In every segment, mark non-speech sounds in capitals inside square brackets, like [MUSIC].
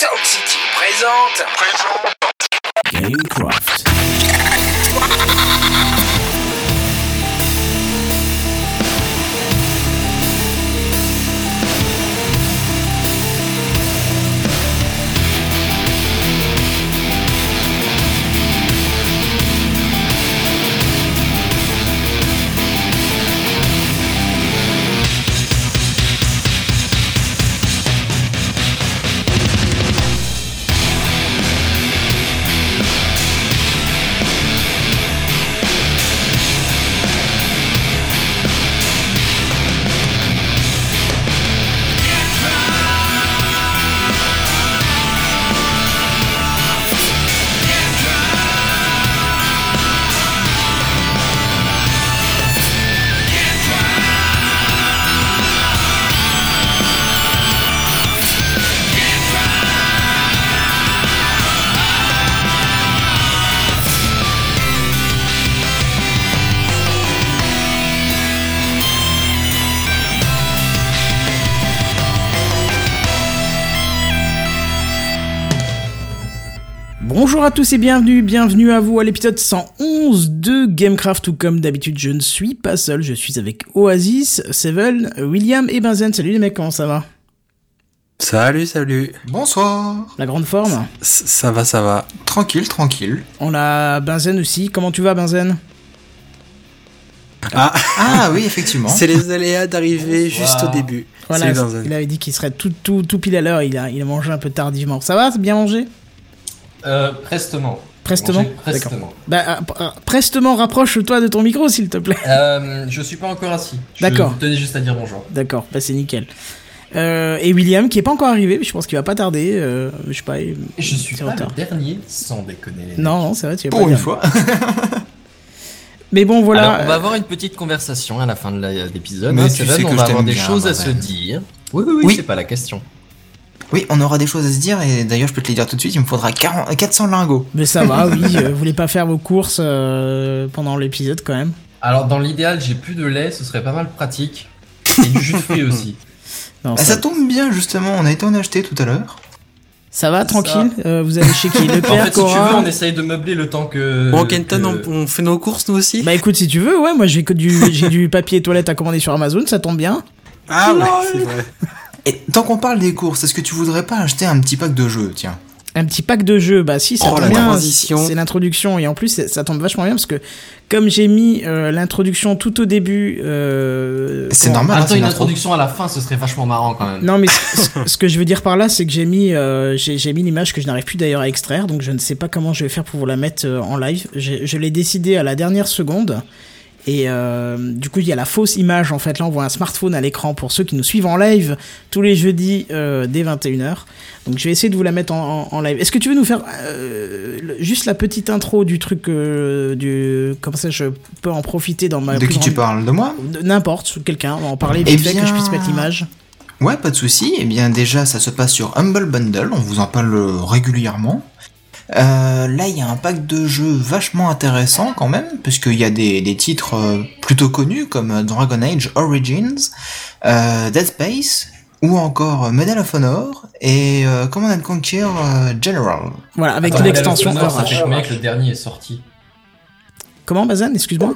Sound City présente. Présente. Gamecraft. Bonjour tous et bienvenue, bienvenue à vous à l'épisode 111 de Gamecraft où comme d'habitude je ne suis pas seul, je suis avec Oasis, Seven, William et Benzen. Salut les mecs, comment ça va? Salut, salut. Bonsoir. La grande forme? Ça va, ça va. Tranquille, tranquille. On a Benzen aussi, comment tu vas Benzen? Ah, Ah oui, effectivement. [LAUGHS] c'est les aléas d'arriver juste au début. Voilà, il avait dit qu'il serait tout, tout, tout pile à l'heure, il a, il a mangé un peu tardivement. Ça va, c'est bien mangé? Euh, prestement. Prestement Prestement. Bah, prestement, rapproche-toi de ton micro s'il te plaît. Euh, je suis pas encore assis. Je D'accord. tenais juste à dire bonjour. D'accord, bah c'est nickel. Euh, et William qui est pas encore arrivé, mais je pense qu'il va pas tarder. euh, je sais pas. je suis pas retard. le dernier, sans déconner. Non, non, c'est vrai, tu es Pour pas une fois. [LAUGHS] Mais bon, voilà. Alors, on va avoir une petite conversation à la fin de l'épisode. Mais hein, tu Seven, sais que on je va avoir des choses à se dire. Oui, oui, oui, Oui. c'est pas la question. Oui, on aura des choses à se dire et d'ailleurs, je peux te les dire tout de suite, il me faudra 40 400 lingots. Mais ça va, oui. [LAUGHS] euh, vous voulez pas faire vos courses euh, pendant l'épisode quand même? Alors, dans l'idéal, j'ai plus de lait, ce serait pas mal pratique. Et du jus de fruits [LAUGHS] aussi. Non, Ah, ça, ça tombe bien, justement, on a été en acheter tout à l'heure. ça va, tranquille? euh, vous allez chez qui? Le en fait, si tu veux, on essaye de meubler le temps que. Bon, Kenton, que- on, on fait nos courses nous aussi? Bah écoute, si tu veux, ouais, moi j'ai que du, j'ai du papier toilette à commander sur Amazon, ça tombe bien. Ah ouais, c'est vrai. Et tant qu'on parle des courses, est-ce que tu voudrais pas acheter un petit pack de jeux, tiens Un petit pack de jeux, bah si, ça Oh, tombe la bien. transition. C'est l'introduction et en plus ça tombe vachement bien parce que comme j'ai mis euh, l'introduction tout au début. euh, C'est normal, hein, Attends, une une intro. introduction à la fin, ce serait vachement marrant quand même. Non mais ce, [LAUGHS] que je veux dire par là, c'est que j'ai mis, euh, j'ai mis l'image que je n'arrive plus d'ailleurs à extraire, donc je ne sais pas comment je vais faire pour vous la mettre euh, en live. Je l'ai décidé à la dernière seconde. Et euh, du coup, il y a la fausse image. En fait, là, on voit un smartphone à l'écran pour ceux qui nous suivent en live tous les jeudis euh, dès 21h. Donc, je vais essayer de vous la mettre en, en- en live. Est-ce que tu veux nous faire euh, juste la petite intro du truc du comme ça, je peux en profiter dans ma De qui tu parles? De moi? N'importe, quelqu'un. On va en parler Eh vite fait que je bien- puisse mettre l'image. Ouais, pas de souci. Eh bien, déjà, ça se passe sur Humble Bundle, on vous en parle régulièrement. Euh, là, il y a un pack de jeux vachement intéressant quand même, puisqu'il y a des, des titres euh, plutôt connus comme euh, Dragon Age Origins, euh, Dead Space, ou encore Medal of Honor et euh, Command and Conquer euh, General. Voilà, avec Attends, l'extension Ça fait combien que le dernier est sorti Comment, Bazan Excuse-moi?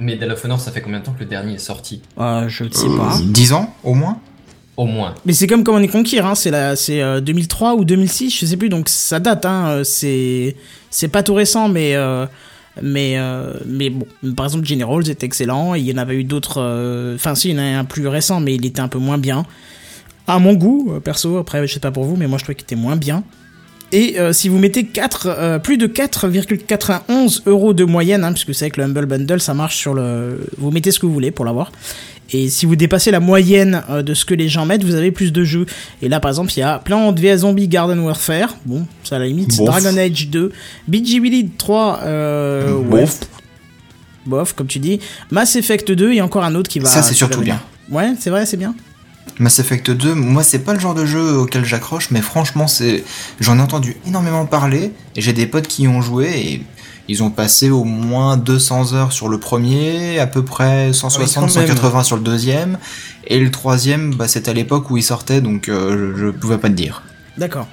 Medal of Honor, ça fait combien de temps que le dernier est sorti? Euh, Je ne sais Euh, pas. 10 ans au moins? Mais c'est comme Command and Conquer, hein, c'est la- c'est euh, 2003 ou 2006, je sais plus, donc ça date, hein, euh, c'est pas tout récent, mais euh, mais mais bon, par exemple Generals est excellent, il y en avait eu d'autres, enfin si, il y en a un plus récent, mais il était un peu moins bien. À mon goût, perso, après je sais pas pour vous, mais moi je trouvais qu'il était moins bien. Et si vous mettez 4, euh, plus de 4,91 euros de moyenne, hein, puisque c'est avec le Humble Bundle, ça marche sur le... Vous mettez ce que vous voulez pour l'avoir. Et si vous dépassez la moyenne euh, de ce que les gens mettent, vous avez plus de jeux. Et là, par exemple, il y a Plant vs Zombie Garden Warfare. Bon, ça à la limite. Bof. Dragon Age 2. BG Lead 3. Euh, Bof. ouais. Bof, comme tu dis. Mass Effect 2 et encore un autre qui va. Ça, c'est surtout venir. Ouais, c'est vrai, c'est bien. Mass Effect 2, moi c'est pas le genre de jeu auquel j'accroche, mais franchement c'est, j'en ai entendu énormément parler et j'ai des potes qui y ont joué et ils ont passé au moins 200 heures sur le premier, à peu près 160, quand même. 180 sur le deuxième et le troisième, bah, c'était à l'époque où il sortait donc euh, je, je pouvais pas te dire. D'accord.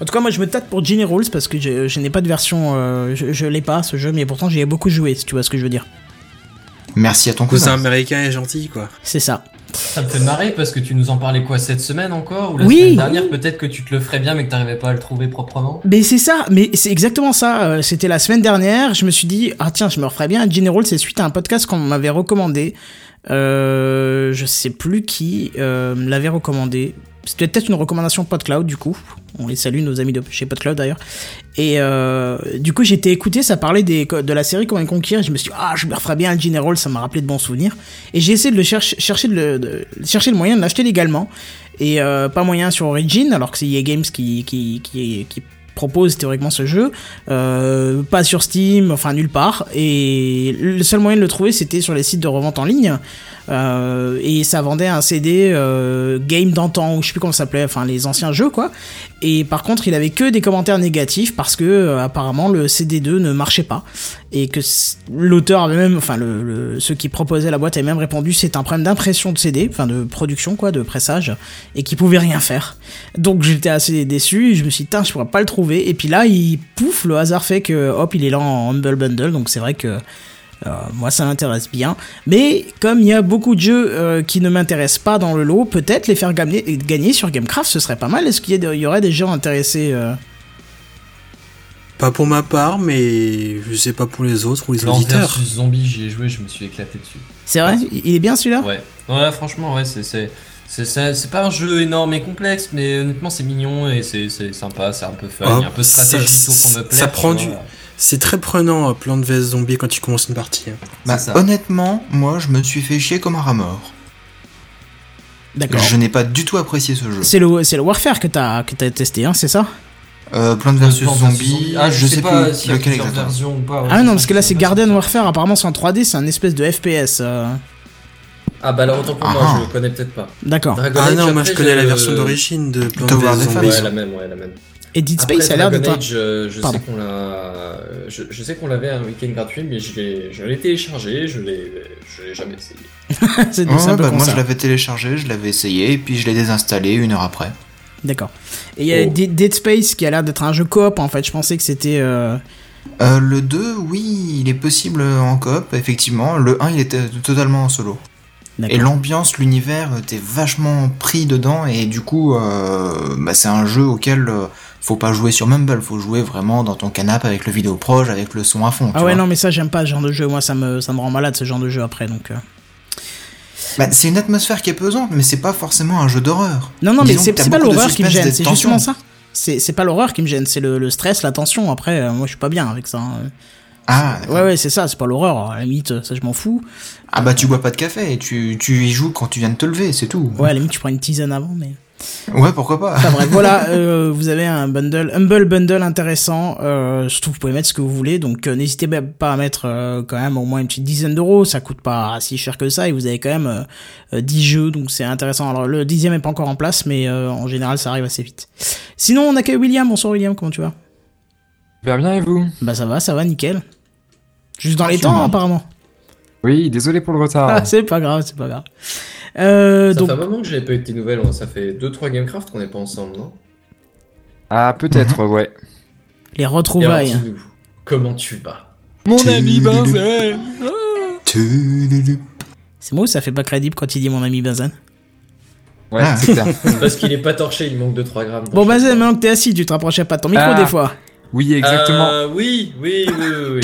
En tout cas, moi je me tâte pour Genie Rules parce que je, je n'ai pas de version. euh, je je l'ai pas ce jeu, mais pourtant j'y ai beaucoup joué, si tu vois ce que je veux dire. Merci à ton Cousin cousin. américain est gentil, quoi. C'est ça. Ça me fait marrer parce que tu nous en parlais quoi cette semaine encore ou la Oui. semaine dernière peut-être que tu te le ferais bien mais que t'arrivais pas à le trouver proprement. Mais c'est ça, mais c'est exactement ça. Euh, C'était la semaine dernière, je me suis dit, ah tiens, je me referais bien Rules, c'est suite à un podcast qu'on m'avait recommandé. Euh, je sais plus qui euh, me l'avait recommandé. C'était peut-être une recommandation PodCloud du coup. On les salue, nos amis de chez PodCloud d'ailleurs. Et euh, du coup, été écouté, ça parlait des, de la série Comment conquérir. Je me suis dit, ah, je me referais bien un Genie Rules, ça m'a rappelé de bons souvenirs. Et j'ai essayé de le chercher, chercher, le, moyen de l'acheter légalement. Et euh, pas moyen sur Origin, alors que c'est EA Games qui propose théoriquement ce jeu. Euh, pas sur Steam, enfin nulle part. Et le seul moyen de le trouver, c'était sur les sites de revente en ligne. Euh, et ça vendait un CD euh, game d'antan, ou je sais plus comment ça s'appelait, enfin les anciens jeux quoi. Et par contre, il avait que des commentaires négatifs parce que euh, apparemment le CD2 ne marchait pas et que l'auteur avait même, enfin le, ceux qui proposaient la boîte avaient même répondu c'est un problème d'impression de CD, enfin de production quoi, de pressage, et qui pouvait rien faire. Donc j'étais assez déçu, je me suis dit Tain, je pourrais pas le trouver. Et puis là, il pouf, le hasard fait que hop, il est là en Humble Bundle, donc c'est vrai que moi, ça m'intéresse bien. Mais comme il y a beaucoup de jeux euh, qui ne m'intéressent pas dans le lot, peut-être les faire gagner, gagner sur Gamecraft, ce serait pas mal. Est-ce qu'il y, aurait des gens intéressés euh Pas pour ma part, mais je sais pas pour les autres ou les auditeurs. Zombie, j'y ai joué, je me suis éclaté dessus. C'est vrai? Il est bien celui-là? Ouais. Ouais, franchement, ouais, c'est c'est c'est c'est c'est pas un jeu énorme et complexe, mais honnêtement c'est mignon et c'est c'est sympa, c'est un peu fun, il y a un peu de ça- pour me plaire. ça prend vois. C'est très prenant, euh, Plan de vs Zombie, quand tu commences une partie. hein. Bah, ça. honnêtement, moi, je me suis fait chier comme un rat mort. D'accord. Je n'ai pas du tout apprécié ce jeu. C'est le, c'est le Warfare que t'as que t'as testé, hein, c'est ça? Euh, Plants vs Plants Zombie, Ah, je, sais, pas plus a lequel exactement. ou pas. ouais, Ah non, parce que là c'est Garden si- Warfare, apparemment c'est en 3D, c'est un espèce de FPS. euh, Ah bah alors autant pour Ah. moi, je le connais peut-être pas. D'accord. Ah non, moi je connais la version d'origine de Plan Tower vs Defense. Zombie. Ouais, la même, ouais, la même. Et Dead Après, Space, ça a l'air d'être. un- euh, je Pardon. sais qu'on l'a, je, je sais qu'on l'avait un week-end gratuit, mais je l'ai, je l'ai téléchargé, je l'ai, je l'ai jamais essayé. [LAUGHS] c'est Ouais, peu bah, moi ça. je l'avais téléchargé, je l'avais essayé, et puis je l'ai désinstallé une heure après. D'accord. Et il y a Oh. Dead Space qui a l'air d'être un jeu coop en fait. Je pensais que c'était. euh, Euh, le 2, oui, il est possible en coop, effectivement. Le 1, il était totalement en solo. Et l'ambiance, l'univers, t'es vachement pris dedans, et du coup, euh, bah, c'est un jeu auquel euh, faut pas jouer sur Mumble, faut jouer vraiment dans ton canapé avec le vidéo proche, avec le son à fond. Ah tu ouais, vois. non, mais ça j'aime pas ce genre de jeu. Moi ça me, ça me rend malade ce genre de jeu après donc. euh. Bah, c'est une atmosphère qui est pesante, mais c'est pas forcément un jeu d'horreur. Non, non, mais Disons c'est pas l'horreur qui me gêne, c'est justement ça. C'est pas l'horreur qui me gêne, c'est le, le stress, la tension. Après, euh, moi je suis pas bien avec ça. hein. Ah, Ouais, ouais, c'est ça, c'est pas l'horreur. À la limite, ça je m'en fous. ah bah tu bois pas de café, tu, tu y joues quand tu viens de te lever, c'est tout. Ouais, à la limite, tu prends une tisane avant, mais. Ouais, pourquoi pas. Enfin bref, voilà, [LAUGHS] euh, vous avez un bundle, humble bundle intéressant. Euh, je trouve que vous pouvez mettre ce que vous voulez, donc euh, n'hésitez pas à mettre euh, quand même au moins une petite dizaine d'euros. Ça coûte pas si cher que ça, et vous avez quand même euh, euh, 10 jeux, donc c'est intéressant. Alors le dixième est pas encore en place, mais euh, en général ça arrive assez vite. Sinon, on accueille William. Bonsoir William, comment tu vas? Super bien et vous? Bah ça va, ça va, nickel. Juste dans les temps apparemment. Oui, désolé pour le retard. [LAUGHS] Ah, c'est pas grave, c'est pas grave. Euh, Ça donc fait un moment que j'avais pas eu de tes nouvelles, ça fait 2-3 Gamecraft qu'on n'est pas ensemble, non? Ah, peut-être, ouais. les Et alors, retrouvailles. dis-nous, Comment tu vas? Mon ami Benzel Tudulu. C'est moi ou ça fait pas crédible quand il dit mon ami Benzen? Ouais, Ah. c'est clair. [LAUGHS] Parce qu'il est pas torché, il manque 2-3 grammes. dans Bon Benzen, maintenant que t'es assis, tu te rapprochais pas de ton micro Ah. des fois. Oui, exactement. Euh, oui, oui, oui, oui, oui.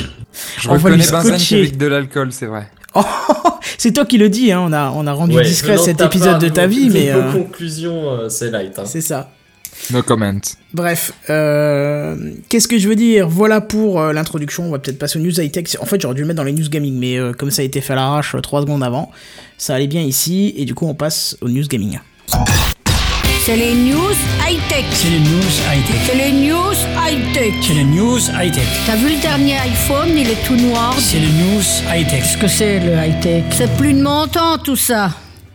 Je on reconnais Benzen qu'avec de l'alcool, c'est vrai. Oh, [LAUGHS] c'est toi qui le dis, hein. on, a, on a rendu Ouais, discret cet épisode de ta vie, mais euh, conclusion, euh, c'est light. Hein. c'est ça. No comment. Bref, euh, qu'est-ce que je veux dire? Voilà pour euh, l'introduction, on va peut-être passer aux news high-tech. En fait, j'aurais dû le mettre dans les news gaming, mais euh, comme ça a été fait à l'arrache 3 secondes avant, ça allait bien ici, et du coup on passe aux news gaming. C'est les news high-tech. C'est les news high-tech. C'est les news high-tech. C'est les news high-tech. T'as vu le dernier iPhone, il est tout noir. C'est les news high-tech. Qu'est-ce que c'est le high-tech? C'est plus de mon temps tout ça.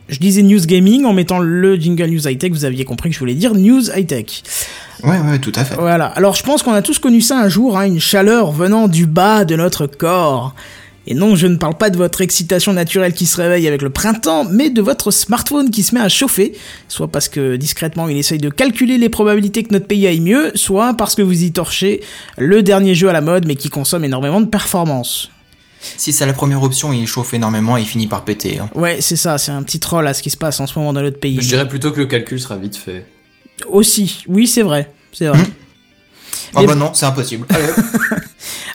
Je disais news gaming en mettant le jingle news high-tech, vous aviez compris que je voulais dire news high-tech. Ouais, ouais, tout à fait. Voilà, alors je pense qu'on a tous connu ça un jour, hein, une chaleur venant du bas de notre corps. Et non, je ne parle pas de votre excitation naturelle qui se réveille avec le printemps, mais de votre smartphone qui se met à chauffer, soit parce que discrètement il essaye de calculer les probabilités que notre pays aille mieux, soit parce que vous y torchez le dernier jeu à la mode mais qui consomme énormément de performance. Si c'est la première option, il chauffe énormément et il finit par péter. hein. Ouais, c'est ça, c'est un petit troll à ce qui se passe en ce moment dans notre pays. Je dirais plutôt que le calcul sera vite fait. Aussi, oui, c'est vrai, c'est vrai. Ah bah non, c'est impossible. Hop. [LAUGHS]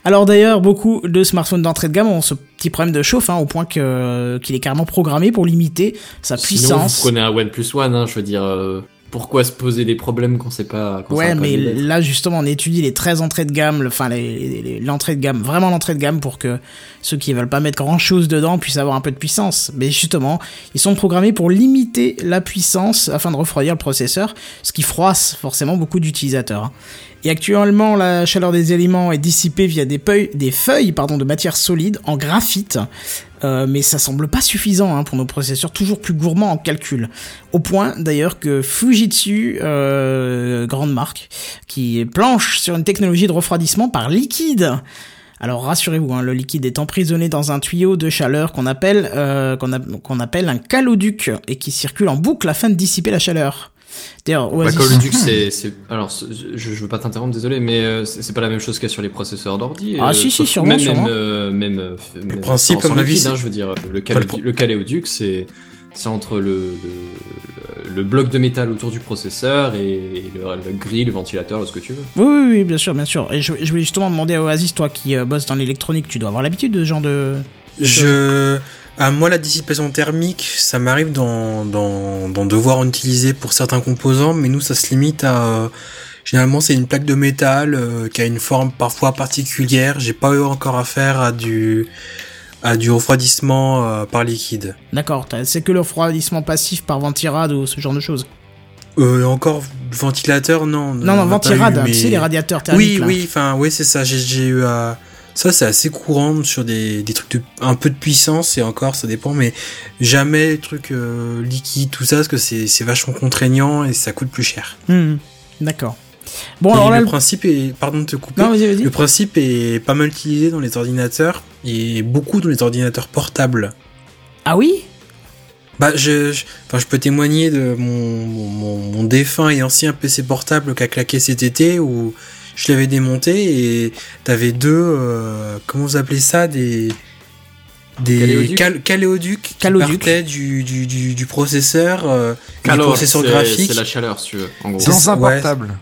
Alors d'ailleurs, beaucoup de smartphones d'entrée de gamme ont ce petit problème de chauffe, hein, au point que qu'il est carrément programmé pour limiter sa Sinon, puissance. vous prenez un OnePlus One, hein, je veux dire, euh, pourquoi se poser des problèmes qu'on sait pas Ouais, pas mais là justement, on étudie les 13 entrées de gamme, le- enfin les- les- les- l'entrée de gamme, vraiment l'entrée de gamme pour que ceux qui veulent pas mettre grand chose dedans puissent avoir un peu de puissance. Mais justement, ils sont programmés pour limiter la puissance afin de refroidir le processeur, ce qui froisse forcément beaucoup d'utilisateurs. hein. Et actuellement, la chaleur des éléments est dissipée via des, feuilles, de matière solide en graphite. Euh, mais ça semble pas suffisant hein, pour nos processeurs toujours plus gourmands en calcul. Au point d'ailleurs que Fujitsu, euh, grande marque, qui planche sur une technologie de refroidissement par liquide. Alors rassurez-vous, hein, le liquide est emprisonné dans un tuyau de chaleur euh, qu'on appelle un caloduc et qui circule en boucle afin de dissiper la chaleur. D'ailleurs, Bah, Oasis- Call of Duty, c'est, c'est, alors, c'est- je, je veux pas t'interrompre, désolé, mais euh, c'est, c'est pas la même chose qu'il y a sur les processeurs d'ordi. Ah, euh, si, si, sûrement, même, sûrement. Même, euh, même, même principe, à mon avis, hein, je veux dire, le, Pas le le caléoduc, c'est, c'est entre le, le, le bloc de métal autour du processeur et le, le grill, le ventilateur, ce que tu veux. Oui, oui, oui, bien sûr, bien sûr. Et je, je voulais justement demander à Oasis, toi qui euh, bosses dans l'électronique, tu dois avoir l'habitude de ce genre de... Je. À moi, la dissipation thermique, ça m'arrive d'en, d'en, d'en devoir en utiliser pour certains composants, mais nous, ça se limite à. euh, Généralement, c'est une plaque de métal euh, qui a une forme parfois particulière. J'ai pas eu encore affaire à du à du refroidissement euh, par liquide. D'accord, c'est que le refroidissement passif par ventirad ou ce genre de choses. Euh, encore ventilateur, non. Non, non, on a pas ventirad, eu, tu sais, les radiateurs thermiques. Oui, là. oui, enfin, oui, c'est ça. J'ai, j'ai eu à. Ça, c'est assez courant sur des, des trucs de un peu de puissance et encore, ça dépend, mais jamais les trucs euh, liquides, tout ça, parce que c'est, c'est vachement contraignant et ça coûte plus cher. Hmm, D'accord. Bon, alors là... le principe est, pardon de te couper. Non, vas-y, vas-y. Le principe est pas mal utilisé dans les ordinateurs et beaucoup dans les ordinateurs portables. Ah oui? Bah, je, je- enfin, je peux témoigner de mon, mon, mon- mon défunt et ancien PC portable qui a claqué cet été où je l'avais démonté et t'avais deux, euh, comment vous appelez ça, des, des Caléoducs cal- caléoducs qui Caléoducs. partaient du, du, du, du processeur, euh, du Alors, processeur c'est, graphique c'est la chaleur, si tu veux, en gros. Dans un ouais. portable.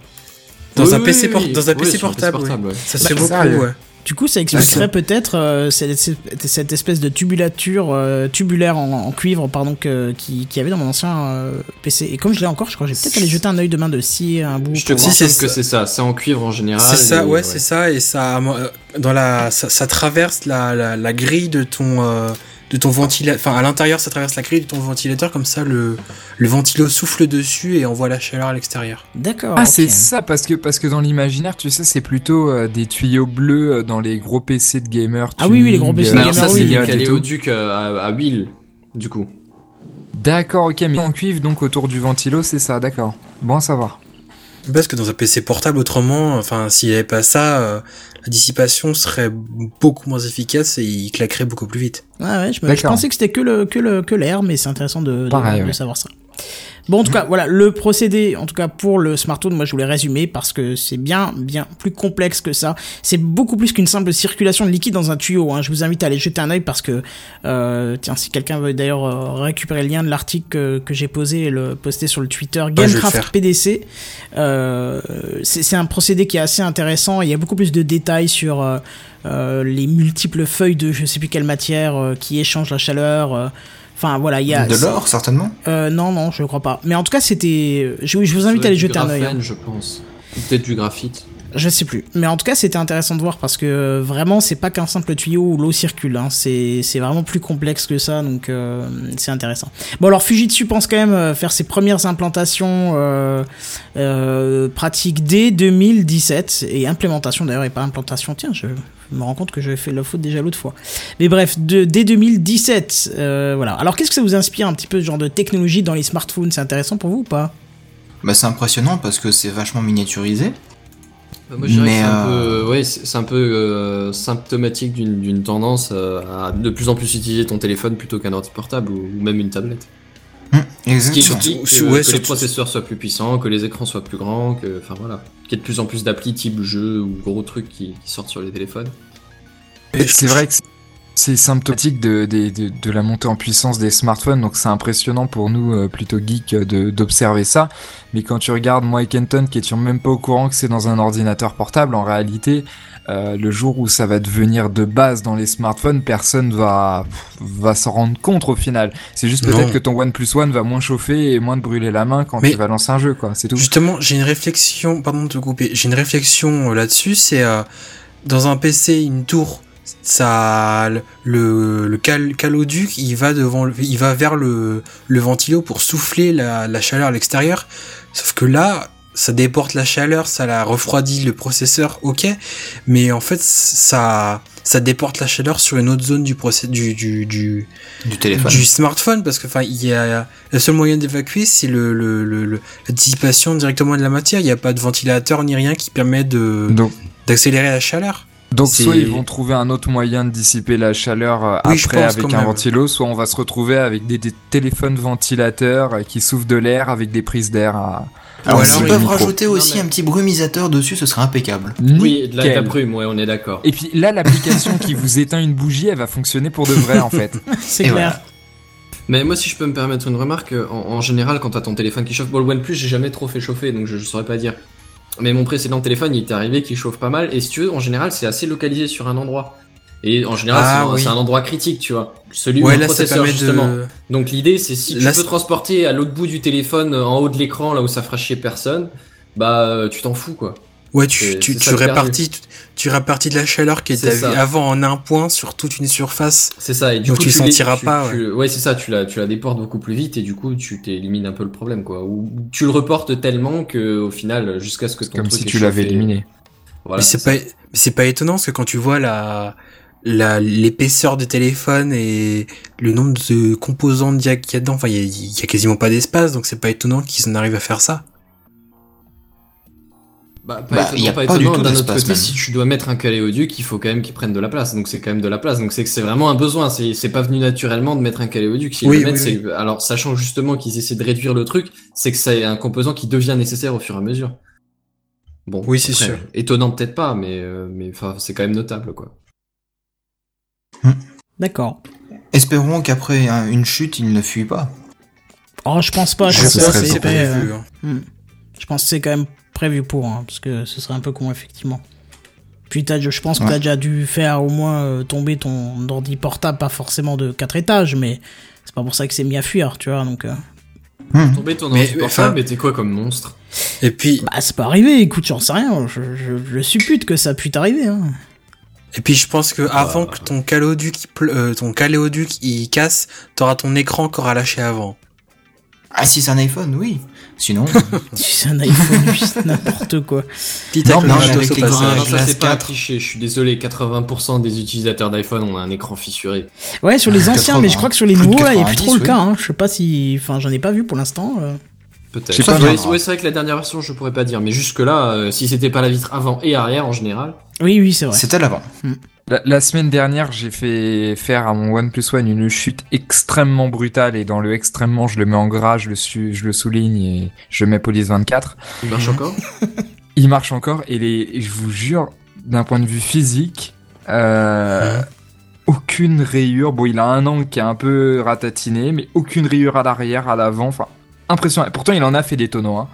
dans Oui, un oui, PC, oui, por- oui. dans un PC sur un PC portable. ouais. portable, ouais. Ça se Bah, fait beaucoup, ouais. Du coup, ça expliquerait peut-être euh, cette, espèce de tubulature euh, tubulaire en, en cuivre, pardon, que, qui, avait dans mon ancien euh, PC. Et comme je l'ai encore, je crois que j'ai peut-être allé jeter un œil demain de scier un bout. Je te Si, voir. c'est que ça. c'est ça, c'est en cuivre en général. C'est ça, et- ouais, c'est ça, et ça, dans la, ça, ça traverse la, la, la grille de ton, euh, de ton ventilateur, enfin à l'intérieur, ça traverse la grille de ton ventilateur, comme ça le, le ventilo souffle dessus et envoie la chaleur à l'extérieur. D'accord. Ah, c'est ça, parce que, parce que dans l'imaginaire, tu sais, c'est plutôt euh, des tuyaux bleus euh, dans les gros PC de gamers. Ah oui, oui, les gros PC de Alors gamers, ça, euh, c'est oui. caléoduc euh, à, à huile, du coup. D'accord, ok, mais en cuivre, donc autour du ventilo, c'est ça, d'accord. Bon à savoir. Parce que dans un PC portable, autrement, enfin, s'il n'y avait pas ça, euh, la dissipation serait beaucoup moins efficace et il claquerait beaucoup plus vite. Ouais, ouais, je, me- je pensais que c'était que le que le que l'air, mais c'est intéressant de, de- Pareil, de ouais. savoir ça. Bon, en tout cas, voilà, le procédé, en tout cas pour le smartphone, moi je voulais résumer parce que c'est bien, bien plus complexe que ça. C'est beaucoup plus qu'une simple circulation de liquide dans un tuyau. Hein. Je vous invite à aller jeter un œil parce que, euh, tiens, si quelqu'un veut d'ailleurs euh, récupérer le lien de l'article que, que j'ai posé et le poster sur le Twitter Gamecraft. PDC, euh, c'est c'est un procédé qui est assez intéressant. Il y a beaucoup plus de détails sur euh, euh, les multiples feuilles de je sais plus quelle matière euh, qui échangent la chaleur. Euh. Enfin voilà, il y a De l'or, certainement. euh, non, non, je crois pas. Mais en tout cas, c'était. Je, je vous invite à aller jeter un œil. hein. je pense. Ou Peut-être du graphite. Je sais plus. Mais en tout cas, c'était intéressant de voir parce que euh, vraiment, c'est pas qu'un simple tuyau où l'eau circule. Hein. C'est vraiment plus complexe que ça, donc euh, c'est intéressant. Bon, alors Fujitsu pense quand même euh, faire ses premières implantations pratiques dès 2017 et implémentation d'ailleurs et pas implantation. Tiens, je me rends compte que j'avais fait la faute déjà l'autre fois. Mais bref, dès 2017, euh, voilà. Alors, qu'est-ce que ça vous inspire un petit peu ce genre de technologie dans les smartphones? C'est intéressant pour vous ou pas? Bah, c'est impressionnant parce que c'est vachement miniaturisé. Bah, Moi, je dirais Mais, que c'est un euh, peu, ouais, c'est un peu euh, symptomatique d'une d'une tendance euh, à de plus en plus utiliser ton téléphone plutôt qu'un ordi portable ou, ou même une tablette. Ce qui exactement. que, Surtout- ouais, que les processeurs soient plus puissants, que les écrans soient plus grands, que, enfin voilà, qu'il y ait de plus en plus d'applis type jeu ou gros trucs qui, qui sortent sur les téléphones. Et C'est vrai que c'est- symptomatique de, de, de, de la montée en puissance des smartphones, donc c'est impressionnant pour nous, euh, plutôt geeks, euh, d'observer ça. Mais quand tu regardes moi et Kenton, qui étions même pas au courant que c'est dans un ordinateur portable, en réalité, euh, le jour où ça va devenir de base dans les smartphones, personne va, va s'en rendre compte au final. C'est juste peut-être que ton OnePlus One va moins chauffer et moins te brûler la main quand Mais- tu vas lancer un jeu, quoi. C'est tout. Justement, j'ai une réflexion, pardon de te couper, j'ai une réflexion là-dessus, c'est euh, dans un PC, une tour, ça, le, le cal, caloduc, il va devant, il va vers le, le ventilo pour souffler la, la chaleur à l'extérieur. Sauf que là, ça déporte la chaleur, ça la refroidit le processeur, ok, mais en fait, ça, ça déporte la chaleur sur une autre zone du procès, du, du, du, Du téléphone. du smartphone parce que enfin il y a le seul moyen d'évacuer c'est le, le, le, le- la dissipation directement de la matière il n'y a pas de ventilateur ni rien qui permet de d'accélérer la chaleur Donc soit ils vont trouver un autre moyen de dissiper la chaleur euh, Oui, après avec un même. ventilo, soit on va se retrouver avec des, des téléphones ventilateurs euh, qui soufflent de l'air avec des prises d'air à... Alors, Ou alors, s'ils il peuvent micro. rajouter Non, aussi mais- un petit brumisateur dessus, ce serait impeccable. Oui, de la, de la brume, ouais, on est d'accord. Et puis là, l'application qui vous éteint une bougie, elle va fonctionner pour de vrai en fait. [LAUGHS] C'est clair. voilà. Mais moi, si je peux me permettre une remarque, en, en général, quand t'as ton téléphone qui chauffe, bon, le OnePlus, j'ai jamais trop fait chauffer, donc je, je saurais pas dire. Mais mon précédent téléphone, il est arrivé qu'il chauffe pas mal, et si tu veux, en général, c'est assez localisé sur un endroit. Et en général, Ah, c'est un- oui. c'est un endroit critique, tu vois. Celui où le processeur, justement. de Donc l'idée, c'est si tu Là, peux transporter à l'autre bout du téléphone, en haut de l'écran, là où ça fera chier personne, bah, euh, tu t'en fous, quoi. Ouais tu tu, tu répartis tu répartis de la chaleur qui était avant en un point sur toute une surface. C'est ça, et du Donc coup, tu sentiras tu- pas, tu- ouais, c'est ça, tu la, tu la déportes beaucoup plus vite, et du coup, tu t'élimines un peu le problème, quoi. Ou tu le reportes tellement que, au final, jusqu'à ce que ton Comme truc si tu l'avais éliminé. Voilà, mais c'est pas mais c'est pas étonnant parce que quand tu vois la la l'épaisseur du téléphone et le nombre de composants qu'il y a qu'il y a dedans enfin il y y a quasiment pas d'espace donc c'est pas étonnant qu'ils en arrivent à faire ça Bah, pas Bah, étonnant, y a pas étonnant. D'un autre côté, même. si tu dois mettre un caléoduc, il faut quand même qu'il prenne de la place. Donc c'est quand même de la place. Donc c'est que c'est vraiment un besoin. C'est c'est pas venu naturellement de mettre un caléoduc. S'ils Oui, le mettent, oui, alors sachant justement qu'ils essaient de réduire le truc, c'est que c'est un composant qui devient nécessaire au fur et à mesure. Bon, Oui, c'est sûr. Étonnant peut-être pas, mais euh, mais enfin c'est quand même notable quoi. D'accord. Espérons qu'après hein, une chute, il ne fuit pas. Oh, je pense pas. Je Je pense sais que pas, c'est c'est pas, euh, prévu, hein. hmm. Je pense que c'est quand même prévu pour, hein, parce que ce serait un peu con, effectivement. Puis t'as- je pense que Ouais. t'as déjà dû faire au moins euh, tomber ton ordi portable, pas forcément de 4 étages, mais c'est pas pour ça que c'est mis à fuir, tu vois, donc... euh, Hmm. Tomber ton ordi portable, enfin- mais t'es quoi comme monstre? et puis Bah, c'est pas arrivé, écoute, j'en sais rien, je, je, je suppute que ça puisse arriver, hein. Et puis je pense que avant que ton caléoduc, euh, ton caléoduc il casse, t'auras ton écran encore à lâcher avant. Ah, si c'est un iPhone, oui. Sinon, [LAUGHS] Si c'est un iPhone [LAUGHS] 8, n'importe quoi. Petit Non, avec les grands- Ah, non, ça c'est pas un 4. cliché. Je suis désolé. 80% des utilisateurs d'iPhone ont un écran fissuré. Ouais, sur les anciens, mais je crois que sur les nouveaux, là, il a plus 90, trop le cas, hein. Je sais pas si... Enfin, j'en ai pas vu pour l'instant. euh. Peut-être. Ouais, c'est vrai que la dernière version, je pourrais pas dire. Mais jusque là, si c'était pas la vitre avant et arrière en général. Oui, oui, c'est vrai. à l'avant. La, la semaine dernière, j'ai fait faire à mon OnePlus One une chute extrêmement brutale et dans le extrêmement, je le mets en gras, je le, su- je le souligne et je mets police 24. Il marche encore? [LAUGHS] Il marche encore et, les, je vous jure, d'un point de vue physique, euh, aucune rayure. Bon, il a un angle qui est un peu ratatiné, mais aucune rayure à l'arrière, à l'avant. Enfin, impressionnant. Pourtant, il en a fait des tonneaux. Hein.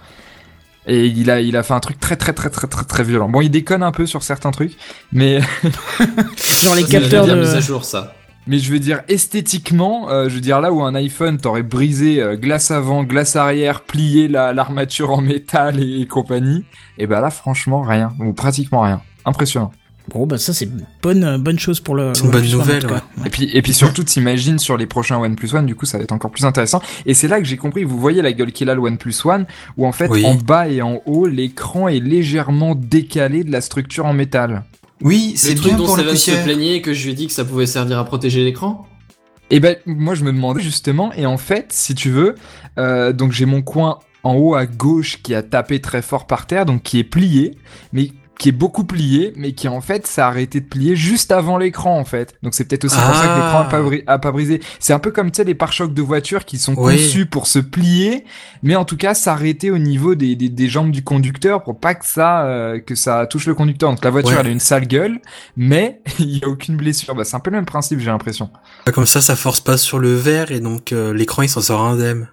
Et il a, il a fait un truc très très très très très très violent. Bon, il déconne un peu sur certains trucs, mais [LAUGHS] Genre les capteurs dernière mise à de... jour, ça. mais je veux dire esthétiquement, euh, je veux dire là où un iPhone t'aurait brisé euh, glace avant, glace arrière, plié la l'armature en métal et, compagnie, et ben là franchement rien ou pratiquement rien. Impressionnant. Bon, bah ça, c'est une bonne, euh, bonne chose pour le... C'est une bonne One, nouvelle, ouais. Et puis, et puis surtout, t'imagines sur les prochains OnePlus One, du coup, ça va être encore plus intéressant. Et c'est là que j'ai compris, vous voyez la gueule qu'il a le OnePlus One, où en fait, Oui. en bas et en haut, l'écran est légèrement décalé de la structure en métal. Oui, c'est Le truc bien dont pour la Steven se plaignait que je lui ai dit que ça pouvait servir à protéger l'écran. Et ben, moi, je me demandais justement, et en fait, si tu veux, euh, donc j'ai mon coin en haut à gauche qui a tapé très fort par terre, donc qui est plié, mais qui est beaucoup plié, mais qui en fait s'est arrêté de plier juste avant l'écran en fait. Donc c'est peut-être aussi pour ça que l'écran a pas, bri- a pas brisé. C'est un peu comme tu sais les pare-chocs de voiture qui sont Oui. conçus pour se plier, mais en tout cas s'arrêter au niveau des, des, des jambes du conducteur pour pas que ça euh, que ça touche le conducteur. Donc la voiture Ouais. elle a une sale gueule, mais [LAUGHS] il y a aucune blessure. Bah, c'est un peu le même principe j'ai l'impression. Comme ça, ça force pas sur le verre et donc euh, l'écran il s'en sort indemne.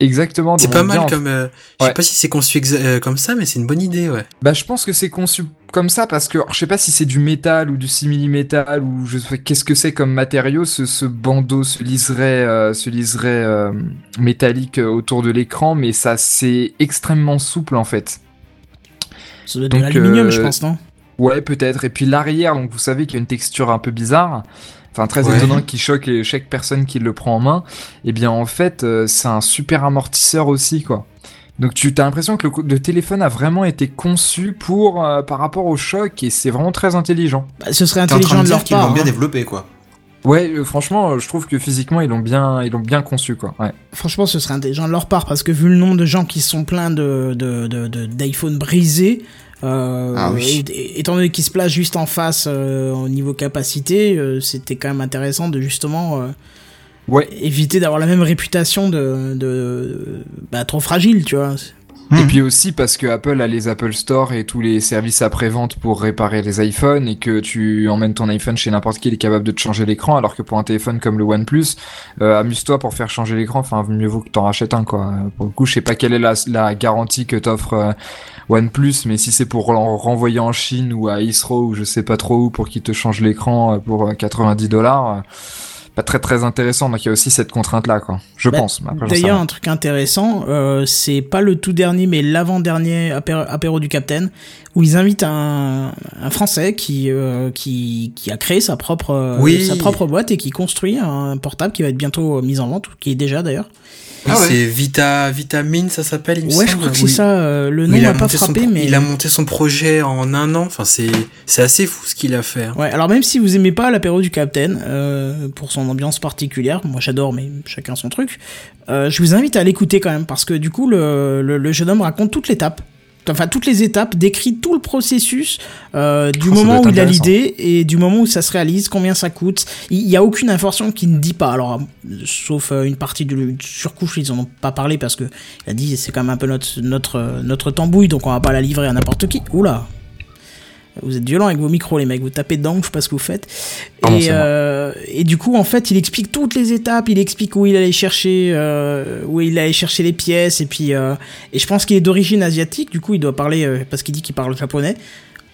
Exactement. C'est pas mal comme. euh, Je Ouais. sais pas si c'est conçu euh, comme ça, mais c'est une bonne idée, ouais. Bah, je pense que c'est conçu comme ça parce que alors, je sais pas si c'est du métal ou du simili-métal ou je sais qu'est-ce que c'est comme matériau ce, ce bandeau, ce liseré, euh, ce liseré euh, métallique autour de l'écran, mais ça c'est extrêmement souple en fait. Ça doit être de Donc, l'aluminium, euh, je pense, non? Ouais, peut-être. Et puis l'arrière, donc vous savez qu'il y a une texture un peu bizarre, enfin très Ouais. étonnante qui choque les- chaque personne qui le prend en main. Et bien en fait, euh, c'est un super amortisseur aussi quoi. Donc tu as l'impression que le, téléphone a vraiment été conçu pour euh, par rapport au choc et c'est vraiment très intelligent. Bah, Ce serait T'es en train intelligent de de dire leur qu'ils l'ont part. bien hein. développé, quoi. Ouais, euh, franchement, euh, je trouve que physiquement ils l'ont bien, ils l'ont bien conçu quoi. Ouais. Franchement, ce serait intelligent de leur part parce que vu le nombre de gens qui sont pleins de de- de- de- d'iPhone brisés, euh, Ah oui. et- et- étant donné qu'ils se placent juste en face euh, au niveau capacité, euh, c'était quand même intéressant de justement euh, Ouais. éviter d'avoir la même réputation de, de bah, trop fragile, tu vois. Et Mhm. puis aussi parce que Apple a les Apple Store et tous les services après-vente pour réparer les iPhones et que tu emmènes ton iPhone chez n'importe qui, il est capable de te changer l'écran, alors que pour un téléphone comme le OnePlus, euh, amuse-toi pour faire changer l'écran, enfin mieux vaut que t'en rachètes un quoi. Euh, Pour le coup, je sais pas quelle est la, la garantie que t'offre euh, OnePlus, mais si c'est pour l'en renvoyer en Chine ou à Israël ou je sais pas trop où pour qu'ils te changent l'écran euh, pour euh, 90 dollars, pas très très intéressant. Donc il y a aussi cette contrainte là quoi. Je Bah, pense. D'ailleurs, un truc intéressant, euh, c'est pas le tout dernier, mais l'avant-dernier apéro, apéro du Capitaine, où ils invitent un, un Français qui, euh, qui, qui a créé sa propre, euh, Oui. sa propre boîte et qui construit un portable qui va être bientôt mis en vente, ou qui est déjà d'ailleurs. Oui, Ah ouais. c'est Vita, Vitamine, ça s'appelle, Ouais, je crois que c'est Oui. ça. euh, le nom il a m'a pas monté son frappé, mais Il a monté son projet en un an. Enfin, c'est c'est assez fou ce qu'il a fait. hein. Ouais, alors même si vous aimez pas l'apéro du Capitaine, euh, pour son ambiance particulière, moi j'adore, mais chacun son truc, euh, je vous invite à l'écouter quand même, parce que du coup, le, le, le jeune homme raconte toute l'étape. Enfin, toutes les étapes, décrit tout le processus euh, du Oh, moment où il a l'idée et du moment où ça se réalise, combien ça coûte. Il y a aucune information qui ne dit pas. Alors, sauf euh, une partie de surcouche, ils en ont pas parlé parce que il a dit c'est quand même un peu notre notre notre tambouille, donc on va pas la livrer à n'importe qui. Oula, vous êtes violents avec vos micros, les mecs. Vous tapez dedans, je sais pas ce que vous faites. Pardon, et, c'est moi. euh, et du coup, en fait, il explique toutes les étapes. Il explique où il allait chercher, euh, où il allait chercher les pièces. Et puis, euh, et je pense qu'il est d'origine asiatique. Du coup, il doit parler parce qu'il dit qu'il parle japonais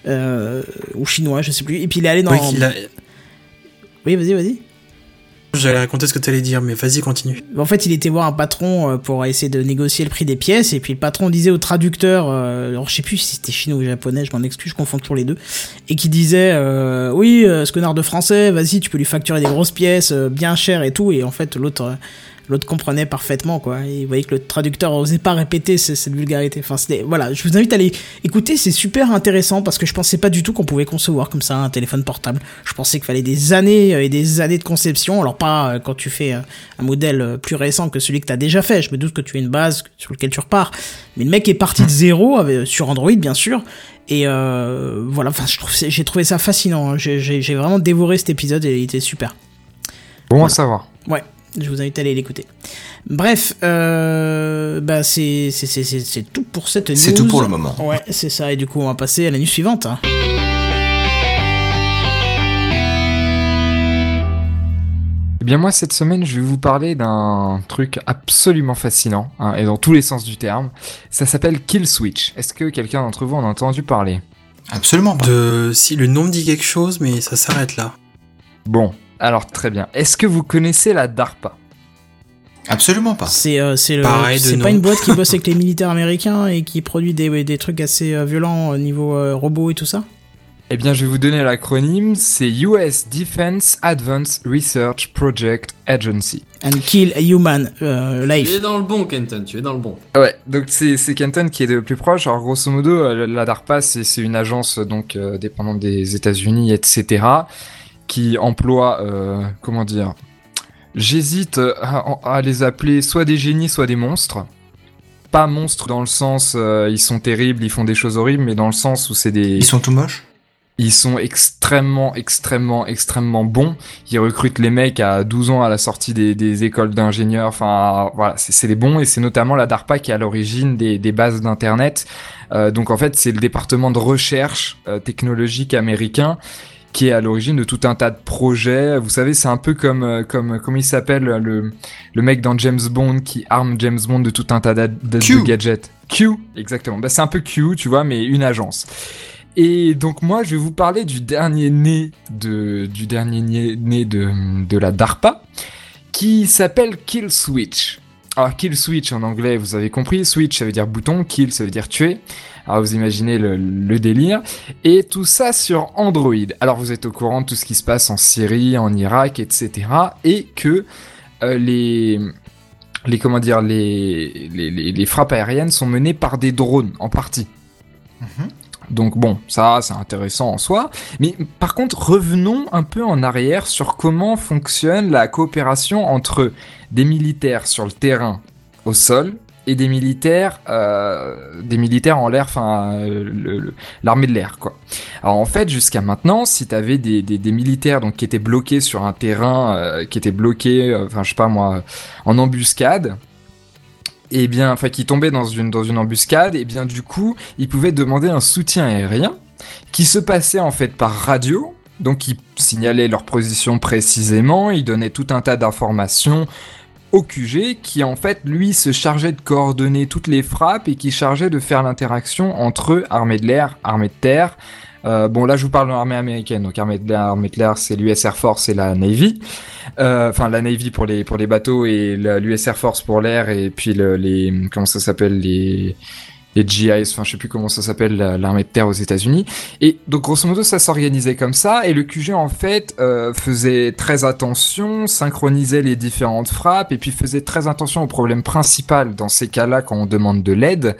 ou chinois, je sais plus. Et puis il est allé dans. Oui, a- Oui, vas-y, vas-y. J'allais raconter ce que tu allais dire, mais vas-y, continue. En fait, il était voir un patron euh, pour essayer de négocier le prix des pièces, et puis le patron disait au traducteur, euh, alors je sais plus si c'était chinois ou japonais, je m'en excuse, je confonds toujours les deux, et qui disait, euh, oui, ce connard de français, vas-y, tu peux lui facturer des grosses pièces, bien chères et tout, et en fait, l'autre, l'autre comprenait parfaitement, quoi. Et vous voyez que le traducteur osait pas répéter ce- cette vulgarité. Enfin, c'était, voilà, je vous invite à aller écouter, c'est super intéressant parce que je pensais pas du tout qu'on pouvait concevoir comme ça un téléphone portable. Je pensais qu'il fallait des années euh, et des années de conception. Alors pas euh, quand tu fais euh, un modèle plus récent que celui que t'as déjà fait. Je me doute que tu as une base sur laquelle tu repars. Mais le mec est parti de zéro avec- sur Android, bien sûr. Et euh, voilà, enfin, je trouve, j'ai trouvé ça fascinant. hein. J'ai- vraiment dévoré cet épisode et il était super. Bon à savoir. Ouais, je vous invite à aller l'écouter. Bref, euh, bah c'est c'est c'est c'est c'est tout pour cette news. C'est tout pour le moment. Ouais, c'est ça. Et du coup, on va passer à la news suivante. hein. Eh bien moi cette semaine je vais vous parler d'un truc absolument fascinant hein, et dans tous les sens du terme. Ça s'appelle Kill Switch. Est-ce que quelqu'un d'entre vous en a entendu parler? Absolument pas. De... Si le nom me dit quelque chose, mais ça s'arrête là. Bon, alors très bien. Est-ce que vous connaissez la DARPA? Absolument pas. C'est euh, c'est le Pareil de c'est pas une boîte qui bosse avec [LAUGHS] les militaires américains et qui produit des des trucs assez euh, violents au niveau euh, robot et tout ça? Eh bien je vais vous donner l'acronyme, c'est US Defense Advanced Research Project Agency. And kill a human euh, Tu life. es dans le bon, Kenton, tu es dans le bon. Ouais, donc c'est c'est Kenton qui est le plus proche. Alors grosso modo, euh, la DARPA c'est c'est une agence donc euh, dépendante des États-Unis, etc., qui emploie euh, comment dire. J'hésite à, à les appeler soit des génies, soit des monstres. pas monstres dans le sens euh, ils sont terribles, ils font des choses horribles, mais dans le sens où c'est des Ils sont tout moches? Ils sont extrêmement, extrêmement, extrêmement bons. Ils recrutent les mecs à 12 ans à la sortie des, des écoles d'ingénieurs. Enfin, voilà, c'est c'est les bons et c'est notamment la DARPA qui est à l'origine des, des bases d'internet. Euh, donc en fait, c'est le département de recherche euh, technologique américain qui est à l'origine de tout un tas de projets. Vous savez, c'est un peu comme euh, comme comment il s'appelle le le mec dans James Bond qui arme James Bond de tout un tas de, gadgets. Q, exactement. Bah, c'est un peu Q, tu vois, mais une agence. Et donc moi, je vais vous parler du dernier né de du dernier né, né de de la DARPA, qui s'appelle Kill Switch. Alors Kill Switch en anglais, vous avez compris. Switch, ça veut dire bouton. Kill, ça veut dire tuer. Alors vous imaginez le, délire. Et tout ça sur Android. Alors vous êtes au courant de tout ce qui se passe en Syrie, en Irak, etc. Et que euh, les les comment dire les, les les les frappes aériennes sont menées par des drones en partie. Donc bon, ça c'est intéressant en soi. Mais par contre, revenons un peu en arrière sur comment fonctionne la coopération entre des militaires sur le terrain au sol et des militaires, euh, des militaires en l'air, enfin l'armée de l'air quoi. Alors en fait, jusqu'à maintenant, si t'avais des, des, des militaires donc qui étaient bloqués sur un terrain, euh, qui étaient bloqués, euh, enfin je sais pas moi, en embuscade, et bien, qui tombaient dans une embuscade, et bien du coup, ils pouvaient demander un soutien aérien qui se passait en fait par radio. Donc ils signalaient leur position précisément, ils donnaient tout un tas d'informations au QG qui en fait lui se chargeait de coordonner toutes les frappes et qui chargeait de faire l'interaction entre armée de l'air, armée de terre. Euh, bon là je vous parle de l'armée américaine, donc armée de l'air, armée de l'air c'est l'US Air Force et la Navy. Euh, Enfin la Navy pour les pour les bateaux et l'US Air Force pour l'air et puis le, les comment ça s'appelle les les GIs, enfin je sais plus comment ça s'appelle, la- l'armée de terre aux États-Unis. Et donc grosso modo ça s'organisait comme ça et le QG en fait euh, faisait très attention, synchronisait les différentes frappes et puis faisait très attention au problème principal dans ces cas-là quand on demande de l'aide,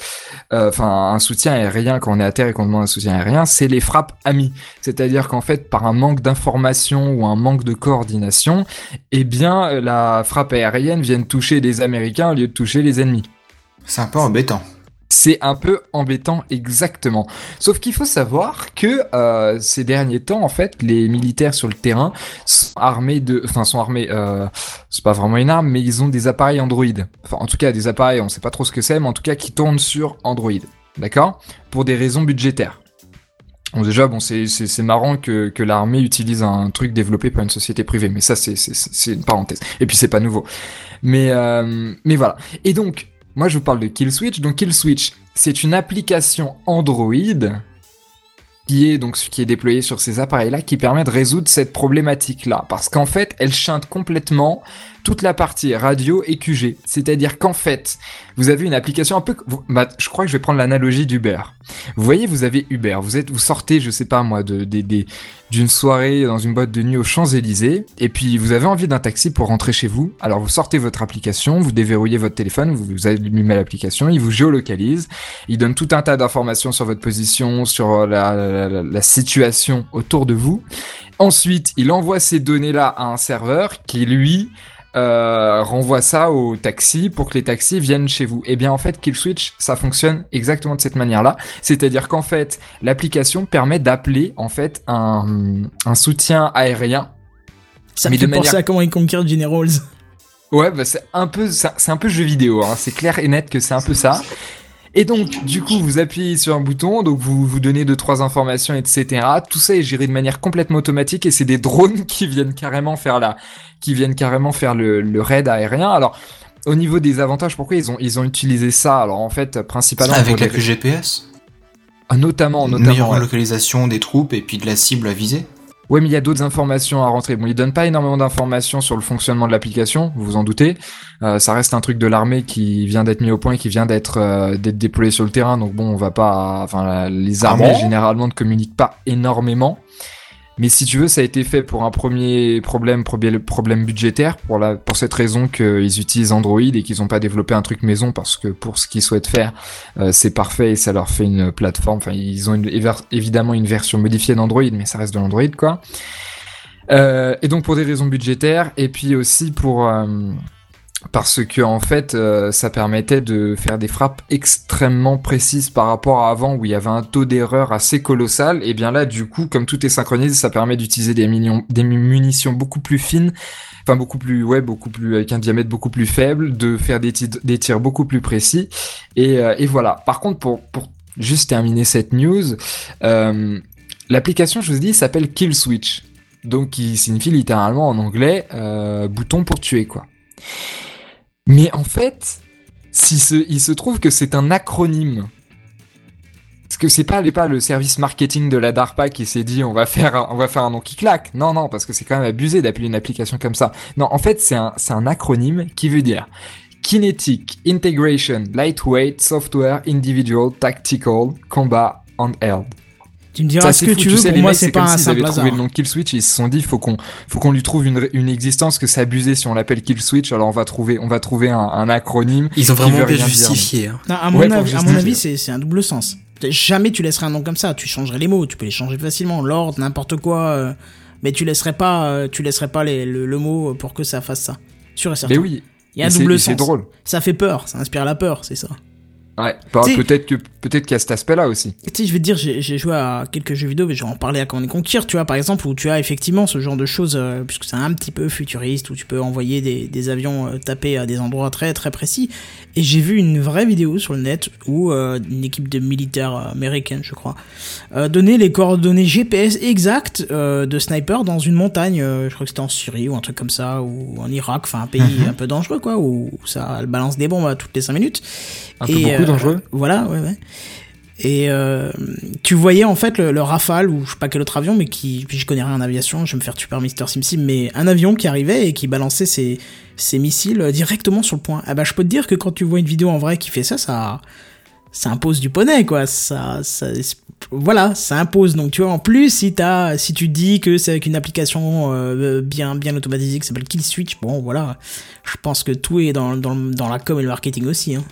euh, enfin un soutien aérien quand on est à terre et qu'on demande un soutien aérien, c'est les frappes amies. C'est-à-dire qu'en fait par un manque d'information ou un manque de coordination, eh bien la frappe aérienne vient toucher les Américains au lieu de toucher les ennemis. C'est un peu embêtant. C'est un peu embêtant, exactement. Sauf qu'il faut savoir que euh, ces derniers temps, en fait, les militaires sur le terrain sont armés de, enfin, sont armés. Euh, c'est pas vraiment une arme, mais ils ont des appareils Android. Enfin, en tout cas, des appareils, on sait pas trop ce que c'est, mais en tout cas, qui tournent sur Android. D'accord? Pour des raisons budgétaires. Bon, déjà, bon, c'est marrant que que l'armée utilise un truc développé par une société privée, mais ça, c'est une parenthèse. Et puis, c'est pas nouveau. Mais euh, mais voilà. Et donc, moi, je vous parle de Kill Switch. Donc, Kill Switch, c'est une application Android qui est donc qui est déployé sur ces appareils-là qui permet de résoudre cette problématique-là. Parce qu'en fait, elle chante complètement toute la partie radio et QG. C'est-à-dire qu'en fait, vous avez une application un peu... bah, je crois que je vais prendre l'analogie d'Uber. Vous voyez, vous avez Uber. Vous êtes, vous sortez, je sais pas moi, de, d'une soirée dans une boîte de nuit aux Champs-Élysées, et puis vous avez envie d'un taxi pour rentrer chez vous. Alors vous sortez votre application, vous déverrouillez votre téléphone, vous, vous allumez l'application, il vous géolocalise, il donne tout un tas d'informations sur votre position, sur la situation autour de vous. Ensuite, il envoie ces données-là à un serveur qui, lui, euh, renvoie ça au taxi pour que les taxis viennent chez vous. Et bien en fait, Kill Switch, ça fonctionne exactement de cette manière-là. C'est-à-dire qu'en fait, l'application permet d'appeler en fait un, un soutien aérien. Ça Mais me fait de penser manière- à comment ils conquèrent Generals. Ouais, bah c'est un peu, c'est c'est un peu jeu vidéo. Hein. C'est clair et net que c'est un peu ça. Et donc, du coup, vous appuyez sur un bouton, donc vous vous donnez deux trois informations, etc. Tout ça est géré de manière complètement automatique et c'est des drones [LAUGHS] qui viennent carrément faire la, qui viennent carrément faire le, le raid aérien. Alors, au niveau des avantages, pourquoi ils ont ils ont utilisé ça? Alors en fait, principalement Avec la des- QGPS Ah, notamment, Une meilleure notamment. ouais. localisation des troupes et puis de la cible à viser? Ouais, mais il y a d'autres informations à rentrer. Bon, ils donnent pas énormément d'informations sur le fonctionnement de l'application, vous vous en doutez. Euh, ça reste un truc de l'armée qui vient d'être mis au point, et qui vient d'être euh, d'être déployé sur le terrain. Donc bon, on va pas. Enfin, les Ah armées bon? généralement ne communiquent pas énormément. Mais si tu veux, ça a été fait pour un premier problème, problème budgétaire, pour la pour cette raison qu'ils utilisent Android et qu'ils n'ont pas développé un truc maison parce que pour ce qu'ils souhaitent faire, euh, c'est parfait et ça leur fait une plateforme. Enfin, ils ont évidemment une version modifiée d'Android, mais ça reste de l'Android, quoi. Euh, et donc pour des raisons budgétaires et puis aussi pour euh, parce que en fait, euh, ça permettait de faire des frappes extrêmement précises par rapport à avant où il y avait un taux d'erreur assez colossal. Et bien là, du coup, comme tout est synchronisé, ça permet d'utiliser des, munitions beaucoup plus fines, enfin beaucoup plus, ouais, beaucoup plus avec un diamètre beaucoup plus faible, de faire des, tirs- beaucoup plus précis. Et, euh, et voilà. Par contre, pour pour juste terminer cette news, euh, l'application, je vous dis, s'appelle Kill Switch. Donc, qui signifie littéralement en anglais bouton pour tuer, quoi. Mais en fait, si il se trouve que c'est un acronyme. Parce que c'est pas, pas le service marketing de la DARPA qui s'est dit on va faire un, on va faire un nom qui claque. Non, non, parce que c'est quand même abusé d'appeler une application comme ça. Non, en fait, c'est un, un acronyme qui veut dire Kinetic Integration Lightweight Software Individual Tactical Combat Handheld. Tu me diras ce c'est que fou, tu veux, sais, pour les moi c'est pas un avaient simple trouvé le nom Kill Switch, ils se sont dit faut qu'on faut qu'on lui trouve une, une existence que c'est abusé si on l'appelle Kill Switch, alors on va trouver on va trouver un, un acronyme. Ils ont vraiment bien justifié. hein. Non, à mon, Ouais, avis, à mon justifier. avis, c'est c'est un double sens. Jamais tu laisserais un nom comme ça. Tu changerais les mots, tu peux les changer facilement. L'ordre, n'importe quoi. euh, mais tu laisserais pas, euh, tu laisserais pas les- le, le mot pour que ça fasse ça. Sûr et certain. Mais oui. Il y a un c'est- double sens. C'est drôle. Ça fait peur, ça inspire la peur, c'est ça. Ouais. Peut-être que peut-être qu'il y a cet aspect-là aussi. Tu sais, je vais te dire, j'ai joué à quelques jeux vidéo, mais je vais en parler à Command Conquer, tu vois, par exemple, où tu as effectivement ce genre de choses, euh, puisque c'est un petit peu futuriste, où tu peux envoyer des, des avions euh, taper à des endroits très très précis. Et j'ai vu une vraie vidéo sur le net où euh, une équipe de militaires américaines, je crois, euh, donnait les coordonnées GPS exactes de sniper dans une montagne, je crois que c'était en Syrie ou un truc comme ça, ou en Irak, enfin un pays Mhm. un peu dangereux, quoi, où ça balance des bombes à toutes les 5 minutes. Un peu Et, beaucoup euh, dangereux. Voilà, ouais, ouais. Et euh, tu voyais en fait le, le Rafale ou je sais pas quel autre avion, mais qui, puis je connais rien en aviation, je vais me faire tuer par Mister SimSim, mais un avion qui arrivait et qui balançait ses, missiles directement sur le point. Ah bah je peux te dire que quand tu vois une vidéo en vrai qui fait ça, ça, impose du poney quoi. Ça, voilà, ça impose. Donc tu vois, en plus si t'as, si tu dis que c'est avec une application euh, bien, bien automatisée qui s'appelle Kill Switch, bon voilà, je pense que tout est dans la com et le marketing aussi. Hein.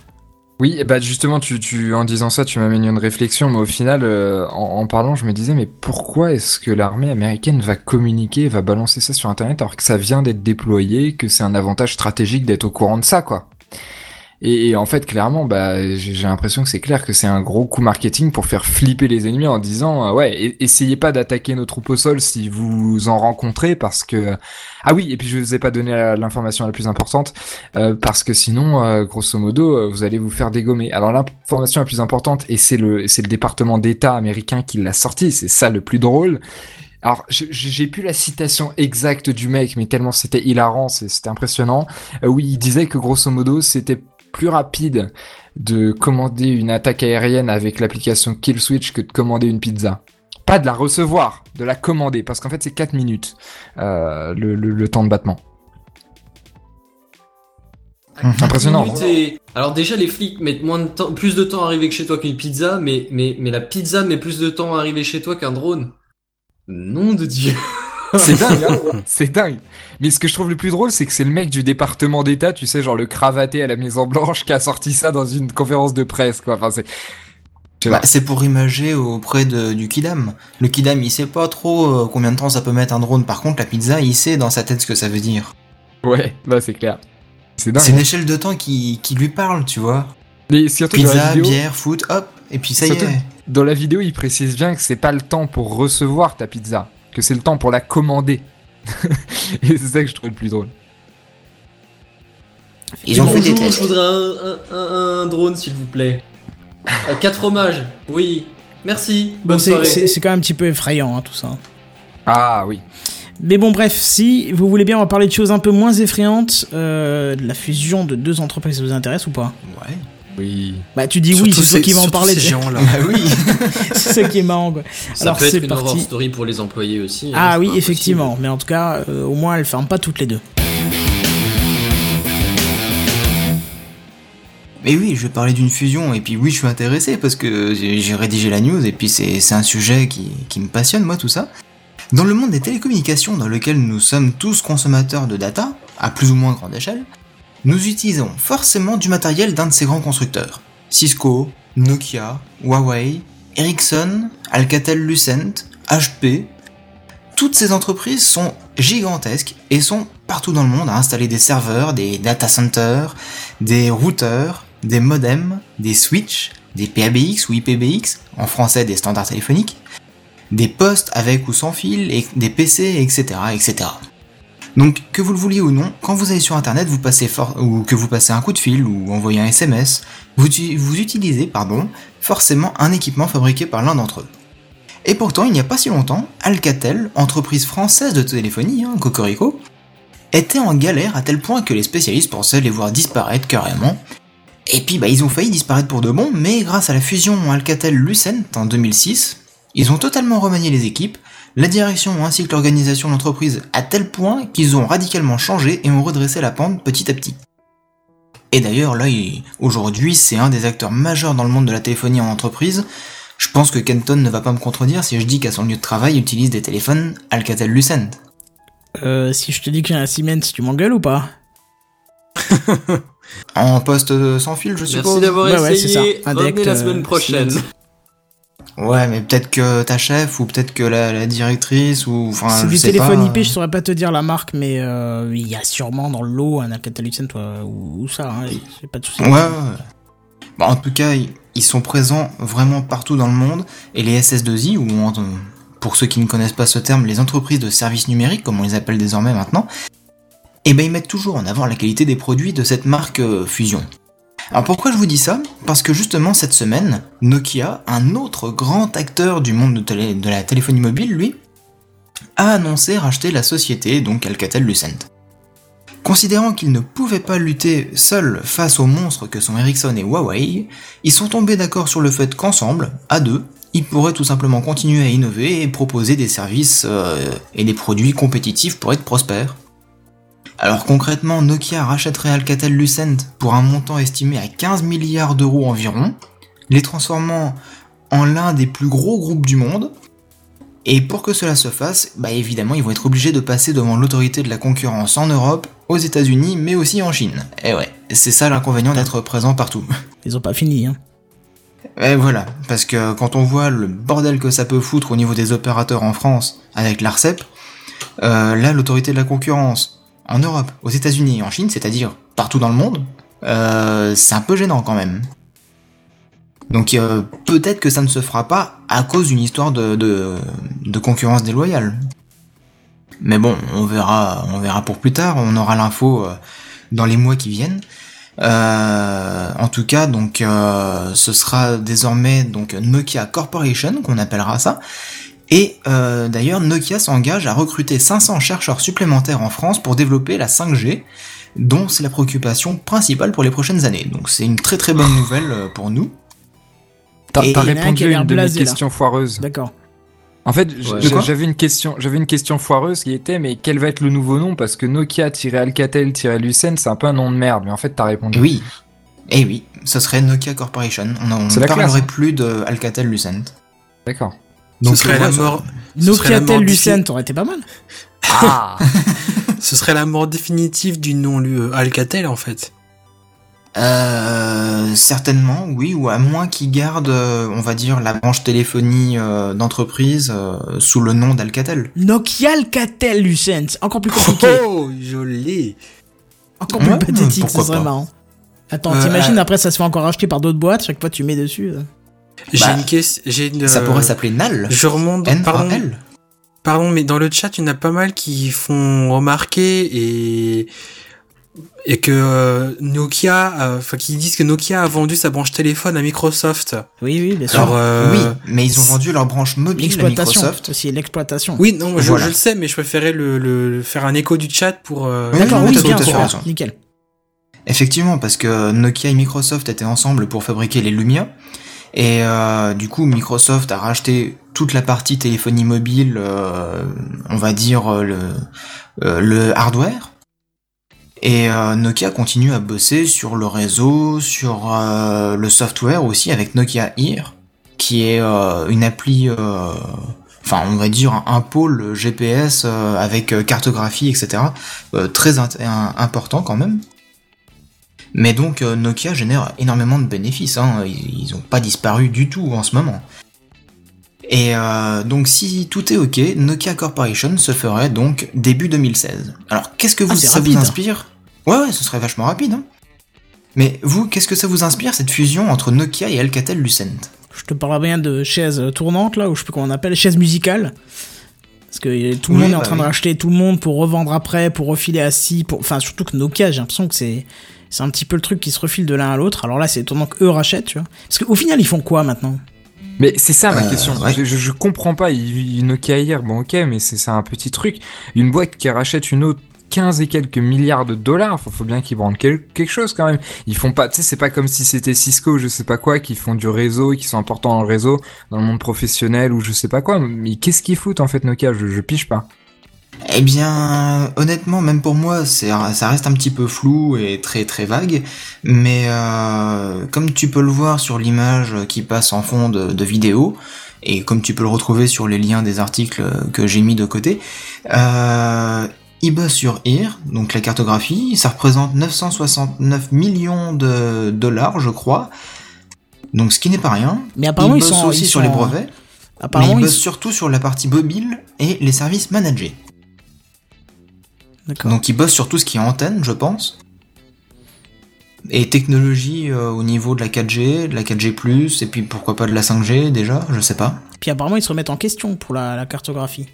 Oui, bah justement, tu, tu, en disant ça, tu m'amènes une réflexion, mais au final, euh, en, en parlant, je me disais, mais pourquoi est-ce que l'armée américaine va communiquer, va balancer ça sur Internet alors que ça vient d'être déployé, que c'est un avantage stratégique d'être au courant de ça, quoi? Et, et en fait, clairement, bah, j'ai l'impression que c'est clair que c'est un gros coup marketing pour faire flipper les ennemis en disant, euh, ouais, e- essayez pas d'attaquer nos troupes au sol si vous en rencontrez, parce que ah oui, et puis je vous ai pas donné l'information la plus importante, euh, parce que sinon, euh, grosso modo, euh, vous allez vous faire dégommer. Alors l'information la plus importante, et c'est le, c'est le département d'État américain qui l'a sorti, c'est ça le plus drôle. Alors j'ai plus la citation exacte du mec, mais tellement c'était hilarant, c'était impressionnant. Euh, oui, il disait que grosso modo, c'était plus rapide de commander une attaque aérienne avec l'application Kill Switch que de commander une pizza. Pas de la recevoir, de la commander, parce qu'en fait c'est 4 minutes euh, le, le- le temps de battement. Impressionnant. Et- Alors déjà les flics mettent moins de temps, plus de temps à arriver que chez toi qu'une pizza, mais, mais, mais la pizza met plus de temps à arriver chez toi qu'un drone. Nom de dieu. C'est dingue, hein [LAUGHS] c'est dingue. Mais ce que je trouve le plus drôle, c'est que c'est le mec du département d'État, tu sais, genre le cravaté à la Maison Blanche, qui a sorti ça dans une conférence de presse, quoi. Enfin, c'est. Bah, c'est pour imager auprès de, du Kidam. Le Kidam, il sait pas trop euh, combien de temps ça peut mettre un drone. Par contre, la pizza, il sait dans sa tête ce que ça veut dire. Ouais, là c'est clair. C'est dingue. C'est une échelle de temps qui, qui lui parle, tu vois. Mais surtout dans la Pizza, vidéo, bière, foot, hop, et puis ça Surtout- y est. dans la vidéo, il précise bien que c'est pas le temps pour recevoir ta pizza, que c'est le temps pour la commander. [LAUGHS] Et c'est ça que je trouve le plus drôle. Ils ont fait des Bonjour, je voudrais un, un, un- un drone s'il vous plaît. Euh, quatre fromages. Oui. Merci. Bon, Bonne c'est- soirée. c'est c'est quand même un petit peu effrayant hein, tout ça. Ah oui. Mais bon, bref, si vous voulez bien, on va parler de choses un peu moins effrayantes. Euh, de la fusion de deux entreprises, ça vous intéresse ou pas? Ouais. Oui. Bah, tu dis oui, Surtout c'est ces- qui va en parler. ces géants-là. Bah [LAUGHS] oui. [LAUGHS] c'est ça qui est marrant, quoi. Ça Alors, peut être c'est une horror parti. story pour les employés aussi. hein, Ah oui, impossible. effectivement. Mais en tout cas, euh, au moins, elles ferment pas toutes les deux. Mais oui, je vais parler d'une fusion, et puis oui, je suis intéressé parce que j'ai rédigé la news, et puis c'est c'est un sujet qui, qui me passionne, moi, tout ça. Dans le monde des télécommunications, dans lequel nous sommes tous consommateurs de data, à plus ou moins grande échelle, nous utilisons forcément du matériel d'un de ces grands constructeurs. Cisco, Nokia, Huawei, Ericsson, Alcatel-Lucent, HP. Toutes ces entreprises sont gigantesques et sont partout dans le monde à installer des serveurs, des data centers, des routeurs, des modems, des switches, des PABX ou IPBX, en français des standards téléphoniques, des postes avec ou sans fil, et des PC, etc., etc. Donc, que vous le vouliez ou non, quand vous allez sur internet, vous ou que vous passez un coup de fil ou envoyez un SMS, vous, utilisez, forcément un équipement fabriqué par l'un d'entre eux. Et pourtant, il n'y a pas si longtemps, Alcatel, entreprise française de téléphonie, hein, Cocorico, était en galère à tel point que les spécialistes pensaient les voir disparaître carrément. Et puis bah ils ont failli disparaître pour de bon, mais grâce à la fusion Alcatel-Lucent en 2006, ils ont totalement remanié les équipes, la direction ainsi que l'organisation de l'entreprise à tel point qu'ils ont radicalement changé et ont redressé la pente petit à petit. Et d'ailleurs là, aujourd'hui c'est un des acteurs majeurs dans le monde de la téléphonie en entreprise. Je pense que Kenton ne va pas me contredire si je dis qu'à son lieu de travail il utilise des téléphones Alcatel-Lucent. Euh, si je te dis que j'ai un Siemens, tu m'engueules ou pas [LAUGHS] En poste sans fil, je suppose. Merci d'avoir Bah ouais, essayé. ça. Revenez la euh, semaine prochaine. Siemens. Ouais, mais peut-être que ta chef ou peut-être que la, la directrice ou enfin. C'est du sais téléphone pas. IP, je saurais pas te dire la marque, mais euh, il y a sûrement dans le lot un Alcatel-Lucent toi, ou, ou ça, hein, j'ai pas de soucis. Ouais, ouais. Bon, en tout cas, ils, sont présents vraiment partout dans le monde et les SS2I ou pour ceux qui ne connaissent pas ce terme, les entreprises de services numériques, comme on les appelle désormais maintenant, eh ben ils mettent toujours en avant la qualité des produits de cette marque euh, Fusion. Alors pourquoi je vous dis ça? Parce que justement cette semaine, Nokia, un autre grand acteur du monde de, la téléphonie mobile, lui, a annoncé racheter la société, donc Alcatel-Lucent. Considérant qu'ils ne pouvaient pas lutter seuls face aux monstres que sont Ericsson et Huawei, ils sont tombés d'accord sur le fait qu'ensemble, à deux, ils pourraient tout simplement continuer à innover et proposer des services euh, et des produits compétitifs pour être prospères. Alors concrètement, Nokia rachèterait Alcatel-Lucent pour un montant estimé à 15 milliards d'euros environ, les transformant en l'un des plus gros groupes du monde. Et pour que cela se fasse, bah évidemment, ils vont être obligés de passer devant l'autorité de la concurrence en Europe, aux États-Unis, mais aussi en Chine. Et ouais, c'est ça l'inconvénient d'être présent partout. [LAUGHS] Ils ont pas fini, hein. Et voilà, parce que quand on voit le bordel que ça peut foutre au niveau des opérateurs en France avec l'ARCEP, euh, là, l'autorité de la concurrence en Europe, aux États-Unis et en Chine, c'est-à-dire partout dans le monde, euh, c'est un peu gênant quand même. Donc euh, peut-être que ça ne se fera pas à cause d'une histoire de, concurrence déloyale. Mais bon, on verra, on verra pour plus tard, on aura l'info euh, dans les mois qui viennent. En tout cas, ce sera désormais donc Nokia Corporation qu'on appellera ça. Et euh, d'ailleurs, Nokia s'engage à recruter 500 chercheurs supplémentaires en France pour développer la 5G, dont c'est la préoccupation principale pour les prochaines années. Donc c'est une très très bonne nouvelle euh, pour nous. T'as répondu à une de mes questions foireuses. D'accord. En fait, Ouais. j'avais une question, j'avais une question foireuse qui était, mais quel va être le nouveau nom? Parce que Nokia-Alcatel-Lucent, c'est un peu un nom de merde, mais en fait, t'as répondu. Oui, et oui, ce serait Nokia Corporation. On on ne classe, parlerait plus de Alcatel Lucent. D'accord. ce serait la mort. serait la mort Nokia-Tel-Lucent aurait été pas mal. Ah [LAUGHS] Ce serait la mort définitive du nom euh, Alcatel en fait. Euh, certainement, oui, ou à moins qu'ils gardent, euh, on va dire, la branche téléphonie euh, d'entreprise euh, sous le nom d'Alcatel. Nokia-Alcatel-Lucent. Encore plus compliqué. Oh, joli. Encore plus Ouais, pathétique, ça serait pas. marrant. Attends, Euh, t'imagines euh, après ça se fait encore racheter par d'autres boîtes, chaque fois tu mets dessus. euh. J'ai Bah, une question. J'ai une. Ça euh, pourrait s'appeler NAL. Je remonte. N Pardon. L. Pardon, mais dans le chat, il y en a pas mal qui font remarquer et et que euh, Nokia, euh, enfin, qui disent que Nokia a vendu sa branche téléphone à Microsoft. Oui, oui, bien sûr. Alors, euh, Oui, mais ils ont vendu leur branche mobile à L'exploitation. Microsoft. Aussi, l'exploitation. oui, non, je, Voilà. je le sais, mais je préférais le, le faire un écho du chat pour. euh, Oui, D'accord, non, oui, t'as bien, tout à fait super, raison. nickel. Effectivement, parce que Nokia et Microsoft étaient ensemble pour fabriquer les Lumia. Et euh, du coup, Microsoft a racheté toute la partie téléphonie mobile, euh, on va dire euh, le, hardware. Et Nokia continue à bosser sur le réseau, sur le software aussi avec Nokia Ear, qui est une appli, enfin on va dire un, pôle GPS avec cartographie, etc. très important quand même. Mais donc euh, Nokia génère énormément de bénéfices, hein. ils n'ont pas disparu du tout en ce moment. Et euh, donc si tout est ok, Nokia Corporation se ferait donc début 2016. Alors qu'est-ce que vous, Ah, ça rapide. vous inspire? Ouais ouais, ce serait vachement rapide. Hein. Mais vous, qu'est-ce que ça vous inspire cette fusion entre Nokia et Alcatel-Lucent Je te parle bien de chaises tournantes, là, ou je sais plus comment on appelle, chaises musicales. Parce que tout le Oui, monde est en bah train de racheter tout le monde pour revendre après, pour refiler assis. Pour... Enfin, surtout que Nokia, j'ai l'impression que c'est. C'est un petit peu le truc qui se refile de l'un à l'autre. Alors là, c'est étonnant qu'eux rachètent, tu vois. Parce qu'au final, ils font quoi maintenant? Mais c'est ça ma Euh, question. ouais. Je, je, je comprends pas. Nokia hier, bon ok, mais c'est c'est un petit truc. Une boîte qui rachète une autre 15 et quelques milliards de dollars, faut, faut bien qu'ils brandent quel- quelque chose quand même. Ils font pas, tu sais, c'est pas comme si c'était Cisco, je sais pas quoi, qui font du réseau, et qui sont importants dans le réseau, dans le monde professionnel ou je sais pas quoi. Mais qu'est-ce qu'ils foutent en fait Nokia? Je, je pige pas. Eh bien, honnêtement, même pour moi, ça reste un petit peu flou et très très vague. Mais euh, comme tu peux le voir sur l'image qui passe en fond de, de vidéo, et comme tu peux le retrouver sur les liens des articles que j'ai mis de côté, euh, bosse sur IR, donc la cartographie. Ça représente 969 millions de dollars, je crois. Donc ce qui n'est pas rien. Mais apparemment, il ils sont. aussi ils sur sont- les brevets. Mais Apparemment, il ils bosse surtout sur la partie mobile et les services managés. Donc il bosse sur tout ce qui est antenne, je pense. Et technologie euh, au niveau de la 4G, de la 4G+, et puis pourquoi pas de la 5G déjà, je sais pas. Puis apparemment, ils se remettent en question pour la, la cartographie.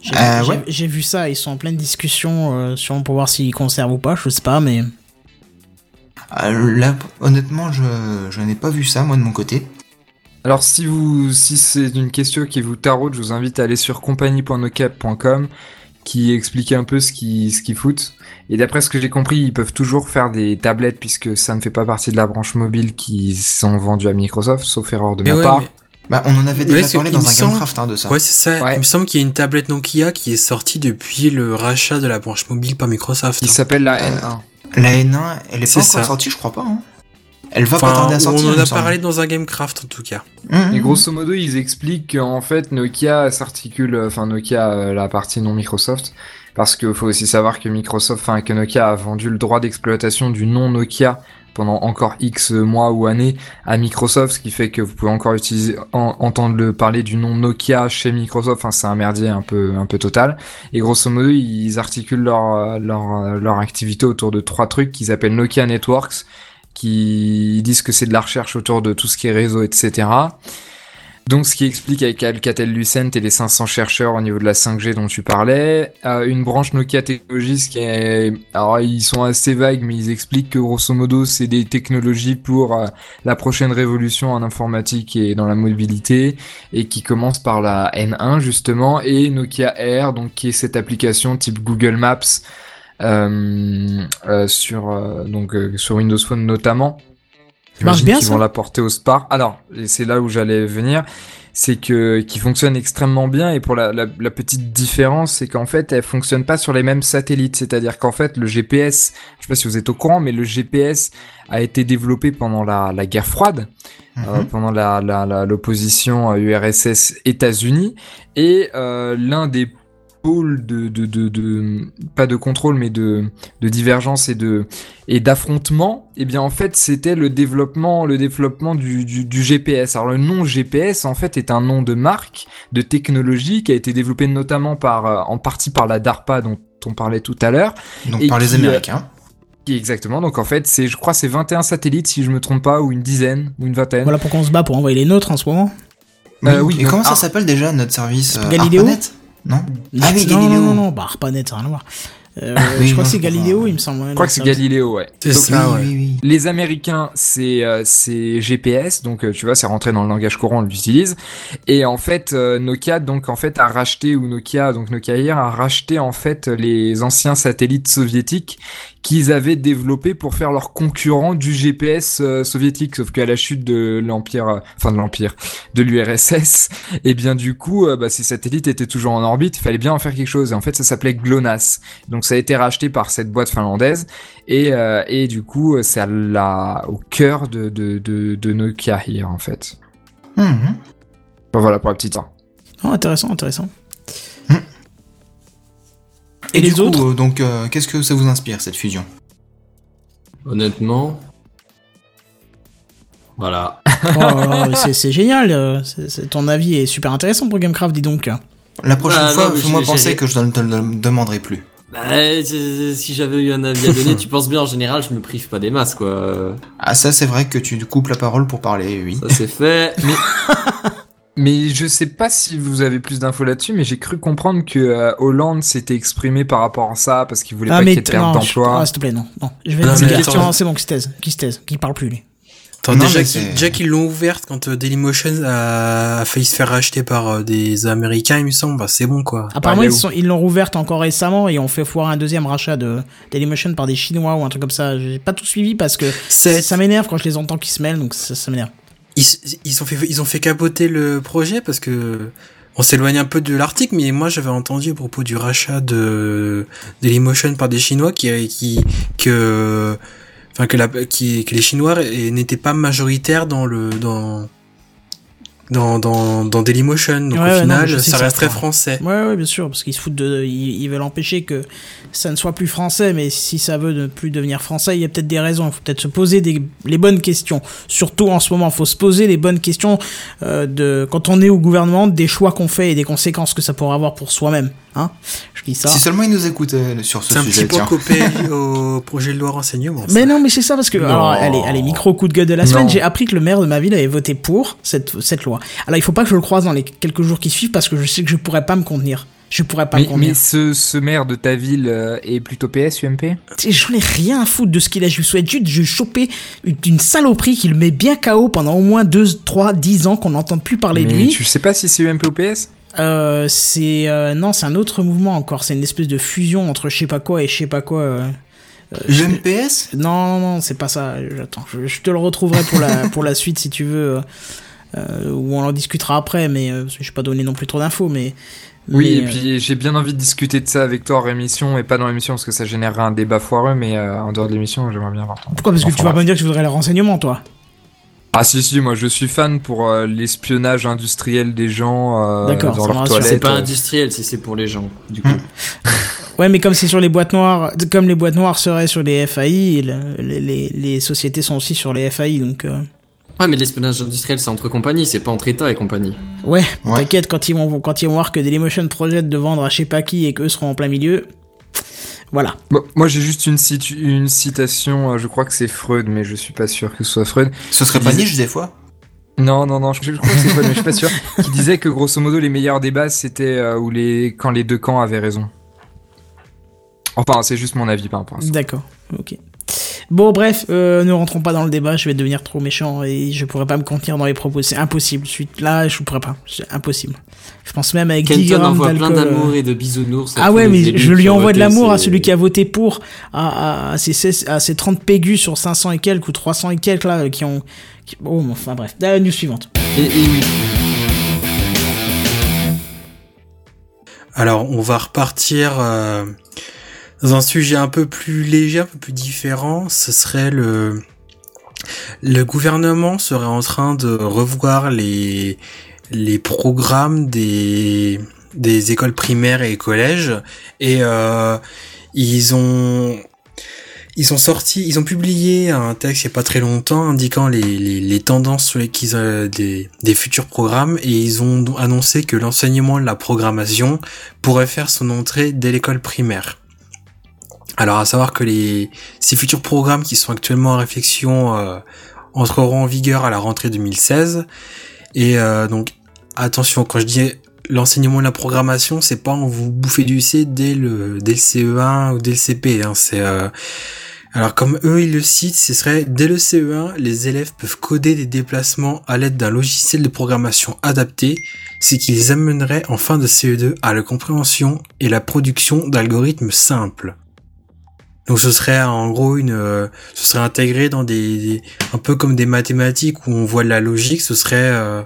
J'ai Euh, j'ai- ouais. j'ai vu ça, ils sont en pleine discussion euh, sur, pour voir s'ils conservent ou pas, je sais pas, mais. Euh, là, honnêtement, je, je n'ai pas vu ça, moi, de mon côté. Alors si vous si c'est une question qui vous taraude, je vous invite à aller sur compagnie.nokia.com qui explique un peu ce qu'ils ce qu'ils foutent. Et d'après ce que j'ai compris, ils peuvent toujours faire des tablettes puisque ça ne fait pas partie de la branche mobile qui sont vendues à Microsoft, sauf erreur de Mais ma ouais, part. mais- Bah, on en avait déjà Ouais, c'est parlé dans un semble- Gamecraft hein, de ça. Ouais, c'est ça. Ouais. Il me semble qu'il y a une tablette Nokia qui est sortie depuis le rachat de la branche mobile par Microsoft. Qui s'appelle la N1. La N1, elle est pas encore ça. sortie, je crois pas. Hein. Elle va pas tarder à sortir. on en a parlé dans un Gamecraft en tout cas. Mhm. Et grosso modo, ils expliquent qu'en fait, Nokia s'articule, enfin Nokia, euh, la partie non Microsoft, parce qu'il faut aussi savoir que Microsoft, enfin que Nokia a vendu le droit d'exploitation du nom Nokia pendant encore X mois ou années à Microsoft, ce qui fait que vous pouvez encore utiliser, en- entendre le parler du nom Nokia chez Microsoft. Enfin, c'est un merdier un peu, un peu total. Et grosso modo, ils articulent leur, euh, leur, euh, leur activité autour de trois trucs qu'ils appellent Nokia Networks, qui disent que c'est de la recherche autour de tout ce qui est réseau, etc. Donc, ce qui explique avec Alcatel-Lucent et les 500 chercheurs au niveau de la 5G dont tu parlais, euh, une branche Nokia Technologies qui est, alors ils sont assez vagues, mais ils expliquent que grosso modo c'est des technologies pour euh, la prochaine révolution en informatique et dans la mobilité, et qui commence par la N1 justement, et Nokia Air, donc qui est cette application type Google Maps sur euh, donc euh, sur Windows Phone notamment. marche bien, ça vont la porter au Spar. Alors, et c'est là où j'allais venir, c'est que qui fonctionne extrêmement bien et pour la, la, la petite différence, c'est qu'en fait, elle fonctionne pas sur les mêmes satellites. C'est-à-dire qu'en fait, le GPS, je sais pas si vous êtes au courant, mais le GPS a été développé pendant la, la guerre froide, euh, Mhm. pendant la la- la- l'opposition euh, URSS États-Unis, et euh, l'un des de, de, de, de pas de contrôle mais de, de divergence et de et d'affrontement et bien en fait c'était le développement le développement du, du, du GPS alors le nom GPS en fait est un nom de marque de technologie qui a été développé notamment par euh, en partie par la DARPA dont on parlait tout à l'heure Donc Et par les qui, euh, Américains. exactement donc en fait c'est je crois c'est 21 satellites si je me trompe pas ou une dizaine ou une vingtaine Voilà pourquoi on se bat pour envoyer les nôtres en ce moment. euh, oui, Et donc- comment ça ah. s'appelle déjà notre service euh, Galileo ARPANET? Non Ah oui, non, Galileo. non, non, non, bah, ARPANET, ça n'a rien à voir. Euh, oui, je crois non, que c'est. Galileo, il me semble. je crois que c'est Galileo ouais C'est ça, oui, ouais. oui, oui. Les Américains, c'est euh, c'est GPS, donc euh, tu vois, c'est rentré dans le langage courant, on l'utilise. Et en fait, euh, Nokia, donc en fait, a racheté ou Nokia, donc Nokia hier a racheté en fait les anciens satellites soviétiques qu'ils avaient développés pour faire leur concurrent du GPS euh, soviétique. Sauf qu'à la chute de l'empire, euh, enfin de l'empire, de l'URSS, et bien du coup, euh, bah, ces satellites étaient toujours en orbite. Il fallait bien en faire quelque chose. Et en fait, ça s'appelait GLONASS. Donc ça a été racheté par cette boîte finlandaise. Et, et du coup, c'est à la, au cœur de, de, de, de Nokia hier, en fait. Enfin, voilà pour la petite. Oh, intéressant, intéressant. Et, Et les du coup, autres euh, donc, euh, qu'est-ce que ça vous inspire cette fusion? Honnêtement. Voilà. Oh là là, c'est- c'est génial. euh, c'est- c'est- ton avis est super intéressant pour Gamecraft, dis donc. La prochaine Ah, fois, fais-moi penser que je ne te le demanderai plus. Bah, si j'avais eu un avis à donner, tu penses bien en général, je me prive pas des masses, quoi. Ah, ça, c'est vrai que tu coupes la parole pour parler, oui. Ça c'est fait. Mais [LAUGHS] Mais je sais pas si vous avez plus d'infos là-dessus, mais j'ai cru comprendre que euh, Hollande s'était exprimé par rapport à ça parce qu'il voulait pas qu'il y ait de perte d'emploi. ah, s'il te plaît, non. non. Je vais Non, attends. Non, c'est bon, qui se taise. Qui se taise. Qui parle plus, lui. Attends, Non, déjà qu'ils c'est- déjà qu'ils l'ont ouverte quand euh, Dailymotion a, a failli se faire racheter par euh, des Américains, il me semble, bah, c'est bon quoi. Apparemment, Bah, ils l'ont rouverte encore récemment et ont fait foirer un deuxième rachat de Dailymotion par des Chinois ou un truc comme ça. J'ai pas tout suivi parce que ça m'énerve quand je les entends qui se mêlent, donc ça, ça m'énerve. Ils, ils ont fait ils ont fait capoter le projet parce que on s'éloigne un peu de l'article, mais moi j'avais entendu à propos du rachat de Dailymotion par des Chinois qui qui que enfin que la qui que les Chinois n'étaient pas majoritaires dans le dans dans dans, dans Dailymotion. Donc Ouais, au non, final, ça resterait fera. français. Ouais, ouais, bien sûr, parce qu'ils se foutent de, ils, ils veulent empêcher que ça ne soit plus français, mais si ça veut ne plus devenir français, il y a peut-être des raisons. Il faut peut-être se poser des, les bonnes questions. Surtout en ce moment, il faut se poser les bonnes questions euh, de quand on est au gouvernement, des choix qu'on fait et des conséquences que ça pourrait avoir pour soi-même. Hein Je dis ça. Si seulement ils nous écoutaient sur ce C'est un petit sujet, point copé [LAUGHS] au projet de loi renseignement. ça. Mais non, mais c'est ça parce que Non. alors allez, allez, micro coup de gueule de la semaine, j'ai appris que le maire de ma ville avait voté pour cette cette loi. Alors il faut pas que je le croise dans les quelques jours qui suivent parce que je sais que je pourrais pas me contenir. Je pourrais pas me contenir. mais ce, ce maire de ta ville euh, est plutôt PS, UMP J'en ai rien à foutre de ce qu'il a. Je lui souhaite juste de choper une, une saloperie qui le met bien KO pendant au moins 2, 3, 10 ans qu'on n'entend plus parler de lui. tu sais pas si c'est UMP ou PS Euh, c'est euh, non, c'est un autre mouvement encore. C'est une espèce de fusion entre je sais pas quoi et je sais pas quoi. euh. UMPS Non, non, non, c'est pas ça. J'attends. Je, je te le retrouverai pour la [LAUGHS] pour la suite si tu veux, euh, euh, ou on en discutera après. Mais euh, je vais pas donner non plus trop d'infos, mais. Oui, mais, et euh, puis j'ai bien envie de discuter de ça avec toi en émission et pas dans l'émission parce que ça générerait un débat foireux, mais euh, en dehors de l'émission, j'aimerais bien voir. ton- Pourquoi? Parce que tu vas pas me dire que tu voudrais les renseignements, toi. Ah si si, moi je suis fan pour euh, l'espionnage industriel des gens euh, D'accord, dans leur toilette. c'est pas euh. industriel si c'est pour les gens, du coup. [LAUGHS] Ouais, mais comme c'est sur les boîtes noires, comme les boîtes noires seraient sur les FAI, le- les, les, les sociétés sont aussi sur les FAI, donc euh, Ouais, mais l'espionnage industriel c'est entre compagnies, c'est pas entre États et compagnie. ouais, Ouais. t'inquiète quand ils vont quand ils vont voir que Dailymotion projette de vendre à je sais pas qui et qu'eux seront en plein milieu. Voilà. Bon, moi j'ai juste une, citu- une citation, euh, je crois que c'est Freud, mais je suis pas sûr que ce soit Freud. Ce serait pas niche des fois? Non, non, non, je, je crois que c'est Freud, mais je suis pas sûr. [LAUGHS] Qui disait que grosso modo les meilleurs débats c'était euh, où les quand les deux camps avaient raison. Enfin, c'est juste mon avis par rapport à ça. D'accord. Ok. Bon, bref, euh, ne rentrons pas dans le débat. Je vais devenir trop méchant et je pourrais pas me contenir dans les propos. C'est impossible. Là, je pourrais pas. C'est impossible. Je pense même avec 10 Kenton grammes envoie plein d'alcool, d'amour euh, et de bisounours. Ah ouais, mais je lui envoie de l'amour à celui qui a voté pour, à, à, à, ces, 16 à ces 30 pégus sur 500 et quelques ou 300 et quelques là, qui ont. Qui... Oh, enfin bref. La news suivante. Et, et oui. Alors, on va repartir euh, dans un sujet un peu plus léger, un peu plus différent. Ce serait le le gouvernement serait en train de revoir les les programmes des des écoles primaires et collèges et euh, ils ont ils ont sorti, ils ont publié un texte il y a pas très longtemps indiquant les, les, les tendances sur les euh, des, des futurs programmes et ils ont annoncé que l'enseignement de la programmation pourrait faire son entrée dès l'école primaire. Alors à savoir que les ces futurs programmes qui sont actuellement en réflexion euh, entreront en vigueur à la rentrée 2016 et euh, donc attention quand je dis l'enseignement de la programmation c'est pas on vous bouffer du C dès le dès le CE1 ou dès le CP hein, c'est euh, alors comme eux ils le citent, ce serait dès le CE1, les élèves peuvent coder des déplacements à l'aide d'un logiciel de programmation adapté, ce qui les amènerait en fin de CE2 à la compréhension et la production d'algorithmes simples. Donc ce serait en gros une, euh, ce serait intégré dans des, des- un peu comme des mathématiques où on voit de la logique. Ce serait euh,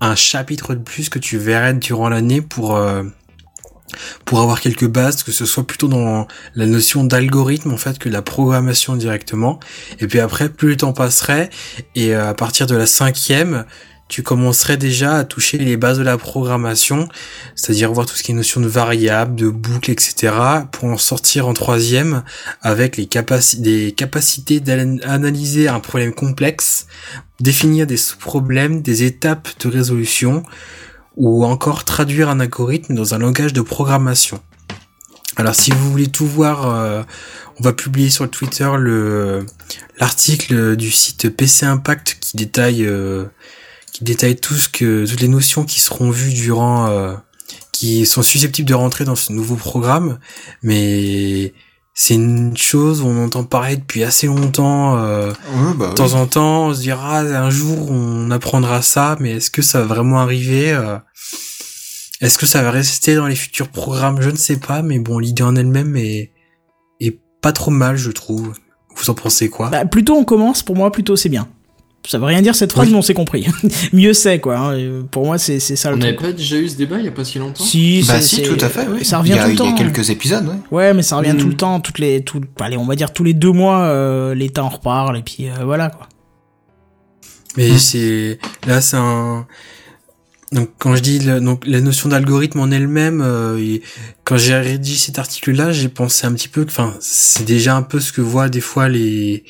un chapitre de plus que tu verrais durant l'année pour euh, pour avoir quelques bases, que ce soit plutôt dans la notion d'algorithme en fait que la programmation directement. Et puis après, plus le temps passerait et à partir de la cinquième, tu commencerais déjà à toucher les bases de la programmation, c'est-à-dire voir tout ce qui est notion de variables, de boucles, etc., pour en sortir en troisième avec les des capacités d'analyser un problème complexe, définir des sous-problèmes, des étapes de résolution, ou encore traduire un algorithme dans un langage de programmation. Alors si vous voulez tout voir, euh, on va publier sur Twitter le l'article du site PC Impact qui détaille euh, qui détaille tout ce que toutes les notions qui seront vues durant euh, qui sont susceptibles de rentrer dans ce nouveau programme, mais c'est une chose où on entend parler depuis assez longtemps. bah de temps en temps, on se dira un jour on apprendra ça, mais est-ce que ça va vraiment arriver est-ce que ça va rester dans les futurs programmes? Je ne sais pas, mais bon, l'idée en elle-même est, est pas trop mal, je trouve. Vous en pensez quoi? Bah, Plutôt on commence, pour moi, plutôt c'est bien. Ça veut rien dire cette phrase, mais on s'est compris. [LAUGHS] Mieux c'est, quoi. Hein. Pour moi, c'est ça le On truc. n'avait pas déjà eu ce débat il y a pas si longtemps? Si, Bah si, tout à fait, oui. Ça revient il y a, tout le il y a temps. quelques épisodes, ouais. Ouais, mais ça revient Mm. tout le temps, toutes les, tout, allez, on va dire tous les deux mois, euh, l'État en reparle, et puis euh, voilà, quoi. Mais c'est là, c'est un. Donc quand je dis le- donc la notion d'algorithme en elle-même, euh, quand j'ai rédigé cet article-là, j'ai pensé un petit peu que, enfin, c'est déjà un peu ce que voient des fois les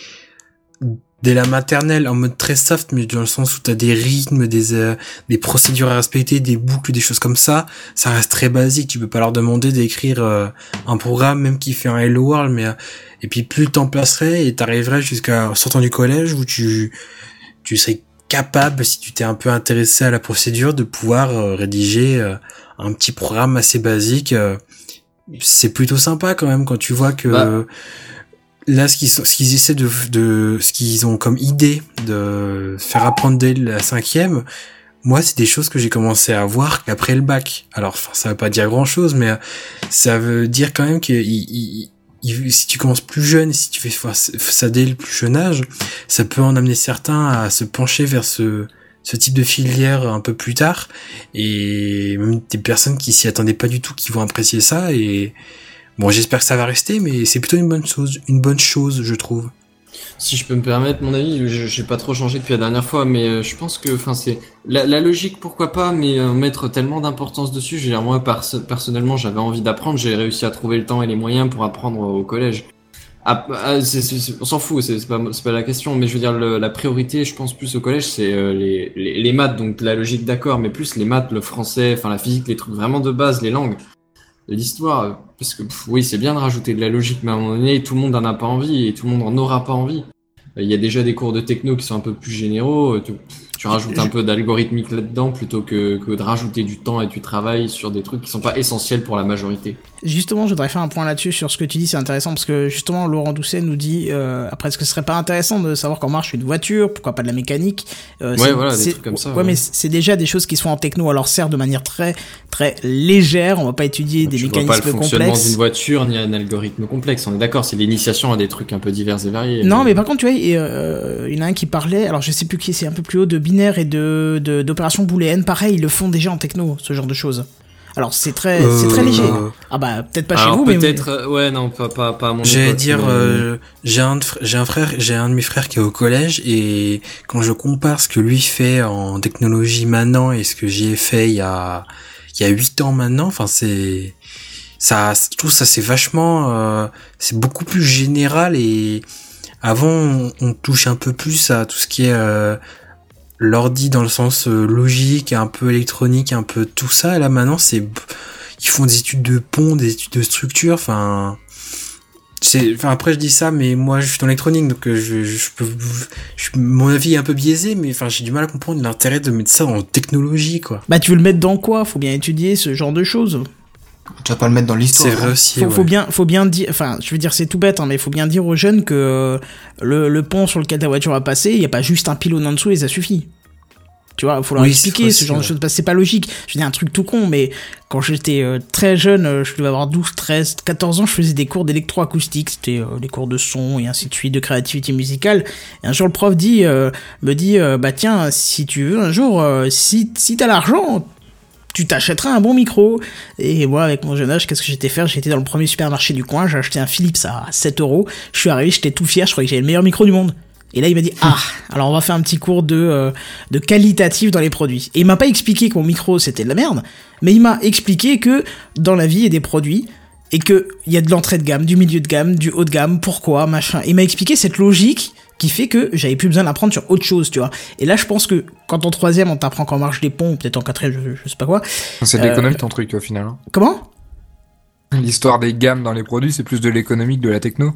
dès la maternelle en mode très soft, mais dans le sens où t'as des rythmes, des euh, des procédures à respecter, des boucles, des choses comme ça. Ça reste très basique. Tu peux pas leur demander d'écrire euh, un programme même qui fait un Hello World, mais euh, et puis plus le temps passerait et t'arriverais jusqu'à sortant du collège où tu tu serais capable, si tu t'es un peu intéressé à la procédure, de pouvoir euh, rédiger euh, un petit programme assez basique. euh. c'est plutôt sympa quand même quand tu vois que Bah. Là, ce qu'ils ce qu'ils essaient de, de, ce qu'ils ont comme idée de faire apprendre dès la cinquième. Moi, c'est des choses que j'ai commencé à voir qu'après le bac. Alors, enfin, ça veut pas dire grand chose, mais euh, ça veut dire quand même que si tu commences plus jeune, si tu fais ça dès le plus jeune âge, ça peut en amener certains à se pencher vers ce, ce type de filière un peu plus tard et même des personnes qui s'y attendaient pas du tout qui vont apprécier ça et bon j'espère que ça va rester mais c'est plutôt une bonne chose une bonne chose je trouve Si je peux me permettre mon avis, j'ai pas trop changé depuis la dernière fois, mais euh, je pense que, enfin, c'est la, logique, pourquoi pas, mais euh, mettre tellement d'importance dessus. Dire, moi, perso- personnellement, j'avais envie d'apprendre, j'ai réussi à trouver le temps et les moyens pour apprendre au collège. Ah, ah, on s'en fout, c'est pas, pas la question, mais je veux dire, la priorité, je pense plus au collège, c'est euh, les maths, donc la logique, d'accord, mais plus les maths, le français, enfin la physique, les trucs vraiment de base, les langues. L'histoire, parce que pff, oui, c'est bien de rajouter de la logique, mais à un moment donné, tout le monde en a pas envie et tout le monde en aura pas envie. Euh, Il y a déjà des cours de techno qui sont un peu plus généraux. euh, Tu, rajoutes un peu d'algorithmique là-dedans plutôt que, que de rajouter du temps et du travail sur des trucs qui sont pas essentiels pour la majorité. Justement, je voudrais faire un point là-dessus sur ce que tu dis, c'est intéressant parce que justement, Laurent Doucet nous dit euh, après, est-ce que ce serait pas intéressant de savoir comment marche une voiture, pourquoi pas de la mécanique euh, Ouais, voilà, des trucs comme ça, Ouais, ouais. mais c'est déjà des choses qui sont en techno, alors certes de manière très très légère, on va pas étudier des tu vois pas le mécanismes fonctionnement d'une complexes. voiture ni un algorithme complexe. On est d'accord, c'est l'initiation à des trucs un peu divers et variés. Non, mais par contre, tu vois, euh, il y en a un qui parlait, alors je sais plus qui c'est, un peu plus haut, de binaire et de de- d'opérations booléennes. Pareil, ils le font déjà en techno, ce genre de choses. Alors c'est très, c'est très léger. euh, Ah bah peut-être pas chez vous, mais peut-être, euh, ouais, non, pas, pas, pas à mon J'allais dire, euh, j'ai un, j'ai un frère, j'ai un de mes frères qui est au collège et quand je compare ce que lui fait en technologie maintenant et ce que j'y ai fait il y a, il y a huit ans maintenant, enfin c'est, ça, je trouve ça c'est vachement, euh, c'est beaucoup plus général et avant on, on touche un peu plus à tout ce qui est euh, l'ordi dans le sens euh, logique, un peu électronique, un peu tout ça. Là maintenant c'est, ils font des études de pont, des études de structure, enfin. Enfin après je dis ça, mais moi je suis dans l'électronique, donc euh, je peux, je, mon avis est un peu biaisé, mais enfin j'ai du mal à comprendre l'intérêt de mettre ça en technologie, quoi. Bah tu veux le mettre dans quoi? Faut bien étudier ce genre de choses. Tu vas pas le mettre dans l'histoire. C'est vrai hein. aussi. Faut, ouais. faut bien, faut bien dire, enfin, je veux dire, c'est tout bête, hein, mais faut bien dire aux jeunes que euh, le, le pont sur lequel ta voiture va passer, il y a pas juste un pylône en dessous et ça suffit. Tu vois, faut leur Oui, expliquer c'est ce genre de choses, parce que c'est pas logique. Je dire, un truc tout con, mais quand j'étais euh, très jeune, euh, je devais avoir 12, 13, 14 ans, je faisais des cours d'électroacoustique, c'était euh, les cours de son et ainsi de suite, de créativité musicale. Et un jour, le prof dit, euh, me dit, euh, bah tiens, si tu veux, un jour, euh, si, si t'as l'argent, tu t'achèteras un bon micro. Et moi, avec mon jeune âge, qu'est-ce que j'étais faire? J'étais dans le premier supermarché du coin, j'ai acheté un Philips à 7 euros. Je suis arrivé, j'étais tout fier, je croyais que j'avais le meilleur micro du monde. Et là, il m'a dit ah, alors on va faire un petit cours de euh, de qualitatif dans les produits. Et il m'a pas expliqué que mon micro c'était de la merde, mais il m'a expliqué que dans la vie il y a des produits et que il y a de l'entrée de gamme, du milieu de gamme, du haut de gamme, pourquoi, machin. Il m'a expliqué cette logique qui fait que j'avais plus besoin d'apprendre sur autre chose, tu vois. Et là, je pense que quand en troisième on t'apprend qu'en marche des ponts, peut-être en quatrième, je, je sais pas quoi. C'est de Euh, l'économie ton truc au final. hein. Comment? L'histoire des gammes dans les produits, c'est plus de l'économique de la techno.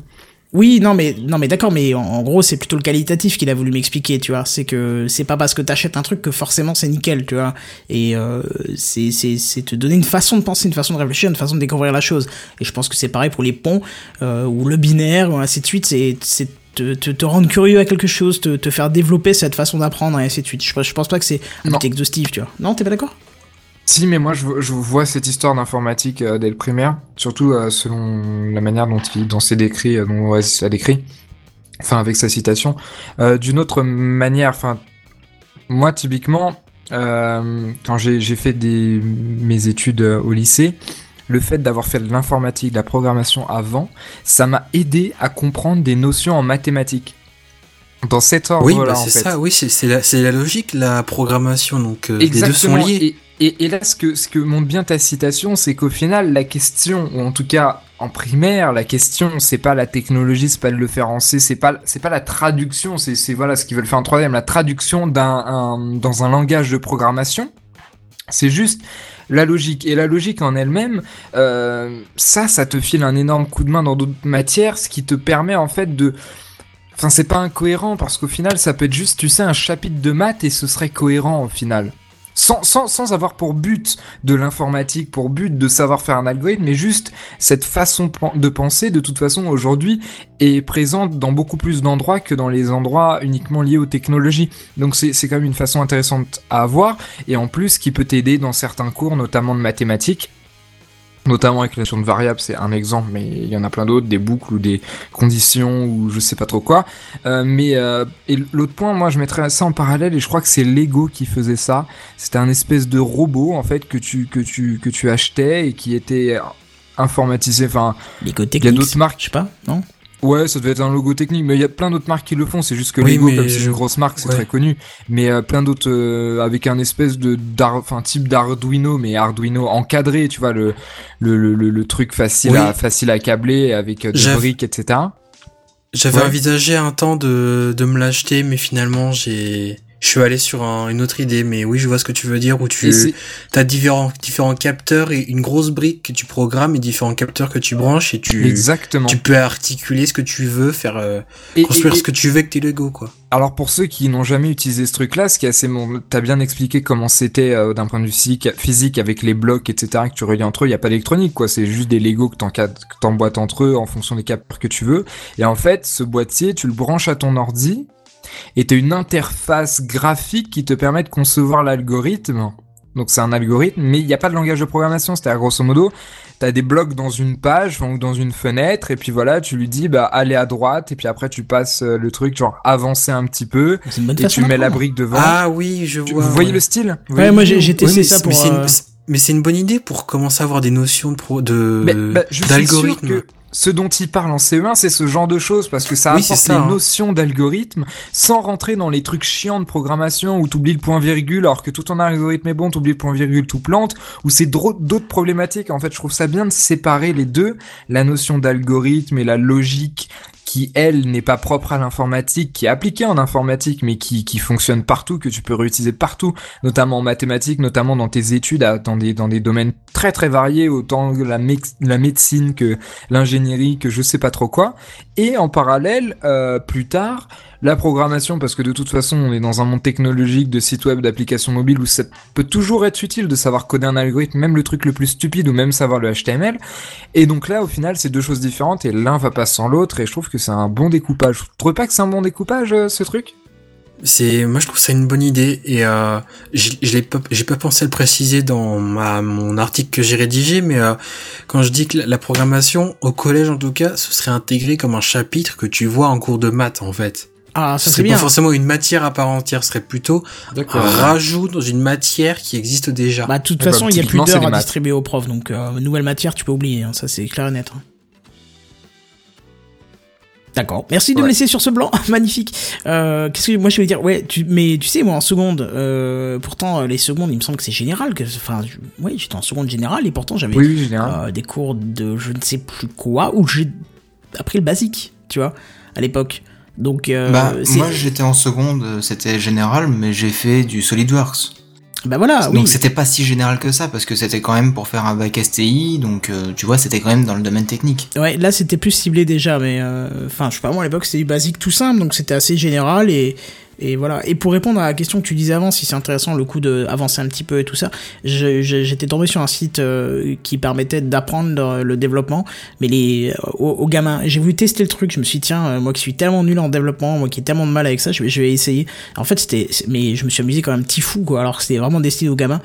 Oui, non mais non mais d'accord, mais en, en gros c'est plutôt le qualitatif qu'il a voulu m'expliquer, tu vois. C'est que c'est pas parce que t'achètes un truc que forcément c'est nickel, tu vois. Et euh, c'est c'est te donner une façon de penser, une façon de réfléchir, une façon de découvrir la chose. Et je pense que c'est pareil pour les ponts euh, ou le binaire ou ainsi de suite. C'est te, te, te rendre curieux à quelque chose, te, te faire développer cette façon d'apprendre et ainsi de suite. Je, pense- je pense pas que c'est exhaustif, tu vois. Non, t'es pas d'accord? Si, mais moi, je, je vois cette histoire d'informatique euh, dès le primaire, surtout euh, selon la manière dont, il, dont c'est décrit, euh, dont Oasis a décrit, enfin avec sa citation. D'une autre manière, enfin, moi, typiquement, quand j'ai fait des, mes études au lycée, le fait d'avoir fait de l'informatique, de la programmation avant, ça m'a aidé à comprendre des notions en mathématiques. Dans cet ordre-là, Oui, bah, en c'est fait. ça, oui, c'est la, logique, la programmation, donc euh, les deux sont liés. Et, et, et là, ce que, ce que montre bien ta citation, c'est qu'au final, la question, ou en tout cas en primaire, la question, c'est pas la technologie, c'est pas de le faire en C, c'est pas, c'est pas la traduction, c'est, voilà ce qu'ils veulent faire en troisième, la traduction d'un, dans un langage de programmation. C'est juste la logique. Et la logique en elle-même, euh, ça, ça te file un énorme coup de main dans d'autres matières, ce qui te permet en fait de... Enfin, c'est pas incohérent parce qu'au final, ça peut être juste, tu sais, un chapitre de maths et ce serait cohérent au final. Sans, sans, sans avoir pour but de l'informatique, pour but de savoir faire un algorithme, mais juste cette façon de penser, de toute façon, aujourd'hui, est présente dans beaucoup plus d'endroits que dans les endroits uniquement liés aux technologies. Donc c'est quand même une façon intéressante à avoir, et en plus qui peut t'aider dans certains cours, notamment de mathématiques, notamment avec la notion de variable, c'est un exemple, mais il y en a plein d'autres, des boucles ou des conditions ou je sais pas trop quoi. Euh, mais euh, et l'autre point, moi je mettrais ça en parallèle et je crois que c'est Lego qui faisait ça. C'était un espèce de robot en fait que tu que tu que tu achetais et qui était informatisé. Enfin, Lego il y a Technics. d'autres marques. Je sais pas, non? Ouais, ça devait être un logo technique, mais il y a plein d'autres marques qui le font. C'est juste que Oui, Lego, mais comme c'est une grosse marque, c'est ouais. très connu. Mais euh, plein d'autres euh, avec un espèce de enfin type d'Arduino, mais Arduino encadré, tu vois le le, le, truc facile Oui. à facile à câbler avec euh, des briques, etc. J'avais Ouais. envisagé un temps de, de me l'acheter, mais finalement, j'ai, je suis allé sur un- une autre idée, mais oui, je vois ce que tu veux dire, où tu as différents, différents capteurs et une grosse brique que tu programmes et différents capteurs que tu branches et tu, Exactement. tu peux articuler ce que tu veux, faire, euh, Et- construire et- ce que tu veux avec tes Lego, quoi. Alors pour ceux qui n'ont jamais utilisé ce truc-là, ce qui est assez bon, t'as bien expliqué comment c'était euh, d'un point de vue physique, physique avec les blocs, etc. que tu relis entre eux. Il y a pas d'électronique, quoi. C'est juste des Lego que t'emboîtes entre eux en fonction des capteurs que tu veux. Et en fait, ce boîtier, tu le branches à ton ordi et t'as une interface graphique qui te permet de concevoir l'algorithme. Donc c'est un algorithme, mais il n'y a pas de langage de programmation. C'est-à-dire grosso modo, t'as des blocs dans une page ou dans une fenêtre, et puis voilà, tu lui dis bah aller à droite, et puis après tu passes euh, le truc genre avancer un petit peu, et tu mets la brique devant. Ah oui, je Tu- vois. vous voyez ouais. le style? Vous Ouais, moi j'ai testé Oui, ça c'est- pour. mais c'est une- euh, mais c'est une bonne idée pour commencer à avoir des notions de pro, de, Mais, bah, d'algorithme. Ce dont il parle en CE1, c'est ce genre de choses, parce que ça Oui, apporte ça, les hein. notions d'algorithme, sans rentrer dans les trucs chiants de programmation où t'oublies le point-virgule, alors que tout ton algorithme est bon, t'oublies le point-virgule, tout plante, ou c'est d'autres problématiques. En fait, je trouve ça bien de séparer les deux, la notion d'algorithme et la logique qui, elle, n'est pas propre à l'informatique, qui est appliquée en informatique, mais qui, qui fonctionne partout, que tu peux réutiliser partout, notamment en mathématiques, notamment dans tes études, dans des, dans des domaines très très variés, autant la, la médecine que l'ingénierie, que je sais pas trop quoi. Et en parallèle, euh, plus tard, la programmation, parce que de toute façon, on est dans un monde technologique de sites web, d'applications mobiles, où ça peut toujours être utile de savoir coder un algorithme, même le truc le plus stupide, ou même savoir le HTML. Et donc là, au final, c'est deux choses différentes, et l'un va pas sans l'autre, et je trouve que c'est un bon découpage. Vous trouvez pas que c'est un bon découpage, euh, ce truc? C'est, moi je trouve ça une bonne idée et euh, je, l'ai pas, pas pensé à le préciser dans mon article que j'ai rédigé, mais euh, quand je dis que la programmation au collège en tout cas, ce serait intégré comme un chapitre que tu vois en cours de maths en fait. Ah, Ce ça serait c'est pas bien. forcément une matière à part entière, ce serait plutôt un rajout dans une matière qui existe déjà. Bah, de toute bah, façon, il y a plus d'heures à distribuer aux profs, donc euh, nouvelle matière, tu peux oublier, hein, ça c'est clair et net. hein. D'accord. Merci de me laisser sur ce blanc. [LAUGHS] Magnifique. Euh, qu'est-ce que moi je voulais dire? Ouais, tu, mais tu sais moi en seconde, euh, pourtant les secondes, il me semble que c'est général. Que, enfin, je- oui, j'étais en seconde générale et pourtant j'avais Oui, euh, des cours de je ne sais plus quoi où j'ai appris le basique, tu vois, à l'époque. Donc euh, bah, moi j'étais en seconde, euh, c'était général, mais j'ai fait du SolidWorks. bah voilà, donc oui. c'était pas si général que ça, parce que c'était quand même pour faire un bac STI, donc euh, tu vois, c'était quand même dans le domaine technique. Ouais, là c'était plus ciblé déjà, mais euh, enfin, je sais pas, moi à l'époque c'était du basique tout simple, donc c'était assez général et. Et voilà. Et pour répondre à la question que tu disais avant, si c'est intéressant le coup de avancer un petit peu et tout ça, j'étais tombé sur un site euh, qui permettait d'apprendre euh, le développement, mais les aux, aux gamins. J'ai voulu tester le truc. Je me suis dit, tiens, euh, moi qui suis tellement nul en développement, moi qui ai tellement de mal avec ça, je vais, je vais essayer. En fait, c'était, mais je me suis amusé comme un petit fou, quoi. Alors que c'était vraiment destiné aux gamins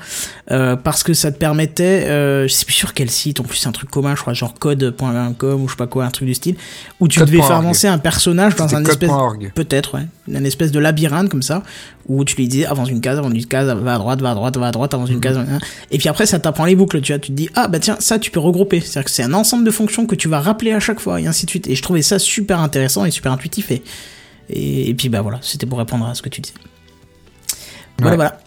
euh, parce que ça te permettait, euh, je sais plus sur quel site. En plus, c'est un truc commun, je crois, genre code.com ou je sais pas quoi, un truc du style, où tu devais faire avancer un personnage dans un espèce. Peut-être, ouais. Une espèce de labyrinthe comme ça, où tu lui disais avance une case, avance une case, va à droite, va à droite, va à droite, avance une case. hein. Et puis après, ça t'apprend les boucles, tu vois. Tu te dis, ah bah tiens, ça tu peux regrouper. C'est-à-dire que c'est un ensemble de fonctions que tu vas rappeler à chaque fois, et ainsi de suite. Et je trouvais ça super intéressant et super intuitif. Et, et, et puis bah voilà, c'était pour répondre à ce que tu disais. Voilà, Ouais. voilà.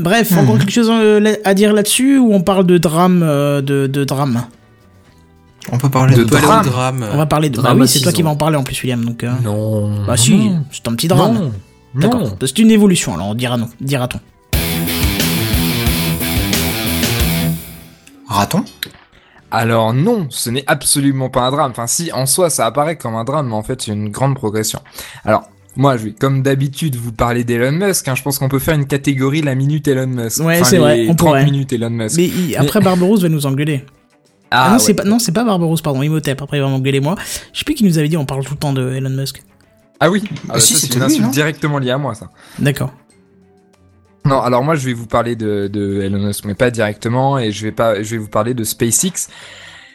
Bref, encore quelque chose euh, à dire là-dessus, ou on parle de drame, euh, de, de drame? On peut parler De de, drame. drame. On va parler de. Bah oui, c'est toi qui vas en parler en plus, William. Donc, euh, Non. bah si, c'est un petit drame. Non. D'accord. Non. C'est une évolution, alors on dira non, dira-t-on. raton? Alors non, ce n'est absolument pas un drame. Enfin si, en soi, ça apparaît comme un drame, mais en fait, c'est une grande progression. Alors, moi, je vais, comme d'habitude, vous parler d'Elon Musk. hein. Je pense qu'on peut faire une catégorie la minute Elon Musk. Ouais, Enfin, c'est vrai, on 30 pourrait. minutes Elon Musk. Mais il- après Barberousse va nous engueuler. Ah, non, ouais. c'est pas non, c'est pas Barberousse, pardon, Imhotep. Après il va m'engueuler moi. Je sais plus qui nous avait dit on parle tout le temps de Elon Musk. Ah oui. Ah, bah, si, ça, c'est une lui, insulte non directement liée à moi, ça. D'accord. Non, alors moi je vais vous parler de, de Elon Musk, mais pas directement, et je vais pas, je vais vous parler de SpaceX.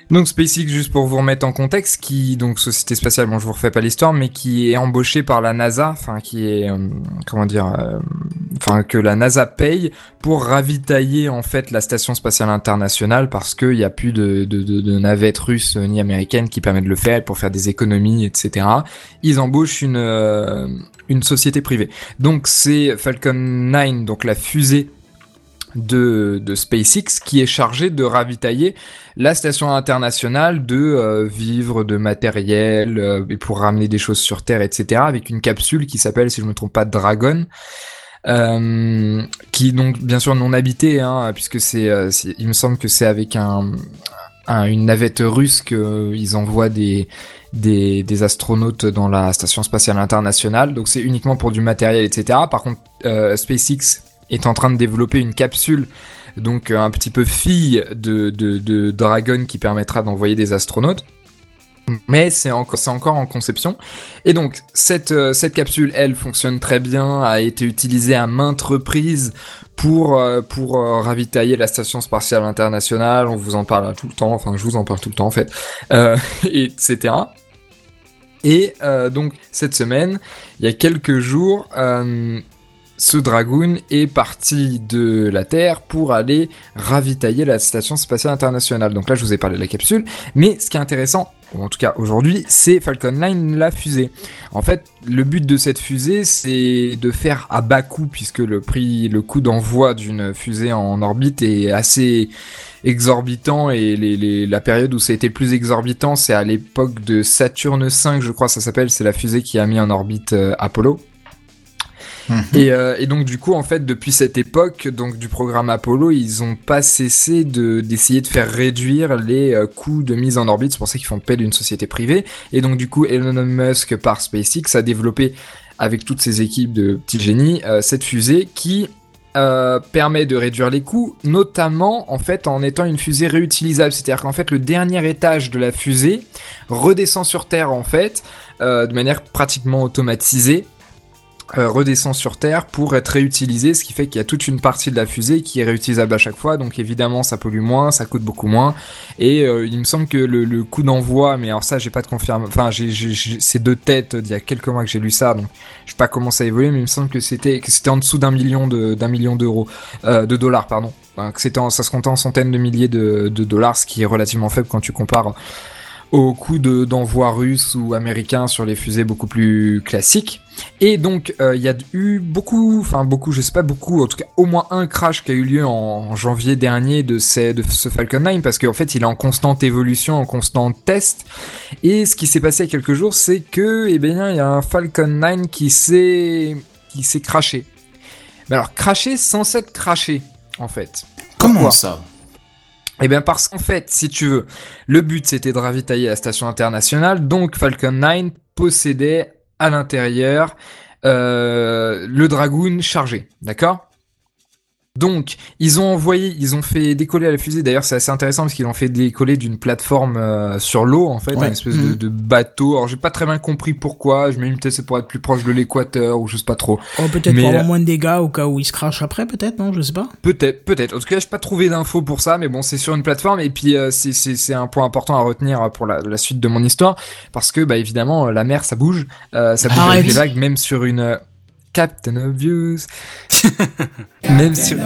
Donc SpaceX, juste pour vous remettre en contexte, qui donc société spatiale, bon je vous refais pas l'histoire, mais qui est embauché par la NASA, enfin qui est euh, comment dire, euh, enfin que la NASA paye pour ravitailler en fait la station spatiale internationale parce qu'il y a plus de, navettes russes euh, ni américaines qui permettent de le faire pour faire des économies, etc. Ils embauchent une euh, une société privée. Donc c'est Falcon 9, donc la fusée de, de SpaceX, qui est chargée de ravitailler la station internationale de euh, vivres, de matériel, euh, pour ramener des choses sur Terre, etc. Avec une capsule qui s'appelle, si je me trompe pas, Dragon. Euh, qui donc bien sûr non habitée, hein, puisque c'est, euh, il me semble que c'est avec un, un- une navette russe qu'ils envoient des, des, des astronautes dans la station spatiale internationale. Donc c'est uniquement pour du matériel, etc. Par contre, euh, SpaceX est en train de développer une capsule, donc euh, un petit peu fille de, de, de Dragon qui permettra d'envoyer des astronautes. Mais c'est encore, encore en conception. Et donc, cette, euh, cette capsule, elle, fonctionne très bien, a été utilisée à maintes reprises pour, euh, pour euh, ravitailler la station spatiale internationale. On vous en parle tout le temps, enfin, je vous en parle tout le temps, en fait, etc. [LAUGHS] Et donc, cette semaine, il y a quelques jours, ce Dragoon est parti de la Terre pour aller ravitailler la station spatiale internationale. Donc là, je vous ai parlé de la capsule, mais ce qui est intéressant, en tout cas aujourd'hui, c'est Falcon 9, la fusée. En fait, le but de cette fusée, c'est de faire à bas coût, puisque le prix, le coût d'envoi d'une fusée en orbite est assez exorbitant et la période où ça a été le plus exorbitant, c'est à l'époque de Saturne 5, je crois, ça s'appelle, c'est la fusée qui a mis en orbite euh, Apollo. Mhm. Et, euh, et donc du coup en fait depuis cette époque donc du programme Apollo ils ont pas cessé de d'essayer de faire réduire les euh, coûts de mise en orbite c'est pour ça qu'ils font appel à une société privée et donc du coup Elon Musk par SpaceX a développé avec toutes ses équipes de petits génies euh, cette fusée qui permet de réduire les coûts, notamment en fait en étant une fusée réutilisable. C'est-à-dire qu'en fait le dernier étage de la fusée redescend sur Terre en fait de manière pratiquement automatisée euh, redescend sur Terre pour être réutilisé, ce qui fait qu'il y a toute une partie de la fusée qui est réutilisable à chaque fois, donc évidemment ça pollue moins, ça coûte beaucoup moins, et euh, il me semble que le, le coût d'envoi, mais alors ça j'ai pas de confirmation, enfin j'ai, c'est deux têtes d'il y a quelques mois que j'ai lu ça, donc je sais pas comment ça a évolué, mais il me semble que c'était que c'était en dessous d'un million d'un million d'euros, euh, de dollars pardon, que c'était ça se comptait en centaines de milliers de dollars, ce qui est relativement faible quand tu compares au coup de- d'envoi russe ou américain sur les fusées beaucoup plus classiques. Et donc, euh, il y a eu beaucoup, enfin beaucoup, je sais pas beaucoup, en tout cas au moins un crash qui a eu lieu en, en janvier dernier de, ces, de ce Falcon 9 parce qu'en fait, il est en constante évolution, en constant test. Et ce qui s'est passé il y a quelques jours, c'est que, eh bien, il y a un Falcon 9 qui s'est, qui s'est crashé. Mais alors, craché sans s'être craché, en fait. Comment ça? Eh bien parce qu'en fait, si tu veux, le but c'était de ravitailler la station internationale, donc Falcon 9 possédait à l'intérieur euh, le Dragoon chargé, d'accord? Donc, ils ont envoyé, ils ont fait décoller à la fusée. D'ailleurs, c'est assez intéressant parce qu'ils l'ont fait décoller d'une plateforme euh, sur l'eau, en fait, Ouais. une espèce de, Mhm. de bateau. Alors, j'ai pas très bien compris pourquoi. Je me dis peut-être c'est pour être plus proche de l'équateur ou je sais pas trop. Oh, peut-être pour avoir euh, moins de dégâts au cas où il se crache après, peut-être, non Je sais pas. Peut-être, peut-être. En tout cas, j'ai pas trouvé d'infos pour ça, mais bon, c'est sur une plateforme et puis euh, c'est un point important à retenir pour la, la suite de mon histoire parce que bah évidemment euh, la mer ça bouge, euh, ça bouge Arrête. avec les vagues, même sur une euh, Captain Obvious, [LAUGHS] même sur.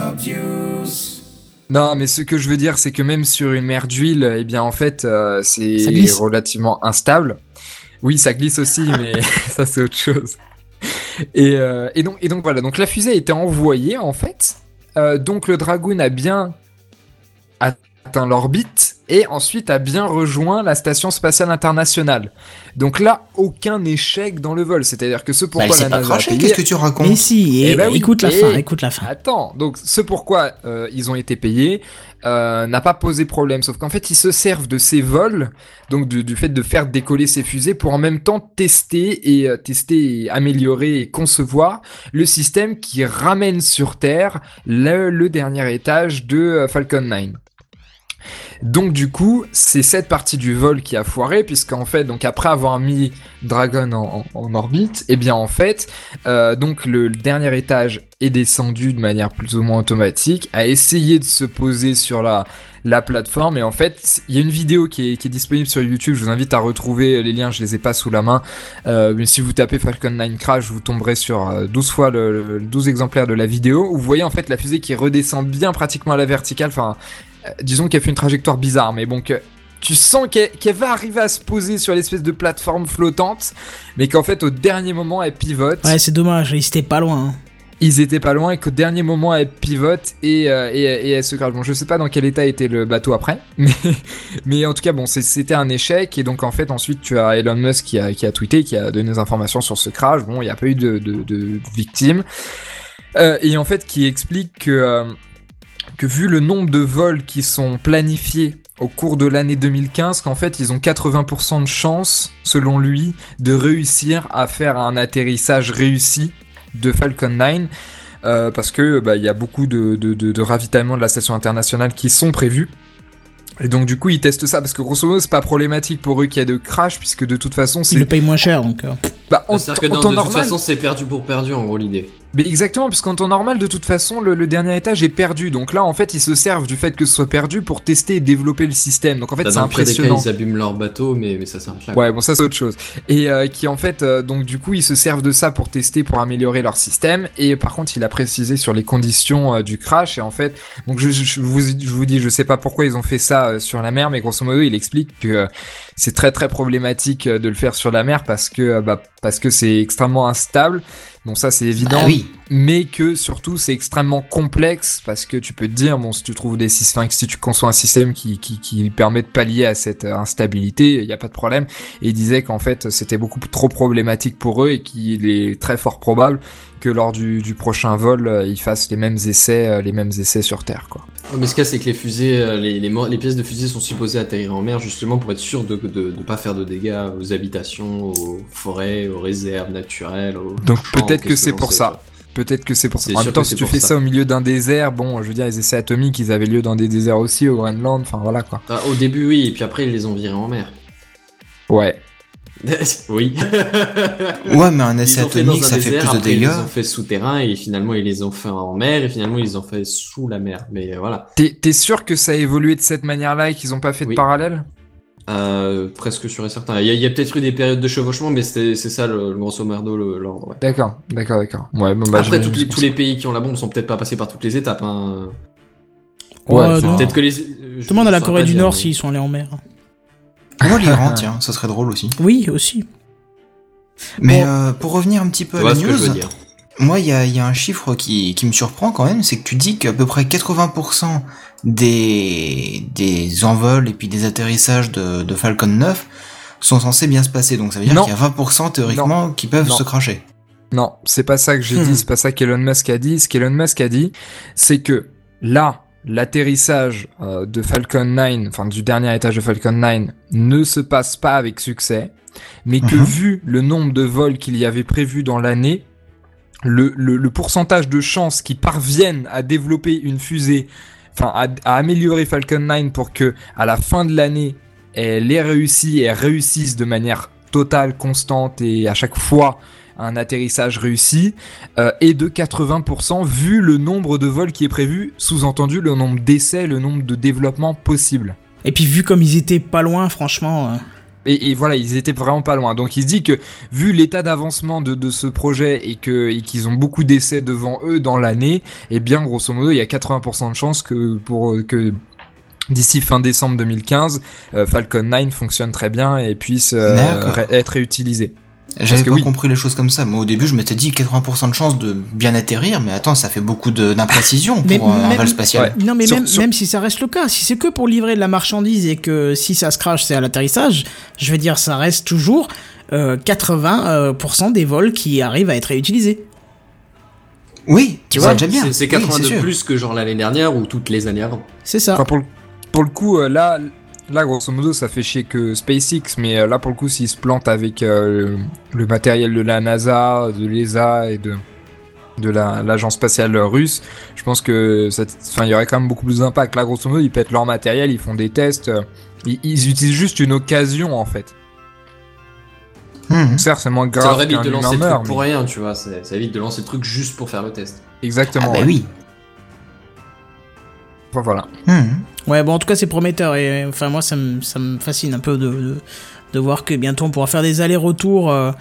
Non, mais ce que je veux dire, c'est que même sur une mer d'huile, eh bien en fait, euh, c'est relativement instable. Oui, ça glisse aussi, [LAUGHS] mais [LAUGHS] ça c'est autre chose. Et, euh, et donc et donc voilà, donc la fusée a été envoyée en fait. Euh, donc le Dragoon a bien atteint l'orbite et ensuite a bien rejoint la station spatiale internationale. Donc là, aucun échec dans le vol. C'est-à-dire que ce Bah, pourquoi la pas NASA a craché, payé- qu'est-ce que tu racontes Mais si, et, Eh ben oui, écoute la et- fin, écoute la fin. Attends, donc ce pourquoi euh, ils ont été payés euh, n'a pas posé problème, sauf qu'en fait ils se servent de ces vols, donc du, du fait de faire décoller ces fusées pour en même temps tester et euh, tester et améliorer et concevoir le système qui ramène sur Terre le, le dernier étage de Falcon 9. Donc du coup, c'est cette partie du vol qui a foiré, puisqu'en fait, donc après avoir mis Dragon en, orbite, et bien en fait, euh, donc le, dernier étage est descendu de manière plus ou moins automatique, a essayé de se poser sur la la plateforme et en fait il y a une vidéo qui est, disponible sur YouTube je vous invite à retrouver les liens je les ai pas sous la main. Euh, mais si vous tapez Falcon 9 Crash vous tomberez sur euh, 12 fois le, le- 12 exemplaires de la vidéo où vous voyez en fait la fusée qui redescend bien pratiquement à la verticale enfin euh, disons qu'elle fait une trajectoire bizarre mais bon que tu sens qu'elle va arriver à se poser sur l'espèce de plateforme flottante, mais qu'en fait au dernier moment elle pivote. Ouais, c'est dommage, ils étaient pas loin. hein. Ils étaient pas loin et qu'au dernier moment elle pivote et, euh, et, et elle se crache. Bon, je sais pas dans quel état était le bateau après, [LAUGHS] mais, mais en tout cas bon, c'était un échec et donc en fait ensuite tu as Elon Musk qui a, qui a tweeté, qui a donné des informations sur ce crash. Bon, il n'y a pas eu de, de, de victimes Euh, et en fait qui explique que euh, que vu le nombre de vols qui sont planifiés au cours de l'année 2015, qu'en fait ils ont 80% de chances, selon lui, de réussir à faire un atterrissage réussi de Falcon 9. euh, parce que bah, il y a beaucoup de, de, de, de ravitaillements de la station internationale qui sont prévus. Et donc du coup ils testent ça parce que grosso modo c'est pas problématique pour eux qu'il y ait de crash puisque de toute façon Ils c'est le payent moins cher, donc. Bah, en, C'est-à-dire que en temps de toute façon, c'est perdu pour perdu en gros l'idée. mais exactement, parce qu'en temps normal, de toute façon, le, le dernier étage est perdu. Donc là, en fait, ils se servent du fait que ce soit perdu pour tester et développer le système. Donc en fait, c'est pire des cas, impressionnant. ils abîment leur bateau, mais, mais ça s'arrête là. Ouais, bon, ça c'est autre chose. Et euh, qui en fait, euh, donc du coup, ils se servent de ça pour tester, pour améliorer leur système. Et par contre, il a précisé sur les conditions euh, du crash. Et en fait, donc je, je- je vous, je vous dis, je sais pas pourquoi ils ont fait ça euh, sur la mer, mais grosso modo, il explique que euh, c'est très très problématique euh, de le faire sur la mer parce que euh, bah, parce que c'est extrêmement instable. Bon, ça c'est évident Ah oui. mais que surtout c'est extrêmement complexe parce que tu peux te dire bon si tu trouves des systèmes si tu conçois un système qui, qui, qui permet de pallier à cette euh, instabilité il n'y a pas de problème et il disait qu'en fait c'était beaucoup trop problématique pour eux et qu'il est très fort probable que lors du, du prochain vol euh, ils fassent les mêmes essais euh, les mêmes essais sur terre quoi Mais ce qu'il y a, c'est que les fusées, euh, les, les, mo- les pièces de fusée sont supposées atterrir en mer justement pour être sûr de ne pas faire de dégâts aux habitations, aux forêts, aux réserves naturelles. Aux donc peut-être que c'est pour ça. Peut-être que c'est pour ça. En même temps, si tu fais ça. ça au milieu d'un désert, bon, je veux dire, les essais atomiques, ils avaient lieu dans des déserts aussi, au Groenland, enfin voilà quoi. Ah, au début, oui, et puis après, ils les ont virés en mer. Ouais. [LAUGHS] oui. Ouais, mais un un ça fait plus de après, Ils dégâts. les ont fait souterrain et finalement ils les ont fait en mer et finalement ils les ont fait sous la mer. Mais euh, voilà, T'es sûr que ça a évolué de cette manière-là et qu'ils ont pas fait de Oui. parallèle? Euh, presque sûr et certain. Il y a, peut-être eu des périodes de chevauchement, mais c'est ça le, le grosso merdo le- l'ordre. ouais. D'accord, d'accord, d'accord. Ouais, bon, bah, Après, les- tous les pays qui ont la bombe sont peut-être pas passés par toutes les étapes. Hein. Ouais, Ouais. Peut-être que les. euh, je Demande à la Corée du dire, Nord mais- s'ils sont allés en mer. Moi, l'Iran, [LAUGHS] tiens, ça serait drôle aussi. Oui, aussi. Mais Bon. euh, pour revenir un petit peu Tu à la ce que je veux news, dire. moi, il y a, il y a un chiffre qui, qui me surprend quand même, c'est que tu dis qu'à peu près 80% des, des envols et puis des atterrissages de, de Falcon 9 sont censés bien se passer. Donc ça veut dire qu'il y a 20% théoriquement qui peuvent Non. se cracher. Non, c'est pas ça que j'ai Hmm. dit, c'est pas ça qu'Elon Musk a dit. Ce qu'Elon Musk a dit, c'est que là, l'atterrissage euh, de Falcon 9, enfin du dernier étage de Falcon 9, ne se passe pas avec succès, mais que Mhm. vu le nombre de vols qu'il y avait prévu dans l'année, le, le, le pourcentage de chances qu'ils parviennent à développer une fusée, enfin à, à améliorer Falcon 9 pour que à la fin de l'année elle ait réussi et elle réussisse de manière totale, constante et à chaque fois un atterrissage réussi euh, est de 80% vu le nombre de vols qui est prévu, sous-entendu le nombre d'essais, le nombre de développements possibles. Et puis vu comme ils étaient pas loin, franchement. euh, Et, et voilà, ils étaient vraiment pas loin. Donc il se dit que vu l'état d'avancement de, de ce projet et que et qu'ils ont beaucoup d'essais devant eux dans l'année, eh bien grosso modo il y a 80% de chances que pour euh, que d'ici fin décembre 2015, euh, Falcon 9 fonctionne très bien et puisse euh, être réutilisé. J'avais que pas oui. compris les choses comme ça. Moi, au début, je m'étais dit 80% de chances de bien atterrir, mais attends, ça fait beaucoup d'imprécision pour euh, un vol spatial. Non, mais Sur- même, sur- même si ça reste le cas, si c'est que pour livrer de la marchandise et que si ça se crache, c'est à l'atterrissage, je veux dire, ça reste toujours euh, 80% des vols qui arrivent à être réutilisés. Oui, Tu c'est vois, déjà bien. C'est- C'est Oui, 80 c'est de sûr. plus que genre l'année dernière ou toutes les années avant. C'est ça. Enfin, pour, le, pour le coup, euh, là, là, grosso modo, ça fait chier que SpaceX, mais euh, là, pour le coup, s'ils se plantent avec euh, le, le matériel de la NASA, de l'ESA et de, de la- l'agence spatiale russe, je pense que ça, enfin, il y aurait quand même beaucoup plus d'impact. Là, grosso modo, ils pètent leur matériel, ils font des tests, euh, ils, ils utilisent juste une occasion, en fait. Mhm. Certes, c'est moins Ça grave leur évite de lancer le truc pour mais- rien, tu vois. Ça ça évite de lancer le truc juste pour faire le test. Exactement. Ah bah ouais. oui. Enfin, voilà. Mhm. Ouais, bon, en tout cas, c'est prometteur. Et enfin, moi, ça me, ça me fascine un peu de, de, de voir que bientôt on pourra faire des allers-retours euh,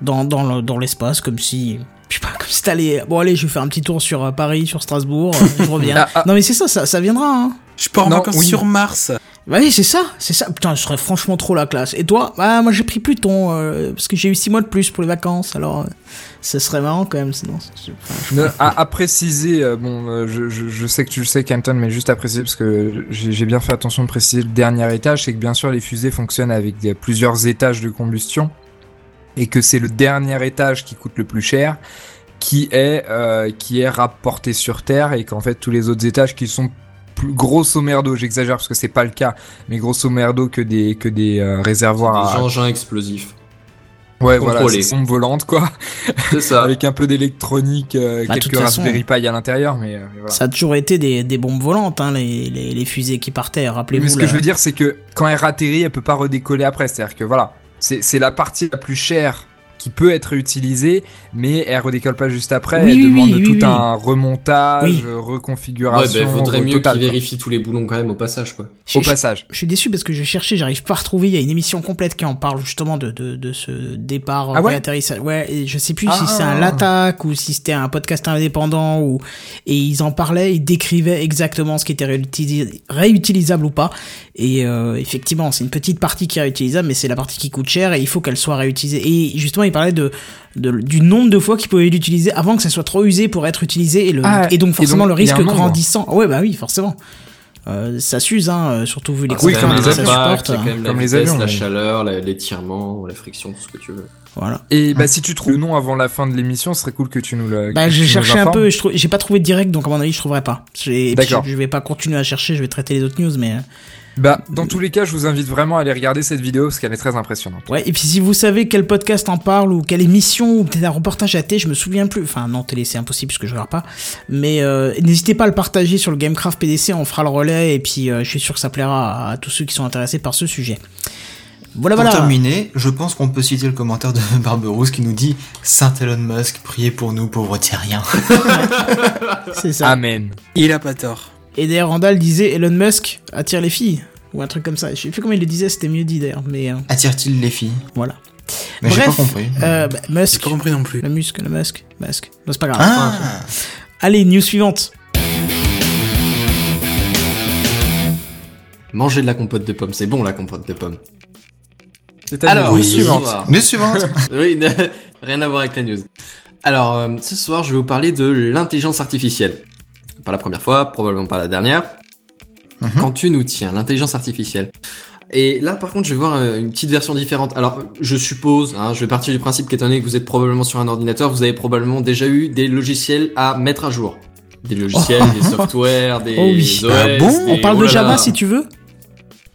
dans, dans, le- dans l'espace, comme si. Je sais pas, comme si t'allais. Bon, allez, je vais faire un petit tour sur euh, Paris, sur Strasbourg, euh, je reviens. [LAUGHS] Ah, ah. Non, mais c'est ça, ça, ça viendra, hein. Je pars en vacances oui. sur Mars. Bah oui, c'est ça, c'est ça. Putain, je serais franchement trop la classe. Et toi? Bah, moi j'ai pris Pluton, euh, parce que j'ai eu 6 mois de plus pour les vacances, alors euh, ce serait marrant quand même, sinon. enfin, je- à, à préciser, euh, bon, euh, je, je, je sais que tu le sais, Canton, mais juste à préciser, parce que j'ai bien fait attention de préciser le dernier étage, c'est que bien sûr les fusées fonctionnent avec des- plusieurs étages de combustion, et que c'est le dernier étage qui coûte le plus cher, qui est, euh, qui est rapporté sur Terre, et qu'en fait tous les autres étages qui sont plus grosso merdo, j'exagère parce que c'est pas le cas, mais grosso merdo que des, que des euh, réservoirs Des à... engins explosifs. Ouais, voilà, c'est bombes volantes, quoi, C'est ça. [LAUGHS] avec un peu d'électronique, euh, Bah, quelques Raspberry Pi à l'intérieur, mais, euh, mais voilà. Ça a toujours été des, des bombes volantes, hein, les, les, les fusées qui partaient, Mais rappelez-vous. ce que je veux dire, c'est que quand elle atterrit, elle peut pas redécoller après. C'est-à-dire que voilà, c'est c'est la partie la plus chère qui peut être utilisée, mais elle redécolle pas juste après. Oui, elle oui, demande oui, tout un remontage, Oui. euh, Ouais, reconfiguration. bah, faudrait re- mieux qu'ils quoi. vérifient tous les boulons quand même au passage, quoi. Je- Au je- passage. Je suis déçu parce que je cherchais, j'arrive pas à retrouver. Il y a une émission complète qui en parle justement de, de, de ce départ Ah ouais. Ouais, et je sais plus si Ah. c'est un l'attaque ou si c'était un podcast indépendant ou et ils en parlaient, ils décrivaient exactement ce qui était réutilis- réutilisable ou pas. Et euh, effectivement, c'est une petite partie qui est réutilisable, mais c'est la partie qui coûte cher et il faut qu'elle soit réutilisée. Et justement, il parlait de, de du nombre de fois qu'ils pouvaient l'utiliser avant que ça soit trop usé pour être utilisé et, le, Ah, et donc et forcément donc, le risque grandissant. Ouais, bah oui, forcément. Euh, ça s'use, hein, euh, surtout vu les Ah, oui, comme les même ça un avions. impact, supporte. quand même Comme la les vitesse, avions, la oui. chaleur, la- l'étirement, la friction, tout ce que tu veux. Voilà. Et bah si tu trouves le nom avant la fin de l'émission, ce serait cool que tu nous le. Bah, j'ai cherché un peu, et je j'ai pas trouvé de direct, donc à mon avis, je trouverai pas. Et D'accord. Je, je vais pas continuer à chercher, je vais traiter les autres news, mais. Bah dans tous les cas, je vous invite vraiment à aller regarder cette vidéo parce qu'elle est très impressionnante. Ouais, et puis si vous savez quel podcast en parle, ou quelle émission, ou peut-être un reportage à télé, je me souviens plus. Enfin, non, télé, c'est impossible parce que je regarde pas. Mais euh, n'hésitez pas à le partager sur le Gamecraft PDC, on fera le relais, et puis euh, je suis sûr que ça plaira à, à tous ceux qui sont intéressés par ce sujet. Voilà, Pour voilà. terminer, je pense qu'on peut citer le commentaire de [LAUGHS] Barberousse qui nous dit Saint Elon Musk, priez pour nous pauvres terriens. [LAUGHS] C'est ça. Amen. Il a pas tort. Et d'ailleurs, Randall disait Elon Musk attire les filles. Ou un truc comme ça. Je sais plus comment il le disait, c'était mieux dit d'ailleurs. Mais euh, Attire-t-il les filles? voilà. Mais j'ai Bref, pas compris. Euh, bah, J'ai Musk. pas compris non plus. Le muscle, le Musk. Musk. Non, c'est pas grave. Ah Allez, news suivante. Manger de la compote de pommes, c'est bon la compote de pommes. Alors, Oui. ce Suivante. News suivante. [LAUGHS] oui, ne- rien à voir avec la news. Alors, euh, ce soir, je vais vous parler de l'intelligence artificielle. Pas la première fois, probablement pas la dernière. Mhm. Quand tu nous tiens, l'intelligence artificielle. Et là, par contre, je vais voir euh, une petite version différente. Alors, je suppose, hein, je vais partir du principe qu'étant donné que vous êtes probablement sur un ordinateur, vous avez probablement déjà eu des logiciels à mettre à jour. Des logiciels, des softwares, des [LAUGHS] Oh oui. OS, Ah bon des- On parle oh de là Java là. si tu veux.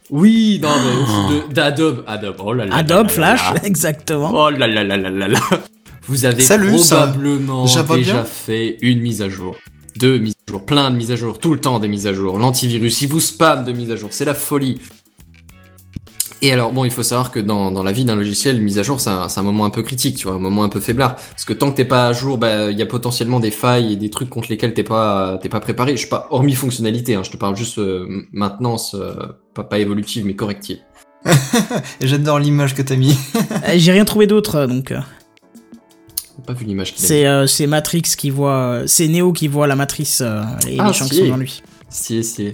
Oui, non, mais de- d'Adobe, Adobe, oh là là. Adobe là Flash, [LAUGHS] exactement. Oh là là là là là là. Vous avez Salut, probablement déjà fait une mise à jour, deux mises à jour, plein de mises à jour, tout le temps des mises à jour. L'antivirus, il vous spam de mises à jour, c'est la folie. Et alors, bon, il faut savoir que dans, dans la vie d'un logiciel, une mise à jour, c'est un, c'est un moment un peu critique, tu vois, un moment un peu faiblard. Parce que tant que t'es pas à jour, bah, il y a potentiellement des failles et des trucs contre lesquels t'es pas, t'es pas préparé. Je sais pas, hormis fonctionnalité, hein, je te parle juste euh, maintenance, euh, pas, pas évolutive, mais corrective. [LAUGHS] J'adore l'image que t'as mis. Euh, J'ai rien trouvé d'autre, euh, donc. Euh, pas vu l'image qu'il C'est euh, c'est Matrix qui voit. euh, C'est Neo qui voit la matrice euh, et Ah, les gens qui sont dans lui. Si, si.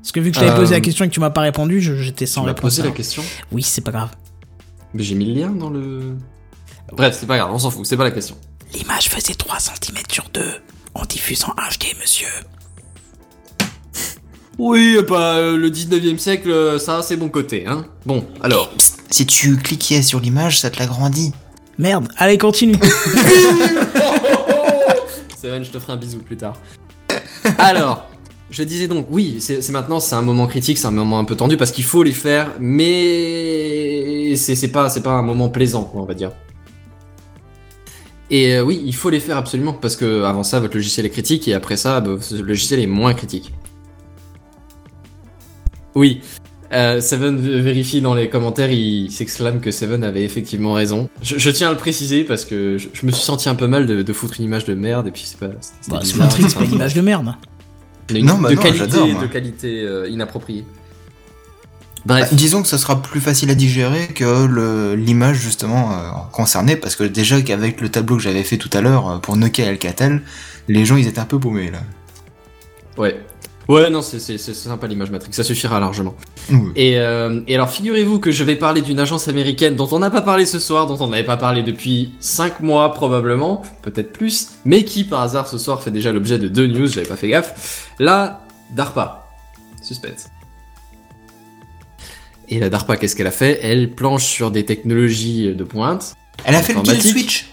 Parce que vu que je t'avais posé Euh, la question et que tu m'as pas répondu, je- j'étais sans Tu réponse. posé la question. Oui, c'est pas grave. Mais j'ai mis le lien dans le. Bref, c'est pas grave, on s'en fout, c'est pas la question. L'image faisait 3 cm sur 2 en diffusant HD, monsieur. Oui, bah, euh, le 19 e siècle, euh, ça a ses bons côtés, hein. Bon, alors. Psst, si tu cliquais sur l'image, ça te l'agrandit. Merde, allez, continue. [LAUGHS] Seven, je te ferai un bisou plus tard. Alors, je disais donc, oui, c'est maintenant, c'est un moment critique, c'est un moment un peu tendu parce qu'il faut les faire, mais c'est pas, c'est pas un moment plaisant, quoi, on va dire. Et euh, oui, il faut les faire absolument parce que avant ça, votre logiciel est critique et après ça, bah, ce logiciel est moins critique. Oui. Euh, Seven vérifie dans les commentaires, il s'exclame que Seven avait effectivement raison. Je, je tiens à le préciser parce que je, je me suis senti un peu mal de, de foutre une image de merde et puis c'est pas. Bah, c'est pas enfin, une image de merde. une- Non, bah de non, qualité, de qualité euh, inappropriée. Bah, Bref. disons que ça sera plus facile à digérer que l'image justement euh, concernée, parce que déjà qu'avec le tableau que j'avais fait tout à l'heure euh, pour Nokia et Alcatel, les gens ils étaient un peu paumés là. Ouais. Ouais, non, c'est sympa l'image Matrix, ça suffira largement. Et, euh, et alors, figurez-vous que je vais parler d'une agence américaine dont on n'a pas parlé ce soir, dont on n'avait pas parlé depuis 5 mois probablement, peut-être plus, mais qui par hasard ce soir fait déjà l'objet de deux news, j'avais pas fait gaffe. La DARPA. Suspense. Et la DARPA, qu'est-ce qu'elle a fait? Elle planche sur des technologies de pointe. Elle a fait le kill switch.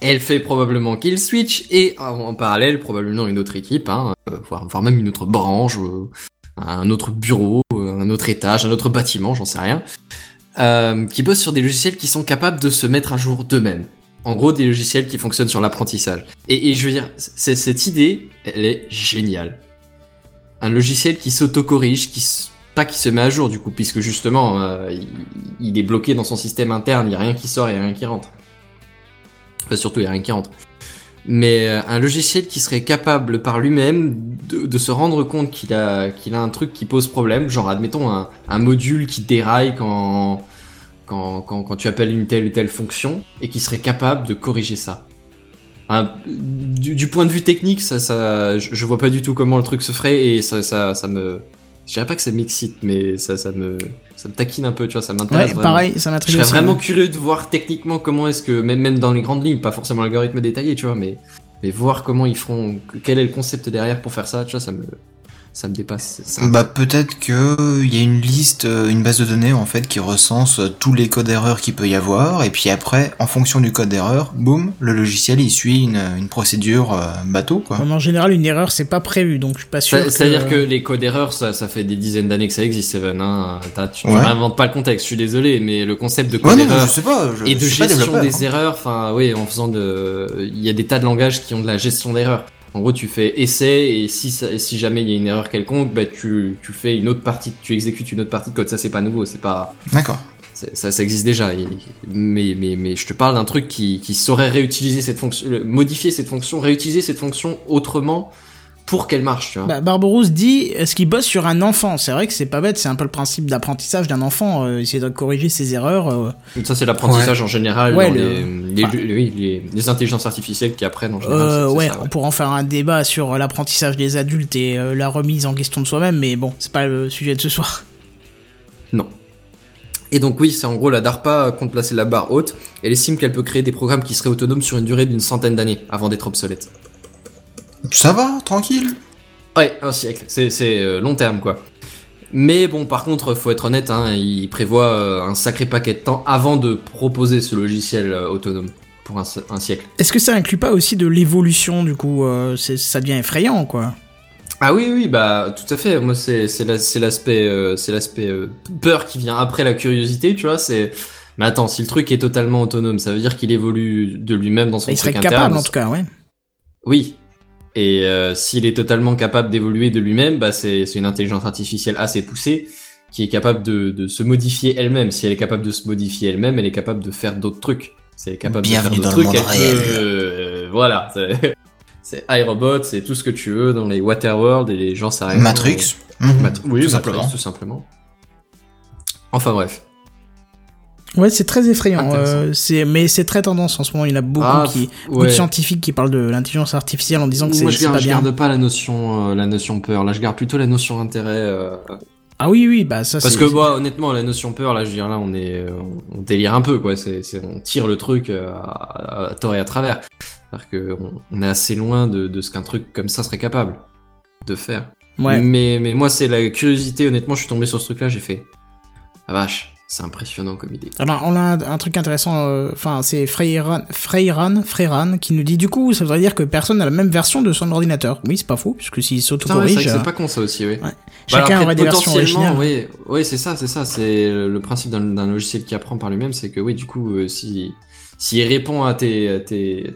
Elle fait probablement Kill Switch et en, parallèle probablement une autre équipe, hein, euh, voire, même une autre branche, euh, un autre bureau, euh, un autre étage, un autre bâtiment, j'en sais rien, qui bosse sur des logiciels qui sont capables de se mettre à jour d'eux-mêmes. En gros, des logiciels qui fonctionnent sur l'apprentissage. Et, et je veux dire, cette idée, elle est géniale. Un logiciel qui s'auto-corrige, qui pas qui se met à jour du coup, puisque justement, il, est bloqué dans son système interne, il y a rien qui sort, a rien qui rentre. Enfin, surtout, il y a rien qui rentre. Mais euh, un logiciel qui serait capable par lui-même de, se rendre compte qu'il a, a un truc qui pose problème, genre admettons un, module qui déraille quand, quand, quand, tu appelles une telle ou telle fonction, et qui serait capable de corriger ça. Du, point de vue technique, ça, ça, je, je vois pas du tout comment le truc se ferait, et ça, ça me... Je dirais pas que ça m'excite, mais ça, ça me, ça me taquine un peu, tu vois, ça m'intéresse. Ouais, pareil, ça Je m'intrigue serais aussi. vraiment curieux de voir techniquement comment est-ce que, même, même dans les grandes lignes, pas forcément l'algorithme détaillé, tu vois, mais, mais voir comment ils feront, quel est le concept derrière pour faire ça, tu vois, ça me, ça me dépasse. c'est- Bah peut-être que il y a une liste, euh, une base de données en fait qui recense euh, tous les codes d'erreur qu'il peut y avoir et puis après en fonction du code d'erreur, boum, le logiciel il suit une, une procédure euh, bateau quoi. En général, une erreur, c'est pas prévu, donc je suis pas sûr. Ça- que- C'est-à-dire que les codes erreurs, ça, ça fait des dizaines d'années que ça existe, Seven, hein. T'as- Tu Ouais. n'inventes pas le contexte, je suis désolé, mais le concept de Ouais code non, mais je erreur sais pas, je, et de gestion des hein. erreurs, enfin, oui, en faisant de, il y a des tas de langages qui ont de la gestion d'erreurs. En gros, tu fais essai et si jamais il y a une erreur quelconque, bah tu tu fais une autre partie, tu exécutes une autre partie de code. Ça c'est pas nouveau, c'est pas D'accord. ça, ça existe déjà. Et- mais, mais, mais je te parle d'un truc qui, qui saurait réutiliser cette fonction, euh, modifier cette fonction, réutiliser cette fonction autrement pour qu'elle marche, tu vois. Bah, Barberousse dit est-ce qu'il bosse sur un enfant? C'est vrai que c'est pas bête, c'est un peu le principe d'apprentissage d'un enfant, euh, essayer de corriger ses erreurs. euh. ça, c'est l'apprentissage en général. Ouais, dans le- les, les, enfin- oui, les, les intelligences artificielles qui apprennent en général. Euh, c'est- c'est ouais, ça, on pourra en faire un débat sur l'apprentissage des adultes et euh, la remise en question de soi-même, mais bon, c'est pas le sujet de ce soir. [LAUGHS] Non. Et donc oui, c'est en gros la DARPA compte placer la barre haute. Elle estime qu'elle peut créer des programmes qui seraient autonomes sur une durée d'une centaine d'années avant d'être obsolètes. Ça va, tranquille. Ouais, un siècle. C'est c'est, euh, long terme quoi. Mais bon, par contre, faut être honnête, hein, il prévoit euh, un sacré paquet de temps avant de proposer ce logiciel euh, autonome pour un, si- un siècle. Est-ce que ça inclut pas aussi de l'évolution du coup euh, Ça devient effrayant quoi. Ah oui, oui, bah tout à fait. Moi, c'est c'est la- c'est l'aspect euh, c'est l'aspect euh, peur qui vient après la curiosité, tu vois. C'est mais attends, si le truc est totalement autonome, ça veut dire qu'il évolue de lui-même dans son Il serait capable interne. en tout cas, ouais. Oui. Et euh, s'il est totalement capable d'évoluer de lui-même, bah c'est c'est une intelligence artificielle assez poussée qui est capable de, de se modifier elle-même. Si elle est capable de se modifier elle-même, elle est capable de faire d'autres trucs. Si elle est capable Bienvenue de faire dans d'autres le trucs, monde elle réel. peut, euh, voilà. c'est- [LAUGHS] C'est iRobot, c'est tout ce que tu veux dans les Waterworld et les gens s'arrêtent. Matrix. Mat- oui, tout Matrix, simplement. tout simplement. Enfin bref. Ouais, c'est très effrayant. Euh, c'est mais c'est très tendance en ce moment. Il y en a beaucoup Ah, qui, beaucoup ouais. de scientifiques qui parlent de l'intelligence artificielle en disant que c'est Moi, je c'est garde, pas je bien. garde pas la notion, euh, la notion peur. Là, je garde plutôt la notion intérêt. euh, Ah oui, oui, bah ça Parce que moi, honnêtement, la notion peur, là, je veux dire, là, on est, on délire un peu, quoi. C'est, on tire le truc à, à tort et à travers. C'est-à-dire que on, on est assez loin de, de ce qu'un truc comme ça serait capable de faire. Ouais. Mais, mais moi, c'est la curiosité. Honnêtement, je suis tombé sur ce truc-là, j'ai fait. Ah vache, c'est impressionnant comme idée. Alors, on a un, un truc intéressant, euh, enfin, c'est Freyran, Freyran, Freyran qui nous dit du coup, ça voudrait dire que personne n'a la même version de son ordinateur. Oui, c'est pas faux, puisque s'il Putain, ouais, c'est s'auto-corrige, euh, c'est pas con ça aussi, oui. ouais. Bah, chacun alors, aurait des versions originales. Oui, oui c'est ça, c'est ça. C'est le principe d'un d'un logiciel qui apprend par lui-même, c'est que oui, du coup, euh, si s'il répond à tes,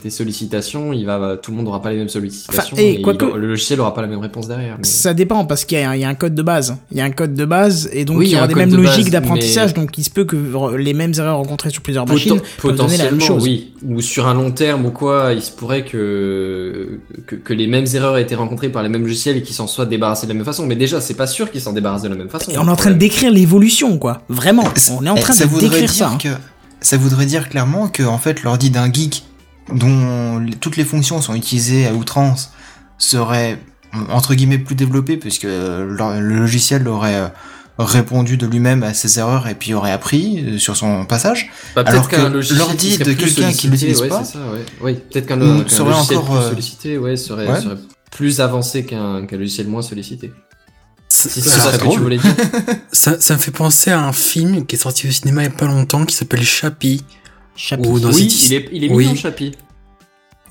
sollicitations, il va, tout le monde aura pas les mêmes sollicitations. Enfin, et il- quoique- le logiciel aura pas la même réponse derrière. mais- Ça dépend parce qu'il y, a un- il y a un code de base. Il y a un code de base et donc Oui, il y aura des mêmes de logiques d'apprentissage. mais- Donc il se peut que les mêmes erreurs rencontrées sur plusieurs machines peuvent donner la même potentiellement, chose. oui. Ou sur un long terme ou quoi, il se pourrait que, que, que les mêmes erreurs aient été rencontrées par les mêmes logiciels et qu'ils s'en soient débarrassés de la même façon. Mais déjà, c'est pas sûr qu'ils s'en débarrassent de la même façon. Et on est en train de décrire l'évolution, quoi. Vraiment, on est en Eh, train ça de décrire ça. hein. que ça voudrait dire clairement que en fait l'ordi d'un geek dont toutes les fonctions sont utilisées à outrance serait entre guillemets plus développé puisque le, logiciel aurait euh, répondu de lui-même à ses erreurs et puis aurait appris euh, sur son passage. Bah, Alors peut-être qu'un que logiciel l'ordi de quelqu'un qui sollicité, l'utilise ouais, pas, ouais. Oui, peut-être qu'un logiciel encore, plus euh, sollicité, ouais, serait, plus avancé qu'un qu'un logiciel moins sollicité. Si c'est ça- ce que tu voulais dire. [LAUGHS] ça- ça me fait penser à un film qui est sorti au cinéma il y a pas longtemps qui s'appelle Chappie. Ou dans oui, cette- il est, il est oui. mignon, Chapi.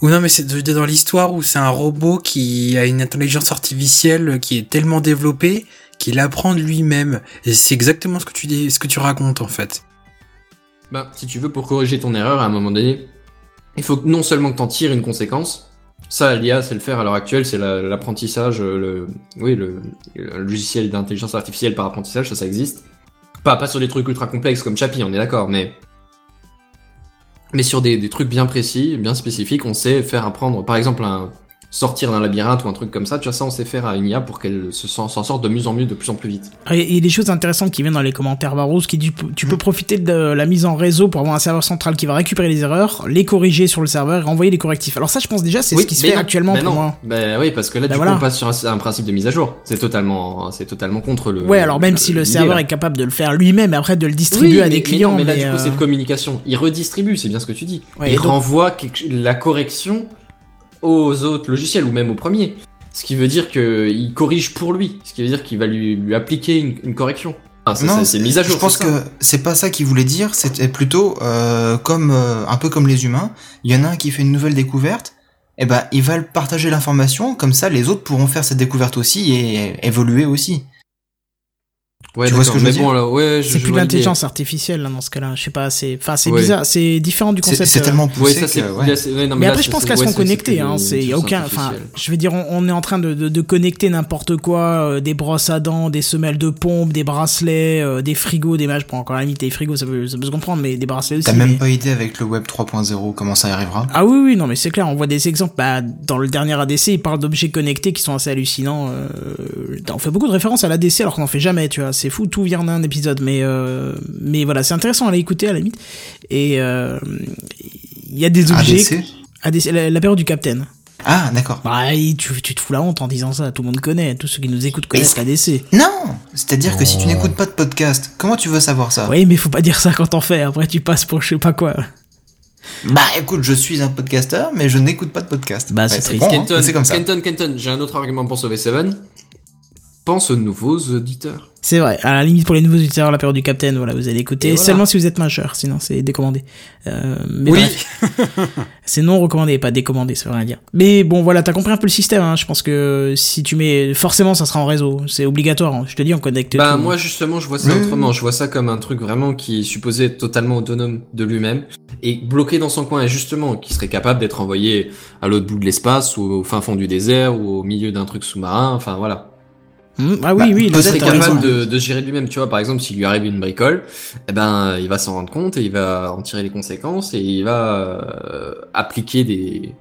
Ou non, mais c'est dans l'histoire où c'est un robot qui a une intelligence artificielle qui est tellement développée qu'il apprend de lui-même. Et c'est exactement ce que tu dis, ce que tu racontes en fait. Bah, si tu veux, pour corriger ton erreur à un moment donné, il faut que non seulement que t'en tires une conséquence, ça, l'IA, c'est le faire à l'heure actuelle, c'est la- l'apprentissage, euh, le, oui, le, le logiciel d'intelligence artificielle par apprentissage, ça, ça existe. Pas, pas sur des trucs ultra complexes comme Chapi, on est d'accord, mais, mais sur des, des trucs bien précis, bien spécifiques, on sait faire apprendre, par exemple, un, sortir d'un labyrinthe ou un truc comme ça, tu vois, ça, on sait faire à une IA pour qu'elle se s'en sorte de mieux en mieux, de plus en plus vite. Il y a des choses intéressantes qui viennent dans les commentaires Varus qui dit tu peux profiter de la mise en réseau pour avoir un serveur central qui va récupérer les erreurs, les corriger sur le serveur et renvoyer les correctifs. Alors ça je pense déjà c'est ce qui se fait non, actuellement pour non. moi. Bah oui, parce que là, Bah du voilà. coup, on passe sur un, un principe de mise à jour. C'est totalement, c'est totalement contre le. Ouais alors même si le serveur est capable de le faire lui-même et après de le distribuer Oui, à mais- des mais clients non, mais là, mais, du coup, c'est euh, de communication. Il redistribue, c'est bien ce que tu dis. Ouais, et il renvoie la correction aux autres logiciels ou même au premier. Ce qui veut dire qu'il corrige pour lui. Ce qui veut dire qu'il va lui, lui appliquer une, une correction. Ah, c'est- mise à jour. Je pense que c'est pas ça qu'il voulait dire, c'était plutôt euh, comme euh, un peu comme les humains. Il y en a un qui fait une nouvelle découverte, et ben il va le partager l'information, comme ça les autres pourront faire cette découverte aussi et évoluer aussi. Ouais, tu vois ce que je veux mais bon, dire là, ouais, je- c'est je plus de l'intelligence artificielle là, dans ce cas-là. Je sais pas, c'est enfin c'est Ouais. bizarre, c'est différent du concept. c'est euh, tellement Ouais, poussé ça, c'est. que, ouais. là, ouais, non, Mais là, après, je pense qu'elles ouais, sont connectées. Hein. C'est y a aucun. Enfin, je veux dire, on, on est en train de, de, de connecter n'importe quoi, euh, des brosses à dents, des semelles de pompe, des bracelets, euh, des frigos, des matchs. Bon, encore la limite, des frigos, ça peut, ça peut se comprendre, mais des bracelets aussi. T'as même mais- pas idée avec le web 3.0 comment ça arrivera? Ah oui, oui, non, mais c'est clair. On voit des exemples. Bah, dans le dernier ADC, il parle d'objets connectés qui sont assez hallucinants. euh, on fait beaucoup de références à l'ADC alors qu'on en fait jamais. Tu vois, c'est fou. Tout vient d'un épisode, mais euh, mais voilà, c'est intéressant à l'écouter à la limite. Et euh, il y a des objets. ADC ADC, la- l'apéro du Capitaine. Ah, d'accord. Bah, tu, tu te fous la honte en disant ça. Tout le monde connaît. Tous ceux qui nous écoutent connaissent l'ADC. Non C'est-à-dire que si tu n'écoutes pas de podcast, comment tu veux savoir ça? Oui, mais faut pas dire ça quand on fait. Après, tu passes pour je sais pas quoi. Bah écoute, je suis un podcasteur, mais je n'écoute pas de podcast. Bah, c'est Ouais, triste. bon, hein, Kenton, comme ça. Kenton, Kenton, j'ai un autre argument pour sauver Seven. Pense aux nouveaux auditeurs. C'est vrai. À la limite, pour les nouveaux auditeurs, la période du Capitaine, voilà, vous allez écouter. Voilà. Seulement si vous êtes majeur. Sinon, c'est décommandé. Euh, mais Oui. [LAUGHS] C'est non recommandé, pas décommandé, ça veut rien dire. Mais bon, voilà, t'as compris un peu le système. Hein. Je pense que si tu mets, forcément, ça sera en réseau. C'est obligatoire. hein. Je te dis, on connecte Bah tout. moi justement je vois ça autrement, je vois ça comme un truc vraiment qui est supposé être totalement autonome de lui-même et bloqué dans son coin et justement qui serait capable d'être envoyé à l'autre bout de l'espace ou au fin fond du désert ou au milieu d'un truc sous-marin, enfin voilà. Hmm, ah oui, Bah, oui, Il raison. capable de, de gérer lui-même, tu vois, par exemple s'il lui arrive une bricole, eh ben il va s'en rendre compte et il va en tirer les conséquences et il va euh, appliquer des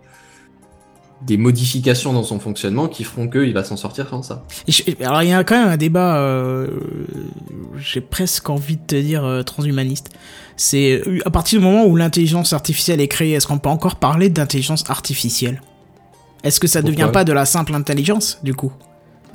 des modifications dans son fonctionnement qui feront qu'il va s'en sortir sans ça. Je- Alors, il y a quand même un débat, euh, j'ai presque envie de te dire euh, transhumaniste. C'est à partir du moment où l'intelligence artificielle est créée, est-ce qu'on peut encore parler d'intelligence artificielle? Est-ce que ça Pourquoi devient pas de la simple intelligence, du coup?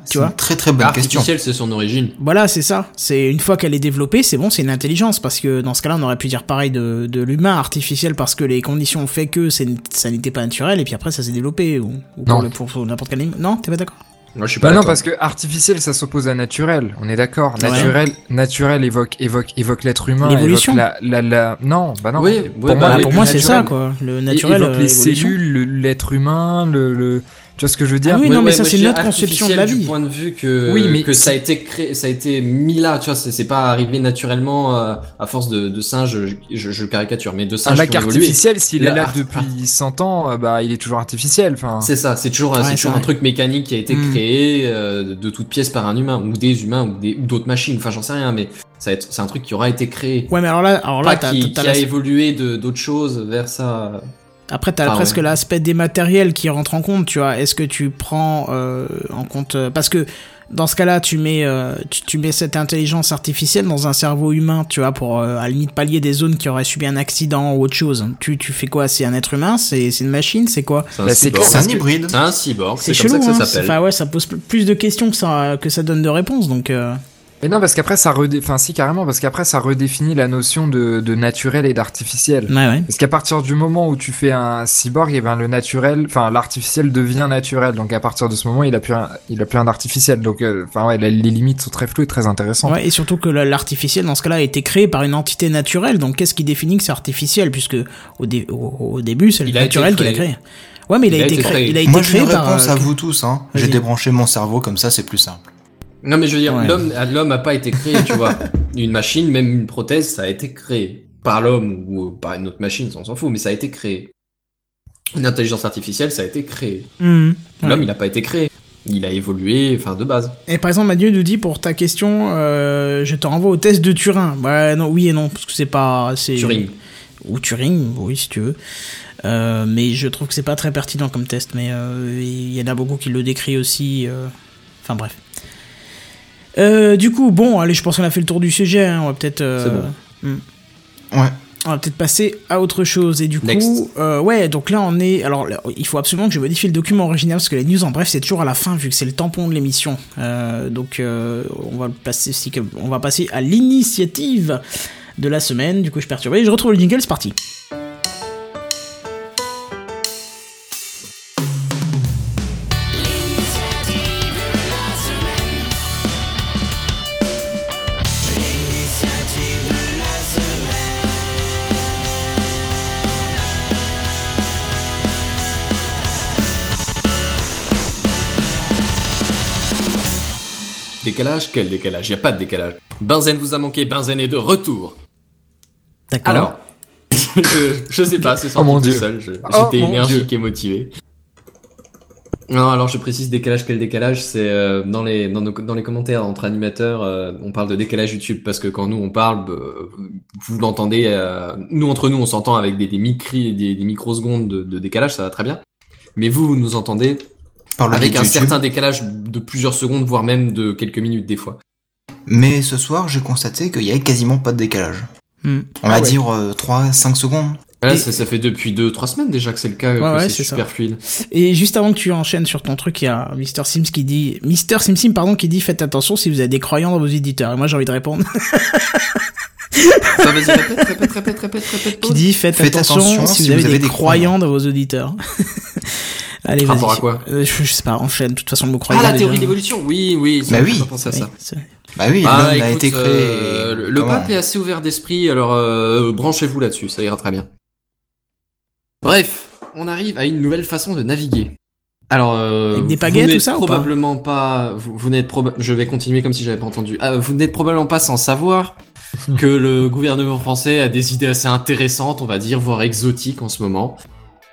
Tu vois une très très bonne question. Artificiel, c'est son origine. Voilà, c'est ça. C'est une fois qu'elle est développée, c'est bon, c'est une intelligence parce que dans ce cas-là, on aurait pu dire pareil de, de l'humain artificiel parce que les conditions ont fait que c'est- ça n'était pas naturel et puis après ça s'est développé ou, Non. le- pour- pour n'importe quel animal. Non, t'es pas d'accord? Moi je suis pas Bah non, d'accord. parce que artificiel, ça s'oppose à naturel. On est d'accord. Ouais. Naturel, naturel évoque, évoque, évoque l'être humain. L'évolution. évoque La, la, la, non, bah non. Oui, pour moi, bah, Bah, Pour moi, c'est ça, naturel, quoi. Le naturel. évoque euh, les évolution. cellules, le- l'être humain, le, le, tu vois ce que je veux dire Ah oui, Ouais, non, mais ouais, ça, c'est notre conception de la vie. Du point de vue que, Oui, mais que ça a été créé, ça a été mis là, tu vois, c'est c'est pas arrivé naturellement euh, à force de, de singes, je, je, je caricature, mais de Un singes lac ont évolué. artificiel, s'il est là depuis 100 ans, euh, bah il est toujours artificiel. Enfin, C'est ça, c'est toujours, Ouais, c'est c'est toujours vrai. un truc mécanique qui a été Mm. créé euh, de toutes pièces par un humain ou des humains ou des ou d'autres machines. Enfin, j'en sais rien, mais ça va être- c'est un truc qui aura été créé. Ouais, mais alors là, alors là, Pas t'as, qui, qui la- a évolué de d'autres choses vers ça. Après t'as Ah presque ouais. l'aspect dématériel qui rentre en compte, tu vois. Est-ce que tu prends euh, en compte euh, parce que dans ce cas-là, tu mets euh, tu, tu mets cette intelligence artificielle dans un cerveau humain, tu vois, pour euh, à la limite pallier des zones qui auraient subi un accident ou autre chose. Tu tu fais quoi? C'est un être humain? C'est une machine? C'est quoi? C'est un Bah, un hybride. C'est un cyborg? C'est C'est comme chelou, ça que ça hein. s'appelle. Enfin ouais, ça pose plus de questions que ça que ça donne de réponses, donc. Mais non, parce qu'après ça redé... enfin si carrément, parce qu'après ça redéfinit la notion de, de naturel et d'artificiel. Ouais ouais. Parce qu'à partir du moment où tu fais un cyborg, et ben le naturel, enfin l'artificiel devient naturel. Donc à partir de ce moment, il a plus un, il a plus un artificiel. Donc euh, enfin ouais, les limites sont très floues et très intéressantes. Ouais, et surtout que la- l'artificiel, dans ce cas-là, a été créé par une entité naturelle. Donc, qu'est-ce qui définit que c'est artificiel? Puisque au, dé- au, au début, c'est le Il naturel qui l'a créé. Ouais, mais il, a, été créé. Il a été Moi, j'ai une réponse euh, à vous tous. Hein. J'ai débranché mon cerveau comme ça, c'est plus simple. Non mais je veux dire, Ouais. l'homme, l'homme a pas été créé, tu vois. [LAUGHS] Une machine, même une prothèse, ça a été créé par l'homme ou par une autre machine, ça, on s'en fout, mais ça a été créé. Une intelligence artificielle, ça a été créé. Ouais. L'homme, il a pas été créé. Il a évolué, enfin de base. Et par exemple, Mathieu nous dit pour ta question, euh, je te renvoie au test de Turin. Ouais, non, oui et non, parce que c'est pas. c'est Turing. Ou Turing, oui, si tu veux. Euh, mais je trouve que c'est pas très pertinent comme test, mais euh, il y en a beaucoup qui le décrit aussi. euh, Enfin bref. Euh, du coup, bon, allez, je pense qu'on a fait le tour du sujet. hein, on va peut-être. euh, bon. Ouais. On va peut-être passer à autre chose. Et du Next. coup, euh, ouais, donc là on est. Alors, là, il faut absolument que je modifie le document original parce que les news en bref c'est toujours à la fin vu que c'est le tampon de l'émission. Euh, donc, euh, on va passer, on va passer à l'initiative de la semaine. Du coup, je suis perturbé. Je retrouve le jingle, c'est parti. Décalage Quel décalage? Y a pas de décalage. Benzen vous a manqué, Benzen est de retour. D'accord. Alors, [LAUGHS] je, je sais pas, c'est sorti Oh mon tout Dieu. seul. Oh J'étais énergique et motivé. Non, alors je précise décalage, quel décalage C'est euh, dans les dans, nos- dans les commentaires entre animateurs, euh, on parle de décalage YouTube parce que quand nous on parle, euh, vous l'entendez. nous entre nous, on s'entend avec des des micri, des, des microsecondes de, de décalage, ça va très bien. Mais vous, vous nous entendez Par le avec un YouTube. certain décalage de plusieurs secondes, voire même de quelques minutes des fois. Mais ce soir, j'ai constaté qu'il y avait quasiment pas de décalage. Hmm. On va Ah ouais. dire 3-5 secondes. Là, Et- ça, ça fait depuis 2-3 semaines déjà que c'est le cas, Ouais, que ouais, c'est super fluide. Et juste avant que tu enchaînes sur ton truc, il y a Mr. Sims qui dit, Mr. Simsim, pardon, qui dit faites attention si vous avez des croyants dans vos éditeurs. Et moi, j'ai envie de répondre. Attends, [LAUGHS] vas-y, répète, répète, répète, répète, répète. qui dit faites, Faites attention, attention si, vous avez, des, croyants dans vos auditeurs. Allez, vas-y. Rapport à quoi Euh, je, je sais pas, enchaîne. De toute façon, le mot Ah, croyant. la déjà- théorie d'évolution Oui, oui, Bah ça, oui. pas pensé à Oui, ça. Bah oui, Ah, l'homme a été créé. euh, le pape est assez ouvert d'esprit, alors euh, branchez-vous là-dessus, ça ira très bien. Bref, on arrive à une nouvelle façon de naviguer. Alors, euh, Avec des vous pagaies, n'êtes tout ça, ou pas probablement pas, vous, vous n'êtes proba- je vais continuer comme si j'avais pas entendu. Ah, vous n'êtes probablement pas sans savoir [LAUGHS] que le gouvernement français a des idées assez intéressantes, on va dire, voire exotiques en ce moment.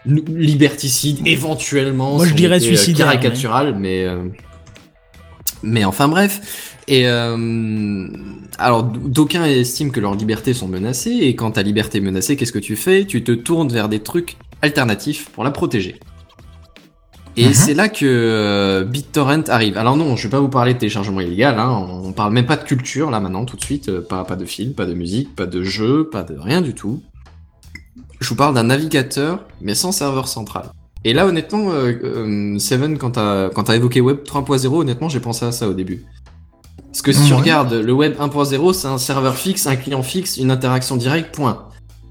Liberticide, éventuellement. Moi, je dirais euh, suicidaire, Caricatural, mais. euh, Mais enfin bref. Et euh, alors d'aucuns estiment que leurs libertés sont menacées et quand ta liberté est menacée, qu'est-ce que tu fais? Tu te tournes vers des trucs alternatifs pour la protéger. Et Mhm. c'est là que euh, BitTorrent arrive. Alors non, je vais pas vous parler de téléchargement illégal, hein, on on parle même pas de culture là maintenant tout de suite, euh, pas pas de film, pas de musique, pas de jeu, pas de rien du tout. Je vous parle d'un navigateur mais sans serveur central. Et là honnêtement, euh, euh, Seven quand t'as quand t'as évoqué Web 3.0, honnêtement j'ai pensé à ça au début. Parce que si tu regardes le Web 1.0, c'est un serveur fixe, un client fixe, une interaction directe, point.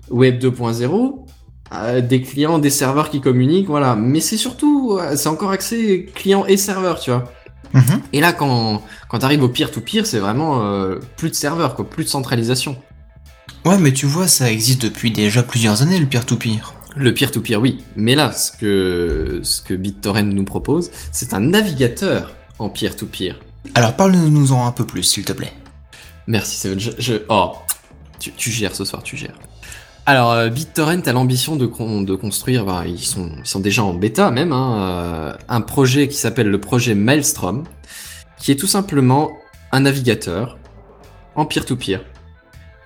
Web 2.0, euh, des clients, des serveurs qui communiquent, voilà. Mais c'est surtout, c'est encore accès client et serveur, tu vois. Mhm. Et là, quand, quand t'arrives au peer-to-peer, c'est vraiment euh, plus de serveurs, quoi, plus de centralisation. Ouais, mais tu vois, ça existe depuis déjà plusieurs années, le peer-to-peer. Le peer-to-peer, oui. Mais là, ce que, ce que BitTorrent nous propose, c'est un navigateur en peer-to-peer. Alors parle-nous-en un peu plus, s'il te plaît. Merci, Seven. Je, je- oh, tu, tu gères ce soir, tu gères. Alors, euh, BitTorrent a l'ambition de, con- de construire, bah, ils, sont, ils sont déjà en bêta même, hein, euh, un projet qui s'appelle le projet Maelstrom, qui est tout simplement un navigateur en peer-to-peer.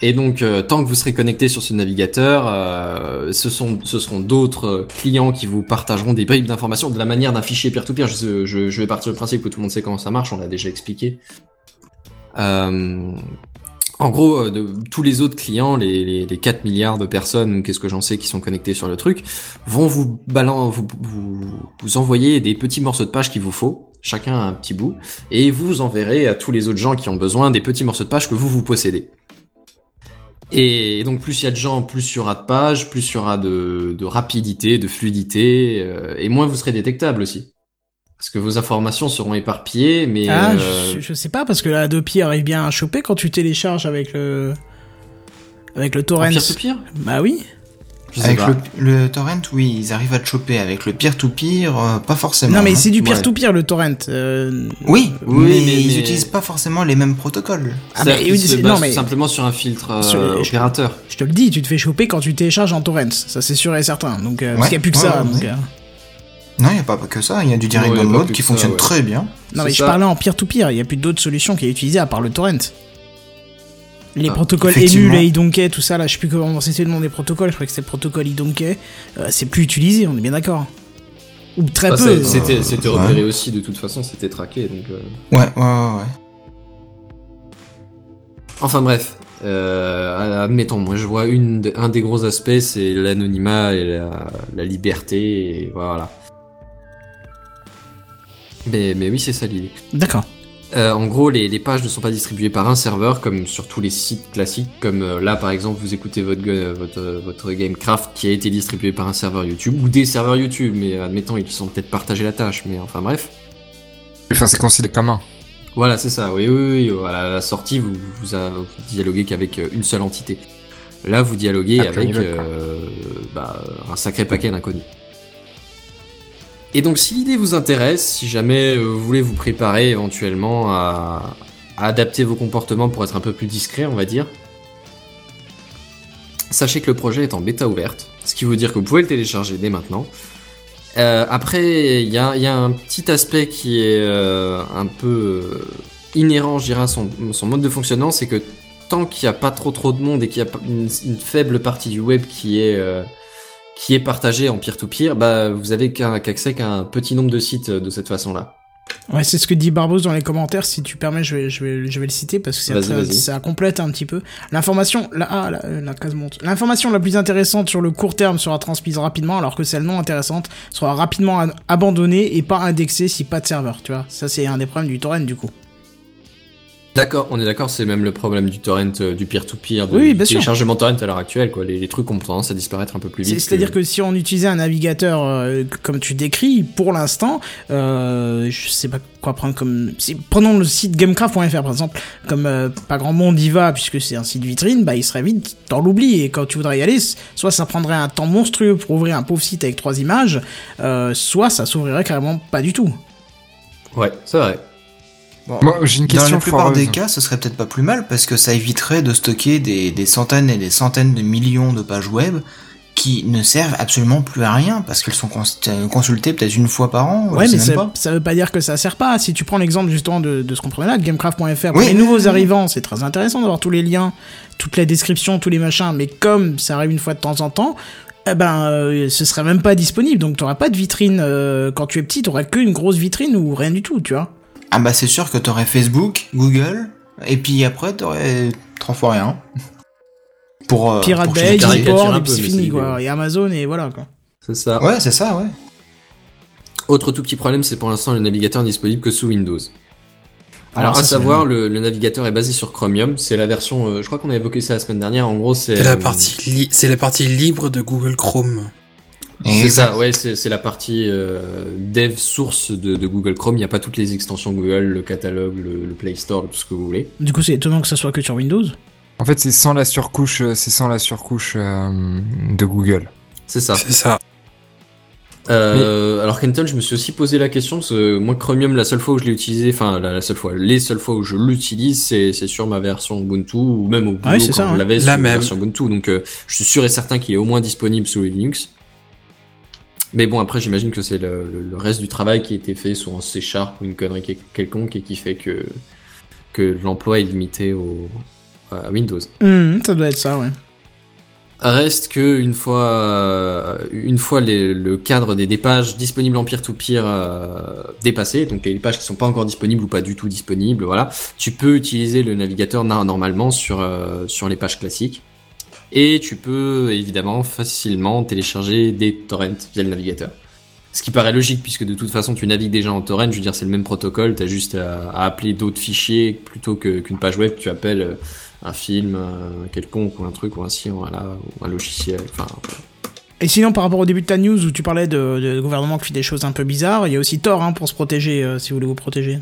Et donc, euh, tant que vous serez connecté sur ce navigateur, euh, ce, sont, ce seront d'autres clients qui vous partageront des bribes d'informations de la manière d'un fichier peer-to-peer. Je, je, je vais partir du principe que tout le monde sait comment ça marche, on l'a déjà expliqué. Euh, en gros, euh, de, tous les autres clients, les, les, les 4 milliards de personnes, qu'est-ce que j'en sais, qui sont connectés sur le truc, vont vous, balan vous, vous, vous envoyer des petits morceaux de page qu'il vous faut, chacun un petit bout, et vous enverrez à tous les autres gens qui ont besoin des petits morceaux de page que vous vous possédez. Et donc plus il y a de gens, plus il y aura de pages, plus il y aura de, de rapidité, de fluidité, euh, et moins vous serez détectable aussi. Parce que vos informations seront éparpillées, mais... Ah, euh, je, je sais pas, parce que la Adopi arrive bien à choper quand tu télécharges avec le. Avec le en torrent. peer-to-peer Bah oui. Je sais Avec pas. le, le torrent, oui, ils arrivent à te choper. Avec le peer-to-peer, euh, pas forcément. non, mais hein. c'est du Ouais. peer-to-peer le torrent. euh, Oui, Oui, mais, mais- ils mais- utilisent pas forcément les mêmes protocoles. Ah, mais oui, se non, mais- simplement sur un filtre euh, Sur opérateur. Je te le dis, tu te fais choper quand tu télécharges en torrent. Ça, c'est sûr et certain. Donc, euh, parce qu'il n'y a plus que ouais, ça. ouais, donc, ouais. euh, Non, il y a pas que ça. Il y a du direct download qui ça, fonctionne ouais. très bien. Non, mais je parlais en peer-to-peer. Il n'y a plus d'autres solutions qui est utilisées à part le torrent. Les Ah, protocoles. EMU, les iDonkey, tout ça, là, je sais plus comment c'était le nom des protocoles. Je crois que c'était le protocole iDonkey. Euh, c'est plus utilisé, on est bien d'accord. Ou très Ah, peu. C'était Ouais. repéré aussi, de toute façon, c'était traqué. Donc, euh. Ouais, ouais, ouais. ouais. Enfin bref, euh, admettons, moi je vois une, de- un des gros aspects, c'est l'anonymat et la, la liberté, et voilà. Mais, mais oui, c'est ça l'idée. D'accord. Euh, en gros, les, les pages ne sont pas distribuées par un serveur comme sur tous les sites classiques, comme euh, là par exemple, vous écoutez votre, gue- votre, votre Gamecraft qui a été distribué par un serveur YouTube ou des serveurs YouTube, mais admettons, ils sont peut-être partagés la tâche, mais enfin bref. Enfin, c'est considéré comme un. Voilà, c'est ça, oui, oui, oui, à la sortie, vous, vous, vous dialoguez qu'avec euh, une seule entité. Là, vous dialoguez avec euh, bah, un sacré paquet d'inconnus. Et donc, si l'idée vous intéresse, si jamais euh, vous voulez vous préparer éventuellement à, adapter vos comportements pour être un peu plus discret, on va dire, sachez que le projet est en bêta ouverte, ce qui veut dire que vous pouvez le télécharger dès maintenant. Euh, après, il y a, un petit aspect qui est euh, un peu inhérent, je dirais, à son, son mode de fonctionnement, c'est que tant qu'il n'y a pas trop trop de monde et qu'il y a une, une faible partie du web qui est qui est partagée en peer-to-peer, bah vous avez qu'un- qu'accès qu'à un petit nombre de sites euh, de cette façon-là. Ouais, c'est ce que dit Barbos dans les commentaires. Si tu permets, je vais, je vais, je vais le citer parce que vas-y. ça complète un petit peu. L'information, la, ah, la, euh, la case monte. L'information la plus intéressante sur le court terme sera transmise rapidement, alors que celle non intéressante sera rapidement an- abandonnée et pas indexée si pas de serveur. Tu vois, ça c'est un des problèmes du torrent du coup. D'accord, on est d'accord, c'est même le problème du torrent, euh, du peer-to-peer, Oui, du téléchargement torrent à l'heure actuelle, quoi. Les, les trucs ont tendance à disparaître un peu plus vite. C'est-à-dire que si on utilisait un navigateur euh, comme tu décris, pour l'instant, euh, je sais pas quoi prendre comme. si- prenons le site gamecraft.fr par exemple, comme euh, pas grand monde y va puisque c'est un site vitrine, bah il serait vite dans l'oubli et quand tu voudrais y aller, soit ça prendrait un temps monstrueux pour ouvrir un pauvre site avec trois images, soit ça s'ouvrirait carrément pas du tout. Ouais, c'est vrai. Moi, j'ai une Dans la question plupart foireuse. des cas, ce serait peut-être pas plus mal parce que ça éviterait de stocker des, des centaines et des centaines de millions de pages web qui ne servent absolument plus à rien parce qu'elles sont cons- euh, consultées peut-être une fois par an. Ouais, mais ça, pas. ça veut pas dire que ça sert pas. Si tu prends l'exemple justement de, de ce qu'on prenait là, de gamecraft.fr, pour Oui, les nouveaux arrivants, c'est très intéressant d'avoir tous les liens, toutes les descriptions, tous les machins, mais comme ça arrive une fois de temps en temps, eh ben, euh, ce serait même pas disponible. Donc, t'auras pas de vitrine. euh, quand tu es petit, t'auras qu'une grosse vitrine ou rien du tout, tu vois. Ah bah c'est sûr que t'aurais Facebook, Google, et puis après t'aurais trois fois rien. Pour, euh, Pirate pour Bay, et puis c'est fini, quoi. Et Amazon, et voilà, quoi. C'est ça. Ouais, c'est ça, ouais. Autre tout petit problème, c'est pour l'instant le navigateur n'est disponible que sous Windows. Alors, Alors, à savoir, le, le navigateur est basé sur Chromium. C'est la version, euh, je crois qu'on a évoqué ça la semaine dernière. En gros, c'est la euh, partie li- c'est la partie libre de Google Chrome. C'est ça, ouais, c'est la partie euh, dev source de, de Google Chrome. Il n'y a pas toutes les extensions Google, le catalogue, le, le Play Store, tout ce que vous voulez. Du coup, c'est étonnant que ça soit que sur Windows. En fait, c'est sans la surcouche, euh, c'est sans la surcouche euh, de Google. C'est ça. C'est ça. Euh, Alors Kenton, je me suis aussi posé la question parce que moi Chromium, la seule fois où je l'ai utilisé, enfin la, la seule fois, les seules fois où je l'utilise, c'est sur ma version Ubuntu ou même au boulot Ouais, c'est quand ça, on hein. l'avait La sur la même. version Ubuntu. Donc euh, je suis sûr et certain qu'il est au moins disponible sous Linux. Mais bon, après j'imagine que c'est le, reste du travail qui a été fait sur un C Sharp ou une connerie quel- quelconque et qui fait que que l'emploi est limité au à Windows. Hum, ça doit être ça, ouais. Reste que une fois, euh, une fois les- le cadre des, des pages disponibles en peer-to-peer euh, dépassé, donc les pages qui sont pas encore disponibles ou pas du tout disponibles, voilà, tu peux utiliser le navigateur na- normalement sur euh, sur les pages classiques. Et tu peux évidemment facilement télécharger des torrents via le navigateur. Ce qui paraît logique puisque de toute façon tu navigues déjà en torrent, je veux dire c'est le même protocole, t'as juste à, appeler d'autres fichiers plutôt qu'une page web, tu appelles euh, un film, un quelconque ou un truc ou un site, ou un logiciel, Et sinon, par rapport au début de ta news où tu parlais de, gouvernement qui fait des choses un peu bizarres, il y a aussi Tor hein, pour se protéger, euh, si vous voulez vous protéger.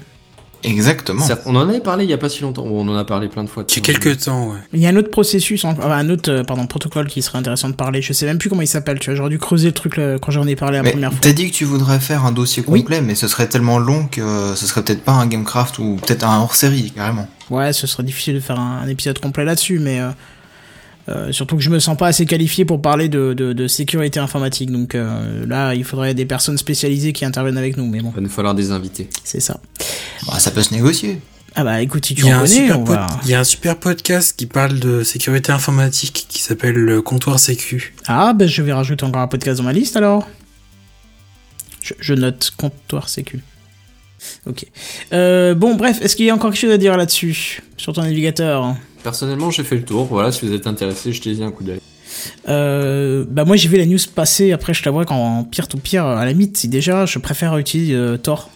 Exactement. On en avait parlé il y a pas si longtemps, on en a parlé plein de fois. Il y a quelques temps, ouais. Il y a un autre processus, enfin, un autre euh, pardon, protocole qui serait intéressant de parler. Je sais même plus comment il s'appelle. Tu vois, j'aurais dû creuser le truc là, quand j'en ai parlé la Mais première fois. t'as dit que tu voudrais faire un dossier Oui. complet, mais ce serait tellement long que ce serait peut-être pas un Gamecraft ou peut-être un hors-série, carrément. Ouais, ce serait difficile de faire un, un épisode complet là-dessus, mais euh, euh, surtout que je me sens pas assez qualifié pour parler de, de, de sécurité informatique. Donc euh, là, il faudrait des personnes spécialisées qui interviennent avec nous. Mais bon, Il va nous falloir des invités. c'est ça. Bah, ça peut se négocier. Ah bah écoute, si tu Il y, a en un connais, on va... il y a un super podcast qui parle de sécurité informatique qui s'appelle le Comptoir Sécu. Ah bah je vais rajouter encore un podcast dans ma liste alors. Je, je note comptoir sécu. Ok. Euh, bon bref, est-ce qu'il y a encore quelque chose à dire là-dessus sur ton navigateur? Personnellement, j'ai fait le tour, voilà, si vous êtes intéressé, jetez-y un coup d'œil. Euh, bah moi j'ai vu la news passer, après je t'avoue qu'en pire tout pire, à la mythe, si déjà je préfère utiliser euh, Tor.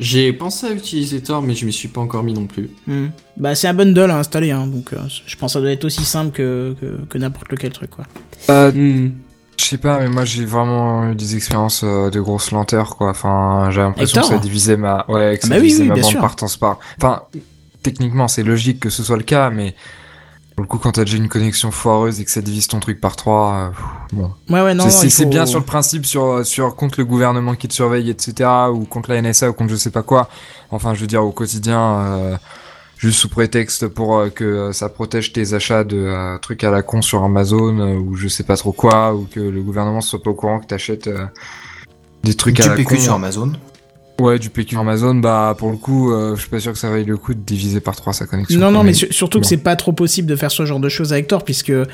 J'ai pensé à utiliser Tor, mais je m'y suis pas encore mis non plus. Hmm. Bah c'est un bundle à installer, hein, donc euh, je pense que ça doit être aussi simple que, que, que n'importe lequel truc quoi. Euh, Hmm. Je sais pas, mais moi j'ai vraiment eu des expériences euh, de grosse lenteur, quoi. Enfin, j'ai l'impression que ça divisait ma, ouais, que Ah ça bah oui, divisait oui, ma bande sûr. partance par. Enfin, techniquement, c'est logique que ce soit le cas, mais pour le coup, quand t'as déjà une connexion foireuse et que ça divise ton truc par trois, euh, pff, bon. Ouais ouais non, C'est- faut- bien sur le principe, sur, sur contre le gouvernement qui te surveille, etc., ou contre la NSA, ou contre je sais pas quoi. Enfin, je veux dire, au quotidien, euh, juste sous prétexte pour euh, que ça protège tes achats de euh, trucs à la con sur Amazon, euh, ou je sais pas trop quoi, ou que le gouvernement soit pas au courant que t'achètes euh, des trucs à la con. que sur Amazon. Ouais, du PQ Amazon, bah pour le coup, euh, je suis pas sûr que ça vaille le coup de diviser par 3 sa connexion. Non, non, mais su- surtout que bon. c'est pas trop possible de faire ce genre de choses avec Tor, puisque euh,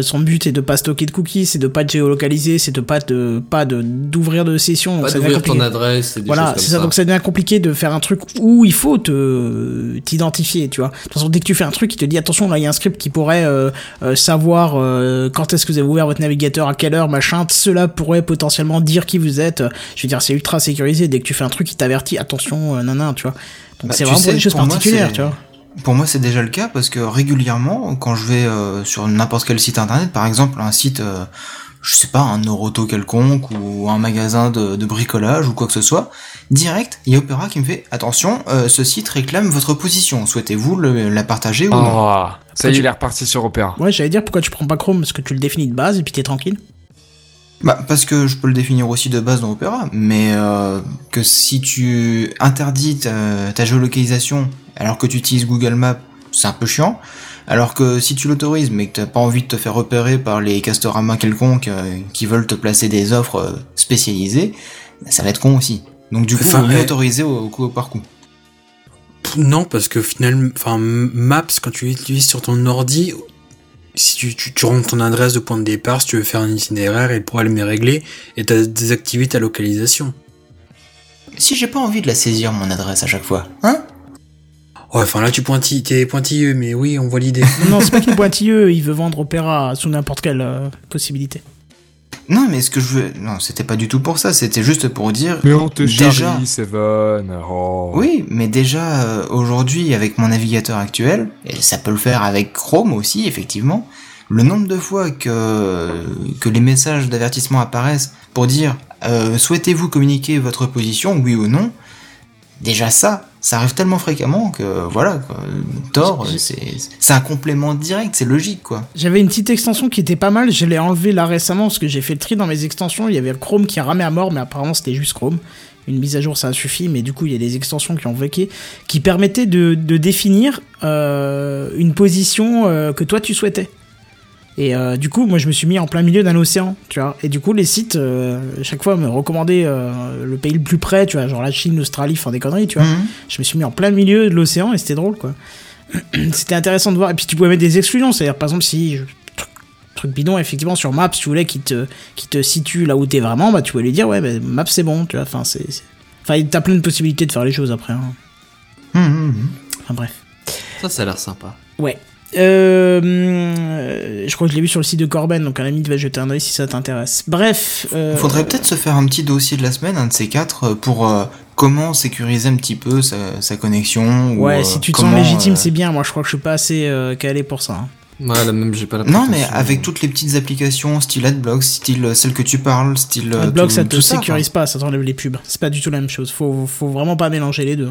son but est de pas stocker de cookies, c'est de pas te géolocaliser, c'est de pas de pas de d'ouvrir de sessions. donc Pas d'ouvrir ton adresse et des Voilà, c'est ça. ça. Donc ça devient compliqué de faire un truc où il faut te t'identifier, tu vois. De toute façon, dès que tu fais un truc, il te dit attention, là il y a un script qui pourrait euh, euh, savoir euh, quand est-ce que vous avez ouvert votre navigateur, à quelle heure, machin. Cela pourrait potentiellement dire qui vous êtes. Je veux dire, c'est ultra sécurisé. Dès que tu fais un truc, il t'avertit attention, euh, nanan, tu vois. Donc Bah, c'est vraiment sais, pour des choses pour moi, particulières, tu vois. Pour moi, c'est déjà le cas parce que régulièrement, quand je vais euh, sur n'importe quel site internet, par exemple un site, euh, je sais pas, un Noroto quelconque ou un magasin de, de bricolage ou quoi que ce soit, direct, il y a Opera qui me fait attention, euh, ce site réclame votre position. Souhaitez-vous le- la partager ou non? Oh, ça y est, tu- il est reparti sur Opera. Ouais, j'allais dire pourquoi tu prends pas Chrome? Parce que tu le définis de base et puis t'es tranquille. Bah parce que je peux le définir aussi de base dans Opera, mais euh, que si tu interdis ta, ta géolocalisation alors que tu utilises Google Maps, c'est un peu chiant. Alors que si tu l'autorises mais que t'as pas envie de te faire repérer par les Castorama quelconques euh, qui veulent te placer des offres euh, spécialisées, bah, ça va être con aussi. Donc du coup, Enfin, mieux autoriser au, au coup par coup. Non, parce que finalement, enfin, Maps, quand tu l'utilises sur ton ordi, si tu, tu, tu rentres ton adresse de point de départ, si tu veux faire un itinéraire et le problème est réglé, et t'as désactivé ta localisation. Si j'ai pas envie de la saisir mon adresse à chaque fois, hein? Ouais, enfin là tu pointilles, t'es pointilleux, mais oui, on voit l'idée. Non, non, c'est pas qu'il est pointilleux, il veut vendre Opera sous n'importe quelle euh, possibilité. Non, mais ce que je veux, non, c'était pas du tout pour ça. C'était juste pour dire. Mais on te Déjà. Seven. Oh. Oui, mais déjà euh, aujourd'hui avec mon navigateur actuel, et ça peut le faire avec Chrome aussi effectivement, le nombre de fois que, que les messages d'avertissement apparaissent pour dire euh, souhaitez-vous communiquer votre position, oui ou non, déjà ça, ça arrive tellement fréquemment que voilà, quoi. J'ai- c'est un complément direct, c'est logique quoi. J'avais une petite extension qui était pas mal, je l'ai enlevée là récemment parce que j'ai fait le tri dans mes extensions, il y avait le Chrome qui ramait à mort, mais apparemment c'était juste Chrome. Une mise à jour ça a suffi, mais du coup il y a des extensions qui ont vécu, qui permettaient de, de définir euh, une position euh, que toi tu souhaitais. Et euh, du coup, moi je me suis mis en plein milieu d'un océan, tu vois. Et du coup, les sites, euh, chaque fois, me recommandaient euh, le pays le plus près, tu vois, genre la Chine, l'Australie, enfin des conneries, tu vois. Mhm. Je me suis mis en plein milieu de l'océan et c'était drôle, quoi. [CLEARS THROAT] c'était intéressant de voir. Et puis tu pouvais mettre des exclusions, c'est-à-dire par exemple si truc, truc bidon, effectivement sur Maps, tu voulais qu'il te qui te situe là où t'es vraiment, bah tu pouvais lui dire ouais, bah, Maps c'est bon, tu vois. Enfin c'est, c'est- enfin t'as plein de possibilités de faire les choses après. hein. Mhm, mhm. Enfin bref. Ça, ça a l'air sympa. Ouais. Euh, je crois que je l'ai vu sur le site de Corben, donc un ami va jeter un oeil si ça t'intéresse. Bref. euh, Faudrait peut-être se faire un petit dossier de la semaine, un de ces quatre, euh, pour euh, comment sécuriser un petit peu sa, sa connexion. ou, Ouais, si tu te comment, sens légitime, euh, c'est bien. Moi, je crois que je suis pas assez euh, calé pour ça. hein. Ouais, là même, j'ai pas la Non, mais avec toutes les petites applications, style AdBlock, style celle que tu parles, style. Adblock, tout- ça te tout sécurise pas, ça t'enlève les pubs. C'est pas du tout la même chose. Faut, faut vraiment pas mélanger les deux.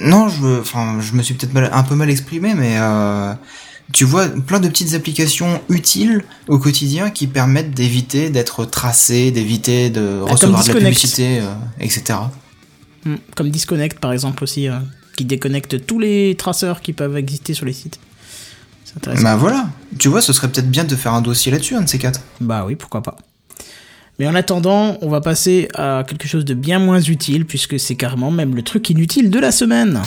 Non, je, enfin, je me suis peut-être un peu mal exprimé, mais euh, tu vois plein de petites applications utiles au quotidien qui permettent d'éviter d'être tracé, d'éviter de Bah, recevoir de la publicité, euh, etc. Hmm, Comme Disconnect, par exemple, aussi, euh, qui déconnecte tous les traceurs qui peuvent exister sur les sites. C'est intéressant. Bah voilà, tu vois, ce serait peut-être bien de faire un dossier là-dessus, un de ces quatre. Bah oui, pourquoi pas. Mais en attendant, on va passer à quelque chose de bien moins utile, puisque c'est carrément même le truc inutile de la semaine.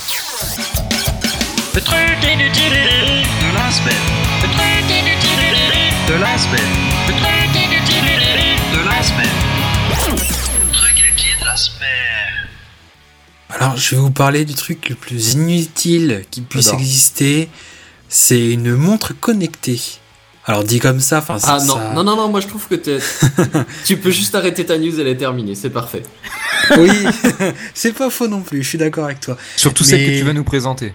Le truc inutile de la semaine. Le truc inutile de la semaine. Le truc inutile de la semaine. Le truc inutile de la semaine. Alors, je vais vous parler du truc le plus inutile qui puisse exister. C'est une montre connectée. Alors, dit comme ça, enfin, Ah ça- non, ça- non, non, non, moi je trouve que t'es- [LAUGHS] tu peux juste arrêter ta news, elle est terminée, c'est parfait. [LAUGHS] Oui, [LAUGHS] c'est pas faux non plus, je suis d'accord avec toi. Surtout celle que Mais- tu vas nous présenter.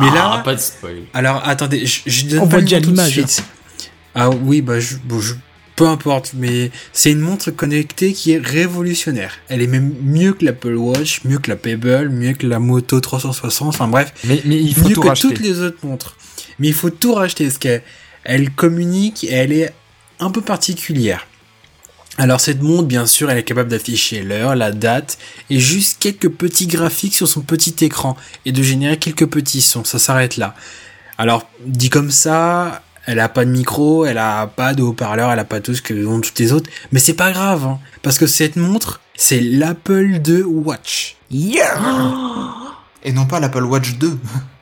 Mais ah, là- pas de spoil. Alors, attendez, je, je donne On pas déjà nom tout de l'image, suite. Ah oui, bah, je, bon, je- peu importe, mais c'est une montre connectée qui est révolutionnaire. Elle est même mieux que l'Apple Watch, mieux que la Pebble, mieux que la Moto 360, enfin bref, Mais, mais il faut mieux tout que racheter. toutes les autres montres. Mais il faut tout racheter, parce qu'elle elle communique et elle est un peu particulière. Alors cette montre, bien sûr, elle est capable d'afficher l'heure, la date, et juste quelques petits graphiques sur son petit écran, et de générer quelques petits sons, ça s'arrête là. Alors, dit comme ça, Elle a pas de micro, elle a pas de haut-parleur, elle a pas tout ce que ont toutes les autres. Mais c'est pas grave, hein, parce que cette montre, c'est l'Apple II Watch. Yeah Et non pas l'Apple Watch 2. [LAUGHS]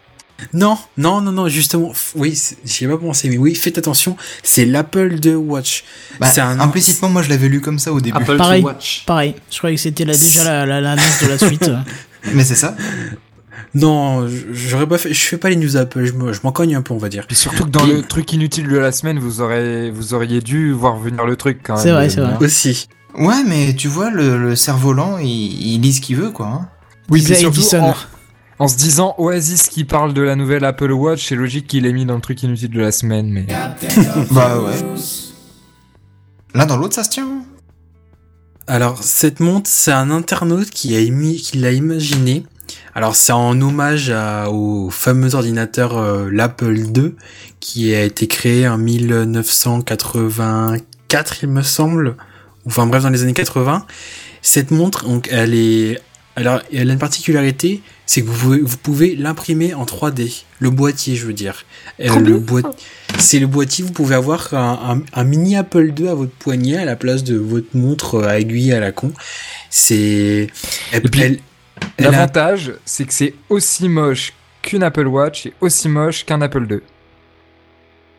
Non, non, non, non, justement, oui, j'y ai pas pensé, mais oui, faites attention, c'est l'Apple II Watch. Bah, c'est un Implicitement, moi je l'avais lu comme ça au début. Apple Pareil. Watch. Pareil, je croyais que c'était là, déjà la- la- l'annonce de la suite. [LAUGHS] Mais c'est ça. [LAUGHS] Non, j'aurais pas fait, je fais pas les news Apple, je me- je m'en cogne un peu, on va dire. Puis surtout que dans le truc inutile de la semaine, vous aurez, vous auriez dû voir venir le truc quand même. C'est vrai, c'est vrai. Aussi. Ouais, mais tu vois, le, le cerf-volant, il, il lit ce qu'il veut, quoi. hein. Oui, mais surtout en, en se disant Oasis qui parle de la nouvelle Apple Watch, c'est logique qu'il ait mis dans le truc inutile de la semaine, mais. [LAUGHS] Bah ouais. L'un dans l'autre, ça se tient. hein. Alors, cette montre, c'est un internaute qui a émis, qui l'a imaginé. Alors, c'est en hommage à- au fameux ordinateur euh, l'Apple II, qui a été créé en 1984, il me semble. Enfin bref, dans les années 80. Cette montre, donc, elle est, alors, elle a une particularité, c'est que vous pouvez, vous pouvez l'imprimer en 3D. Le boîtier, je veux dire. Euh, le boîtier, c'est le boîtier, vous pouvez avoir un, un- un mini Apple II à votre poignet à la place de votre montre à aiguille à la con. C'est, elle a- L'avantage, c'est que c'est aussi moche qu'une Apple Watch et aussi moche qu'un Apple II.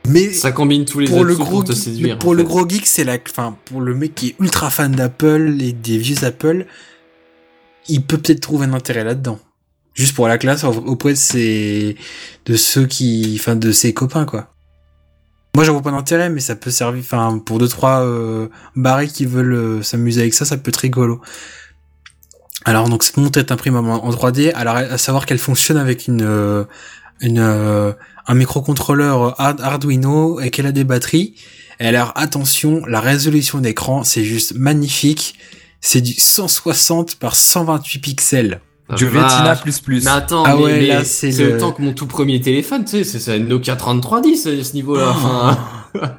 mais Ça combine tous les pour le gros pour te geek- séduire. pour en le gros geek, c'est la, enfin, pour le mec qui est ultra fan d'Apple et des vieux Apple, il peut peut-être trouver un intérêt là-dedans. Juste pour la classe au- auprès de ses, de ceux qui, enfin, de ses copains, quoi. Moi, j'en vois pas d'intérêt, mais ça peut servir, enfin, pour deux, trois, euh, barrés qui veulent euh, s'amuser avec ça, ça peut être rigolo. Alors, donc, cette montre est imprimable en en 3D, alors, à savoir qu'elle fonctionne avec une, euh, une, euh, un microcontrôleur Ard- Arduino et qu'elle a des batteries. Et alors attention, la résolution d'écran c'est juste magnifique. C'est du 160 par 128 pixels. Ah, du. Retina plus plus. Mais attends, Ah mais, ouais, mais là, c'est le- le temps que mon tout premier téléphone, tu sais, c'est un Nokia 3310 à ce niveau-là. Oh. Enfin, [LAUGHS]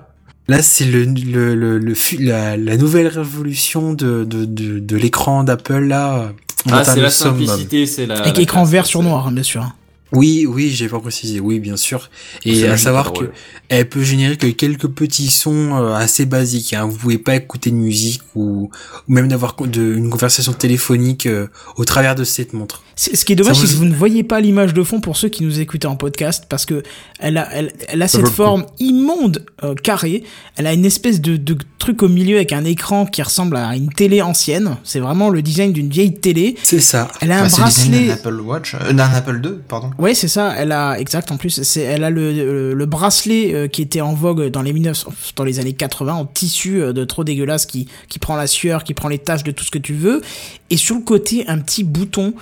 Là c'est le, le, le, le fu- la, la nouvelle révolution de, de, de, de l'écran d'Apple là. Ah, c'est la simplicité, c'est la. Avec la écran classe, vert sur noir, hein, bien sûr. Oui, oui, j'ai pas précisé. Oui, bien sûr. Et à savoir que elle peut générer que quelques petits sons euh, assez basiques. Hein. Vous pouvez pas écouter de musique ou, ou même d'avoir une conversation téléphonique euh, au travers de cette montre. C'est- Ce qui est dommage, c'est vous- que vous ne voyez pas l'image de fond pour ceux qui nous écoutent en podcast, parce que elle a, elle, elle a Ça cette forme immonde, euh, carrée. Elle a une espèce de, de truc au milieu avec un écran qui ressemble à une télé ancienne. C'est vraiment le design d'une vieille télé. C'est ça. Elle a un Bah, c'est le design bracelet. d'un Apple Watch, euh, d'un Apple 2, pardon. Ouais, c'est ça. Elle a exact en plus. C'est elle a le, le, le bracelet euh, qui était en vogue dans les 19 dans les années 80 en tissu euh, de trop dégueulasse qui qui prend la sueur, qui prend les taches de tout ce que tu veux. Et sur le côté un petit bouton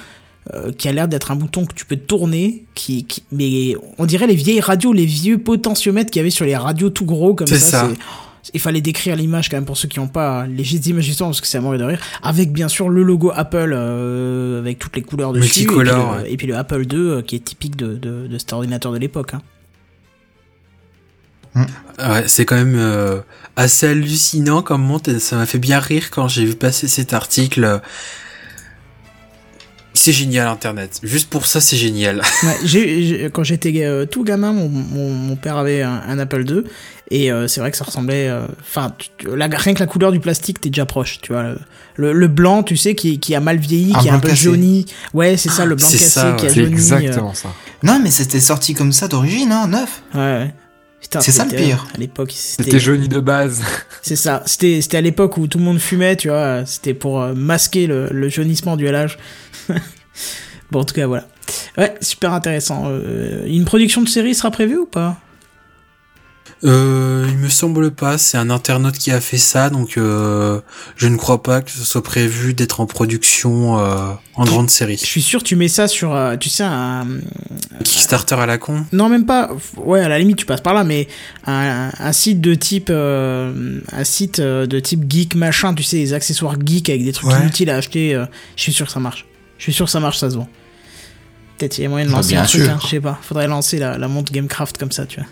euh, qui a l'air d'être un bouton que tu peux tourner, qui, qui mais on dirait les vieilles radios, les vieux potentiomètres qu'il y avait sur les radios tout gros comme ça. C'est ça. c'est- Il fallait décrire l'image quand même pour ceux qui n'ont pas les images justement parce que c'est à mourir de rire. Avec bien sûr le logo Apple euh, avec toutes les couleurs dessus. Multicolore, et, puis le, ouais. et puis le Apple II euh, qui est typique de, de, de cet ordinateur de l'époque. Hein. Ouais, c'est quand même euh, assez hallucinant comme montre. et Ça m'a fait bien rire quand j'ai vu passer cet article. C'est génial Internet. Juste pour ça, c'est génial. [LAUGHS] Ouais, quand j'étais euh, tout gamin, mon, mon, mon père avait un, un Apple II et euh, c'est vrai que ça ressemblait. euh, Enfin, rien que la couleur du plastique, t'es déjà proche. Tu vois, le, blanc, tu sais, qui, qui a mal vieilli, Un qui est un peu cassé. jauni. Ouais, c'est ça, le blanc cassé ça, qui a jauni. euh, exactement ça. Non, mais c'était sorti comme ça d'origine, hein, neuf. ouais, C'est ça le pire. À l'époque, C'était jauni de base. [LAUGHS] C'est ça. C'était, c'était à l'époque où tout le monde fumait, tu vois. C'était pour masquer le, le jaunissement du LH. [LAUGHS] bon, en tout cas, voilà. Ouais, super intéressant. Euh, une production de série sera prévue ou pas? Euh, il me semble pas. C'est un internaute qui a fait ça, donc euh, je ne crois pas que ce soit prévu d'être en production euh, en grande Je série. suis sûr, tu mets ça sur, tu sais, un. Kickstarter à la con? Non, même pas. Ouais, à la limite, tu passes par là, mais un, un site de type. un site de type geek machin, tu sais, les accessoires geek avec des trucs Ouais. inutiles à acheter. je suis sûr que ça marche. Je suis sûr que ça marche, ça se vend. Peut-être il y a moyen de Bah, lancer bien un truc, hein, je sais pas. Faudrait lancer la, la montre Gamecraft comme ça, tu vois.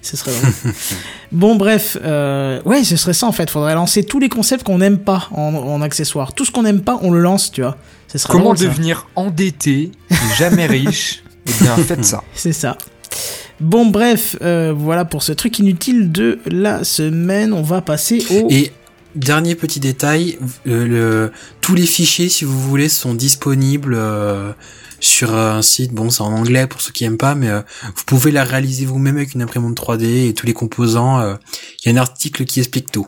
Ce serait drôle. [LAUGHS] bon, bref, euh, ouais, ce serait ça en fait. Faudrait lancer tous les concepts qu'on n'aime pas en, en accessoires. Tout ce qu'on n'aime pas, on le lance, tu vois. Ce serait Comment drôle, ça. devenir endetté, et jamais [LAUGHS] riche? Eh bien, faites ça. [LAUGHS] C'est ça. Bon, bref, euh, voilà pour ce truc inutile de la semaine. On va passer au. Et dernier petit détail, euh, le, tous les fichiers, si vous voulez, sont disponibles euh, sur un site. Bon, c'est en anglais pour ceux qui aiment pas, mais euh, vous pouvez la réaliser vous-même avec une imprimante 3D et tous les composants. euh, Il y a un article qui explique tout.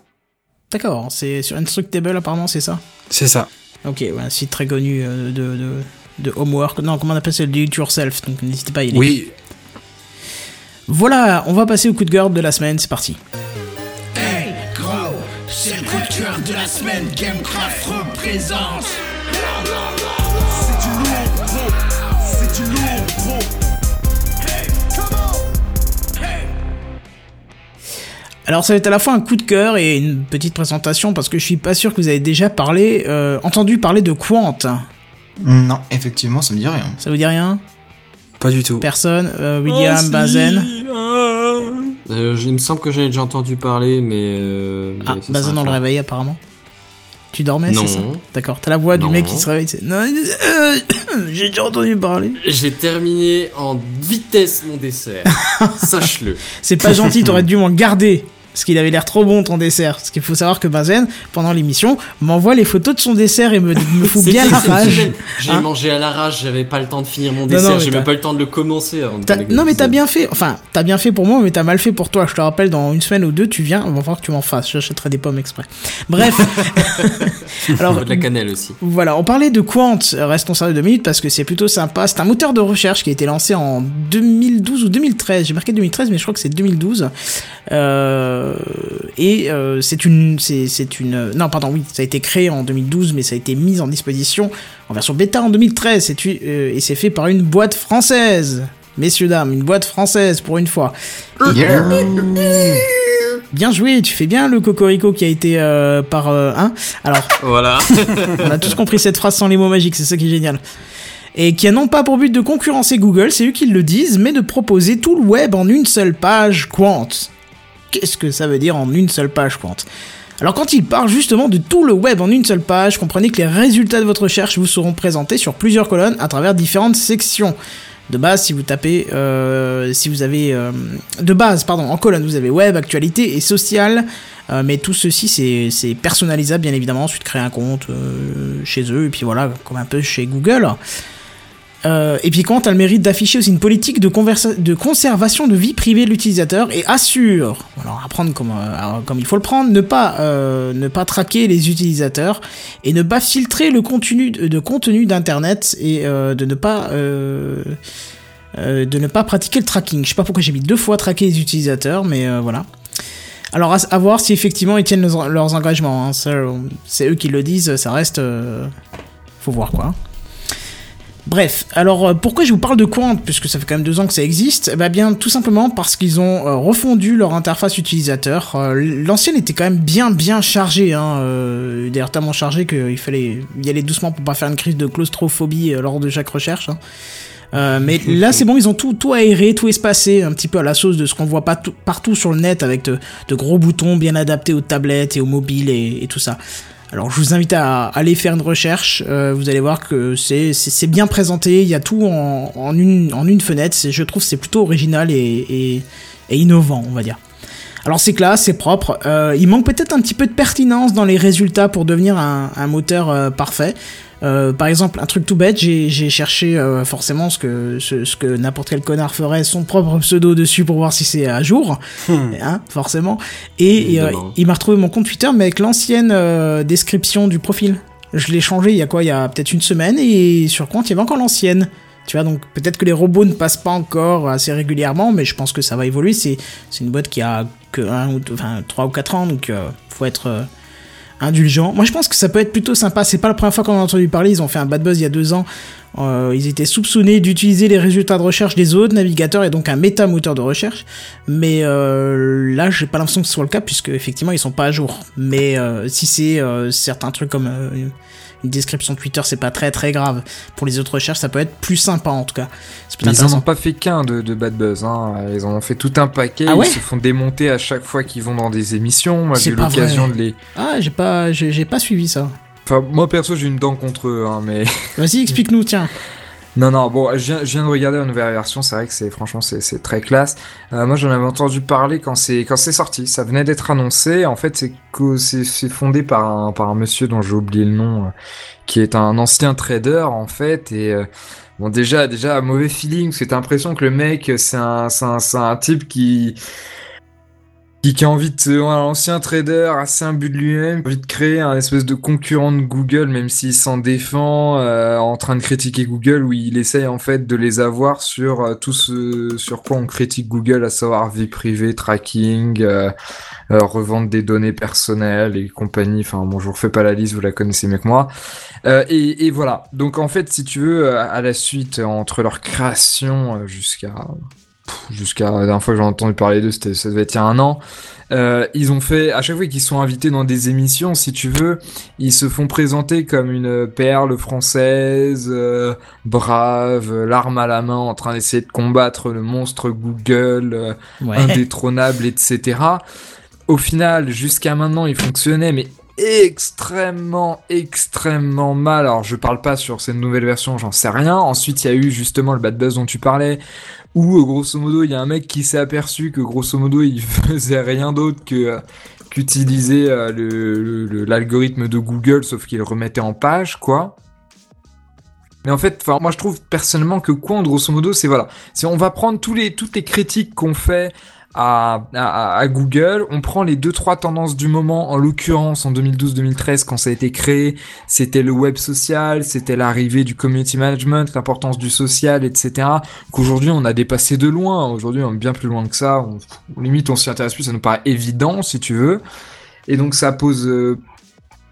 D'accord, c'est sur Instructable apparemment, c'est ça? C'est ça. Ok, ouais, un site très connu euh, de, de, de homework. Non, comment on appelle ça? Do it yourself. Donc n'hésitez pas à y aller. Oui, Voilà, on va passer au coup de gueule de la semaine. C'est parti. C'est le coup de cœur de la semaine. Gamecraft représente. C'est du lourd, gros. C'est du lourd, gros. Hey, come on. Hey. Alors ça va être à la fois un coup de cœur et une petite présentation parce que je suis pas sûr que vous avez déjà parlé, euh, entendu parler de Quant. Non, effectivement, ça me dit rien. Ça vous dit rien? Pas du tout. Personne? Euh, William, Oh, si. Bazen Euh, il me semble que j'en ai déjà entendu parler, mais. euh, Ah, s'arrête dans le réveil apparemment. Tu dormais, Non. c'est ça? D'accord, t'as la voix du mec qui se réveille. c'est- Non, euh, [COUGHS] j'ai déjà entendu parler. J'ai terminé en vitesse mon dessert. [LAUGHS] Sache-le. C'est pas gentil, t'aurais dû m'en garder. Parce qu'il avait l'air trop bon ton dessert. Parce qu'il faut savoir que Bazen, pendant l'émission, m'envoie les photos de son dessert et me, [LAUGHS] me fout bien la rage. J'ai Hein mangé à l'arrache, j'avais pas le temps de finir mon dessert, j'ai même pas le temps de le commencer. avant de T'as- donner Non mais t'as bien fait, enfin t'as bien fait pour moi mais t'as mal fait pour toi. Je te rappelle dans une semaine ou deux tu viens, on va voir que tu m'en fasses. J'achèterai des pommes exprès. Bref. [LAUGHS] [LAUGHS] Alors de la cannelle aussi. voilà, on parlait de Quant, restons sérieux deux minutes parce que c'est plutôt sympa. C'est un moteur de recherche qui a été lancé en 2012 ou 2013. J'ai marqué 2013 mais je crois que c'est 2012. Euh, et euh, c'est une, c'est c'est une, non pardon oui, ça a été créé en 2012 mais ça a été mis en disposition en version bêta en 2013. C'est tu- euh, et c'est fait par une boîte française. Messieurs dames, une boîte française pour une fois. Yeah. Bien joué, tu fais bien le cocorico qui a été euh, par euh, un. Alors, Voilà. [LAUGHS] on a tous compris cette phrase sans les mots magiques, c'est ça qui est génial. Et qui a non pas pour but de concurrencer Google, c'est eux qui le disent, mais de proposer tout le web en une seule page Quant. Qu'est-ce que ça veut dire en une seule page Quant alors quand il parle justement de tout le web en une seule page, comprenez que les résultats de votre recherche vous seront présentés sur plusieurs colonnes à travers différentes sections. De base, si vous tapez, euh, si vous avez, euh, de base, pardon, en colonne, vous avez web, actualité et social. Euh, mais tout ceci, c'est personnalisable, bien évidemment. Ensuite, créer un compte euh, chez eux, et puis voilà, comme un peu chez Google. Euh, et puis, Quant a le mérite d'afficher aussi une politique de, conservation de vie privée de l'utilisateur et assure, alors apprendre comme, euh, alors, comme il faut le prendre, ne pas, euh, ne pas traquer les utilisateurs et ne pas filtrer le contenu de, contenu d'internet et euh, de ne pas euh, euh, de ne pas pratiquer le tracking. Je sais pas pourquoi j'ai mis deux fois traquer les utilisateurs, mais euh, voilà. Alors à, à voir si effectivement ils tiennent leurs, engagements. hein. Euh, c'est eux qui le disent, ça reste. euh, faut voir quoi. Bref, alors euh, pourquoi je vous parle de Quant, puisque ça fait quand même deux ans que ça existe? Ben, bien tout simplement parce qu'ils ont euh, refondu leur interface utilisateur. Euh, L'ancienne était quand même bien bien chargée, hein, d'ailleurs tellement chargée qu'il fallait y aller doucement pour pas faire une crise de claustrophobie lors de chaque recherche. hein. Mais là c'est bon, ils ont tout, tout aéré, tout espacé, un petit peu à la sauce de ce qu'on voit pas tout- partout sur le net avec de, gros boutons bien adaptés aux tablettes et aux mobiles et tout ça. Alors je vous invite à aller faire une recherche, euh, vous allez voir que c'est bien présenté, il y a tout en, une, en une fenêtre, je trouve c'est plutôt original et, innovant on va dire. Alors c'est classe, c'est propre, euh, il manque peut-être un petit peu de pertinence dans les résultats pour devenir un, un moteur euh, parfait. Euh, par exemple, un truc tout bête, j'ai cherché euh, forcément ce que, ce, ce que n'importe quel connard ferait, son propre pseudo dessus pour voir si c'est à jour, hein, forcément. Et, et, euh, il m'a retrouvé mon compte Twitter, mais avec l'ancienne description du profil. Je l'ai changé il y a quoi? Il y a peut-être une semaine, et sur compte, il y avait encore l'ancienne. Tu vois, donc peut-être que les robots ne passent pas encore assez régulièrement, mais je pense que ça va évoluer. C'est une boîte qui a que un ou deux, enfin, 3 ou 4 ans, donc faut être indulgent. Moi, je pense que ça peut être plutôt sympa. C'est pas la première fois qu'on a entendu parler. Ils ont fait un bad buzz il y a deux ans. Euh, ils étaient soupçonnés d'utiliser les résultats de recherche des autres navigateurs et donc un méta moteur de recherche. Mais euh, là, j'ai pas l'impression que ce soit le cas puisque effectivement ils sont pas à jour. Mais euh, si c'est certains trucs comme une description Twitter, c'est pas très très grave. Pour les autres recherches, ça peut être plus sympa en tout cas. Mais ils en ont pas fait qu'un de, de Bad Buzz, hein. ils en ont fait tout un paquet, Ah ouais ils se font démonter à chaque fois qu'ils vont dans des émissions, moi j'ai eu l'occasion de les... Ah, j'ai pas, j'ai pas suivi ça. Enfin moi perso j'ai une dent contre eux, hein, mais... Vas-y, explique-nous, tiens. Non, non, bon, je viens, je viens de regarder la nouvelle version, c'est vrai que c'est, franchement, c'est, très classe. Euh, moi, j'en avais entendu parler quand c'est, quand c'est sorti. Ça venait d'être annoncé. En fait, c'est, c'est, fondé par un, par un monsieur dont j'ai oublié le nom, euh, qui est un ancien trader, en fait, et, euh, Bon déjà déjà mauvais feeling parce que t'as l'impression que le mec c'est un un, c'est un type qui qui, qui a envie de un ancien trader assez imbu de lui-même, envie de créer un espèce de concurrent de Google, même s'il s'en défend, euh, en train de critiquer Google, où il essaye en fait de les avoir sur euh, tout ce sur quoi on critique Google, à savoir vie privée, tracking, euh, euh, revente des données personnelles et compagnie. Enfin bon, je vous refais pas la liste, vous la connaissez mieux que moi. Euh, et, et voilà. Donc en fait, si tu veux, à la suite entre leur création jusqu'à jusqu'à la dernière fois que j'ai entendu parler d'eux, c'était, ça devait être il y a un an. Euh, ils ont fait, à chaque fois qu'ils sont invités dans des émissions, si tu veux, ils se font présenter comme une perle française, euh, brave, l'arme à la main, en train d'essayer de combattre le monstre Google, euh, Ouais. indétrônable, etc. Au final, jusqu'à maintenant, ils fonctionnaient, mais extrêmement, extrêmement mal. Alors, je parle pas sur cette nouvelle version, j'en sais rien. Ensuite, il y a eu justement le bad buzz dont tu parlais, où, euh, grosso modo, il y a un mec qui s'est aperçu que, grosso modo, il [LAUGHS] faisait rien d'autre que euh, qu'utiliser euh, l'algorithme de Google, sauf qu'il remettait en page, quoi. Mais en fait, moi je trouve personnellement que Quant, grosso modo, c'est voilà, c'est on va prendre tous les toutes les critiques qu'on fait à, Google, on prend les deux trois tendances du moment. En l'occurrence, en 2012-2013, quand ça a été créé, c'était le web social, c'était l'arrivée du community management, l'importance du social, etc. Qu'aujourd'hui on a dépassé de loin. Aujourd'hui, on est bien plus loin que ça. On, limite, on s'y intéresse plus. Ça nous paraît évident, si tu veux. Et donc ça pose euh,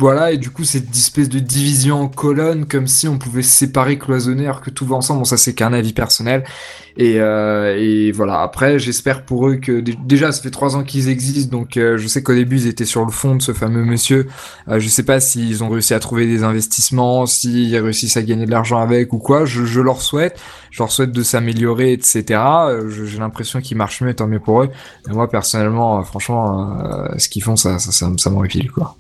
voilà, et du coup, cette espèce de division en colonnes, comme si on pouvait séparer, cloisonner, alors que tout va ensemble. Bon, ça, c'est qu'un avis personnel. Et, euh, et voilà, après, j'espère pour eux que... dé- Déjà, ça fait trois ans qu'ils existent, donc euh, je sais qu'au début, ils étaient sur le fond de ce fameux monsieur. Euh, je sais pas s'ils ont réussi à trouver des investissements, s'ils réussissent à gagner de l'argent avec ou quoi. Je, leur souhaite. Je leur souhaite de s'améliorer, etc. Euh, J'ai l'impression qu'ils marchent mieux, tant mieux pour eux. Mais moi, personnellement, euh, franchement, ce qu'ils font, ça, ça, ça, ça quoi.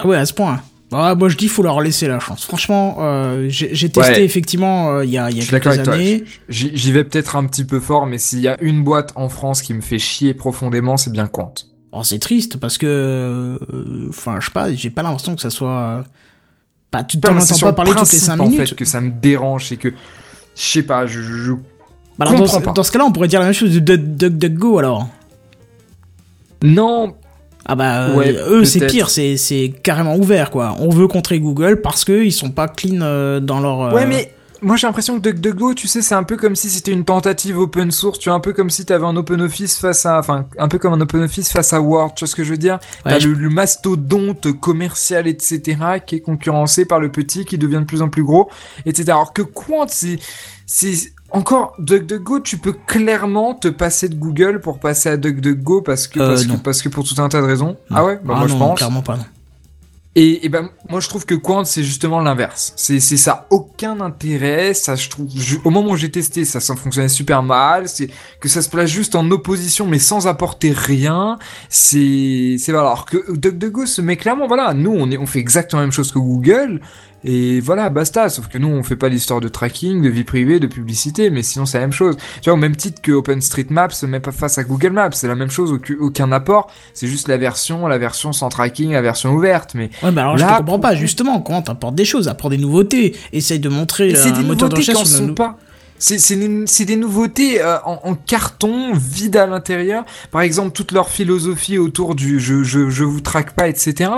Ah ouais, à ce point. Ah, moi je dis faut leur laisser la chance. Franchement, euh, j'ai testé Ouais. effectivement euh, il y a, y quelques années. J'y vais peut-être un petit peu fort, mais s'il y a une boîte en France qui me fait chier profondément, c'est bien Quant. Oh, c'est triste parce que, euh, enfin, je sais pas, j'ai pas l'impression que ça soit. Bah, tu t'en entends pas le parler toutes les principe, 5 en minutes. fait que ça me dérange, c'est que je sais pas, je, je- je- Bah, alors, dans, pas. dans ce cas-là, on pourrait dire la même chose de Duck- DuckDuckGo alors. non, Ah bah, euh, Ouais, eux, c'est pire, c'est c'est carrément ouvert quoi. On veut contrer Google parce que ils sont pas clean euh, dans leur. euh, ouais, mais moi j'ai l'impression que DuckDuckGo, tu sais, c'est un peu comme si c'était une tentative open source, tu vois, un peu comme si t'avais un open office face à, enfin, un peu comme un open office face à Word, tu vois ce que je veux dire? Ouais, T'as je- le, le mastodonte commercial, etc., qui est concurrencé par le petit, qui devient de plus en plus gros, etc. Alors que Quant, c'est, c'est encore DuckDuckGo, tu peux clairement te passer de Google pour passer à DuckDuckGo parce que, Euh, parce, que parce que pour tout un tas de raisons. Non. Ah ouais, bah Ah moi je pense. clairement pas. non. Et, et ben moi je trouve que Quant c'est justement l'inverse. C'est c'est ça aucun intérêt. Ça je trouve je- au moment où j'ai testé ça ça fonctionnait super mal. C'est que ça se place juste en opposition mais sans apporter rien. C'est c'est. Alors que DuckDuckGo se met clairement voilà nous on est on fait exactement la même chose que Google. Et voilà, basta. Sauf que nous, on fait pas l'histoire de tracking, de vie privée, de publicité, mais sinon c'est la même chose. Tu vois, au même titre que OpenStreetMap se met pas face à Google Maps, c'est la même chose, aucun, apport. C'est juste la version, la version sans tracking, la version ouverte. Mais Ouais, bah alors je Là, te comprends pas, justement, quand t'apportes des choses, apporte des nouveautés, essaye de montrer euh, c'est un des moteur de recherche sont pas. C'est des, nouveautés euh, en, en carton, vide à l'intérieur. Par exemple, toute leur philosophie autour du je, je, je vous traque pas, etc.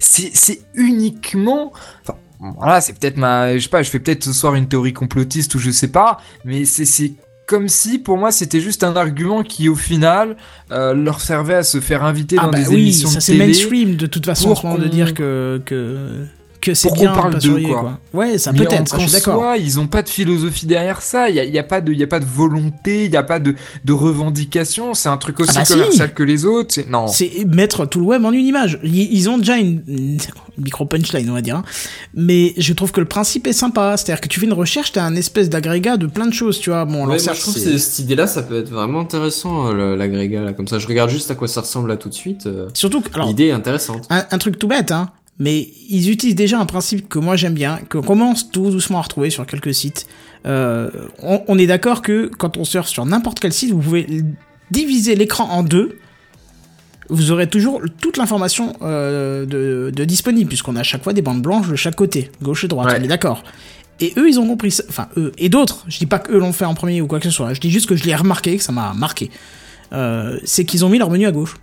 C'est c'est uniquement... Enfin, voilà, c'est peut-être ma... Je sais pas, je fais peut-être ce soir une théorie complotiste ou je sais pas, mais c'est... c'est comme si pour moi c'était juste un argument qui au final euh, leur servait à se faire inviter Ah dans bah des oui, émissions ça de c'est mainstream de toute façon pour de dire que que que c'est bien parle pas d'eux, quoi. quoi. Ouais, ça peut être, ça, je suis d'accord. ils ont pas de philosophie derrière ça. Il y a, y a pas de, il y a pas de volonté, il y a pas de, de revendication. C'est un truc aussi bah si. commercial que les autres. C'est non. C'est mettre tout le web en une image. Ils, ils ont déjà une, une [LAUGHS] micro punchline, on va dire. hein. Mais je trouve que le principe est sympa. C'est-à-dire que tu fais une recherche, t'as un espèce d'agrégat de plein de choses, tu vois. Bon, alors Ouais, moi, je trouve que cette idée-là, ça peut être vraiment intéressant, euh, l'agrégat, là, comme ça. Je regarde juste à quoi ça ressemble là tout de suite. euh, surtout que, alors, L'idée est intéressante. un, un truc tout bête, hein. Mais ils utilisent déjà un principe que moi j'aime bien, qu'on commence tout doucement à retrouver sur quelques sites. Euh, on, on est d'accord que quand on surfe sur n'importe quel site, vous pouvez diviser l'écran en deux. Vous aurez toujours toute l'information euh, de, de disponible, puisqu'on a à chaque fois des bandes blanches de chaque côté, gauche et droite, Ouais. on est d'accord. Et eux, ils ont compris ça. Enfin, eux et d'autres. Je dis pas qu'eux l'ont fait en premier ou quoi que ce soit. Je dis juste que je l'ai remarqué, que ça m'a marqué. Euh, c'est qu'ils ont mis leur menu à gauche.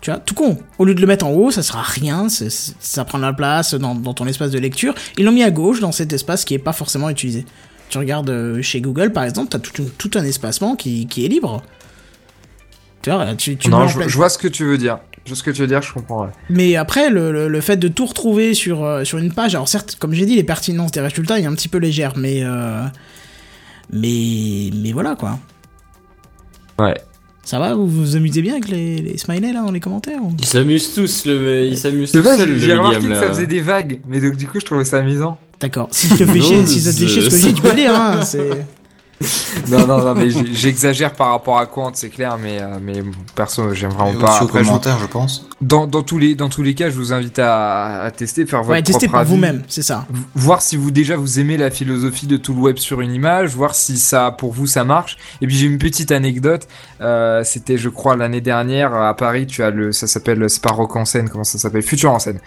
Tu vois, tout con. Au lieu de le mettre en haut, ça sera rien, c'est- ça prend la place dans, dans ton espace de lecture. Ils l'ont mis à gauche dans cet espace qui est pas forcément utilisé. Tu regardes euh, chez Google, par exemple, t'as tout, tout un espacement qui, qui est libre. Tu vois, tu, tu non, je, vois ce que tu veux dire. Je vois ce que tu veux dire, je comprends. ouais. mais après, le, le, le fait de tout retrouver sur, euh, sur une page, alors certes, comme j'ai dit, les pertinences des résultats est un petit peu légère, mais. euh, mais. Mais voilà quoi. Ouais. Ça va Vous vous amusez bien avec les, les smileys là dans les commentaires ou? Ils s'amusent tous, le, ils s'amusent tous j'ai remarqué William, que ça faisait des vagues, mais donc du coup je trouvais ça amusant. D'accord. Si ça te fait chier, si ça te fait chier ce que je dis, tu peux dire, hein. [LAUGHS] Non, non, non, mais j'exagère par rapport à Quant, c'est clair, mais, euh, mais perso, j'aime vraiment pas. Après, je- commentaires, je pense. dans, dans, tous les, dans tous les cas, je vous invite à, à tester, faire votre Ouais, par avis. vous-même, c'est ça. Voir si vous déjà vous aimez la philosophie de tout le web sur une image, voir si ça pour vous ça marche. Et puis j'ai une petite anecdote. Euh, C'était je crois l'année dernière à Paris. Tu as le ça s'appelle c'est pas Rock en scène comment ça s'appelle? Future en scène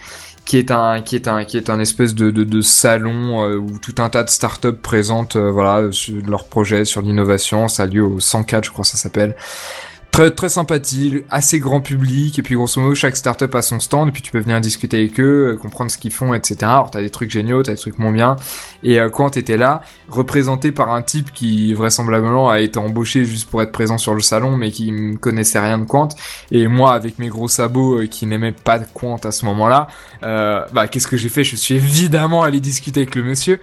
qui est un qui est un qui est un espèce de de, de salon euh, où tout un tas de startups présentent euh, voilà leurs projets sur l'innovation. Ça a lieu au 104 je crois ça s'appelle. Très, très sympathique, assez grand public, et puis grosso modo, chaque startup a son stand, et puis tu peux venir discuter avec eux, euh, comprendre ce qu'ils font, etc. Alors, t'as des trucs géniaux, t'as des trucs moins bien. Et euh, quand t'étais là, représenté par un type qui vraisemblablement a été embauché juste pour être présent sur le salon, mais qui ne connaissait rien de Quant, et moi, avec mes gros sabots euh, qui n'aimaient pas de Quant à ce moment-là, euh, bah, qu'est-ce que j'ai fait? Je suis évidemment allé discuter avec le monsieur.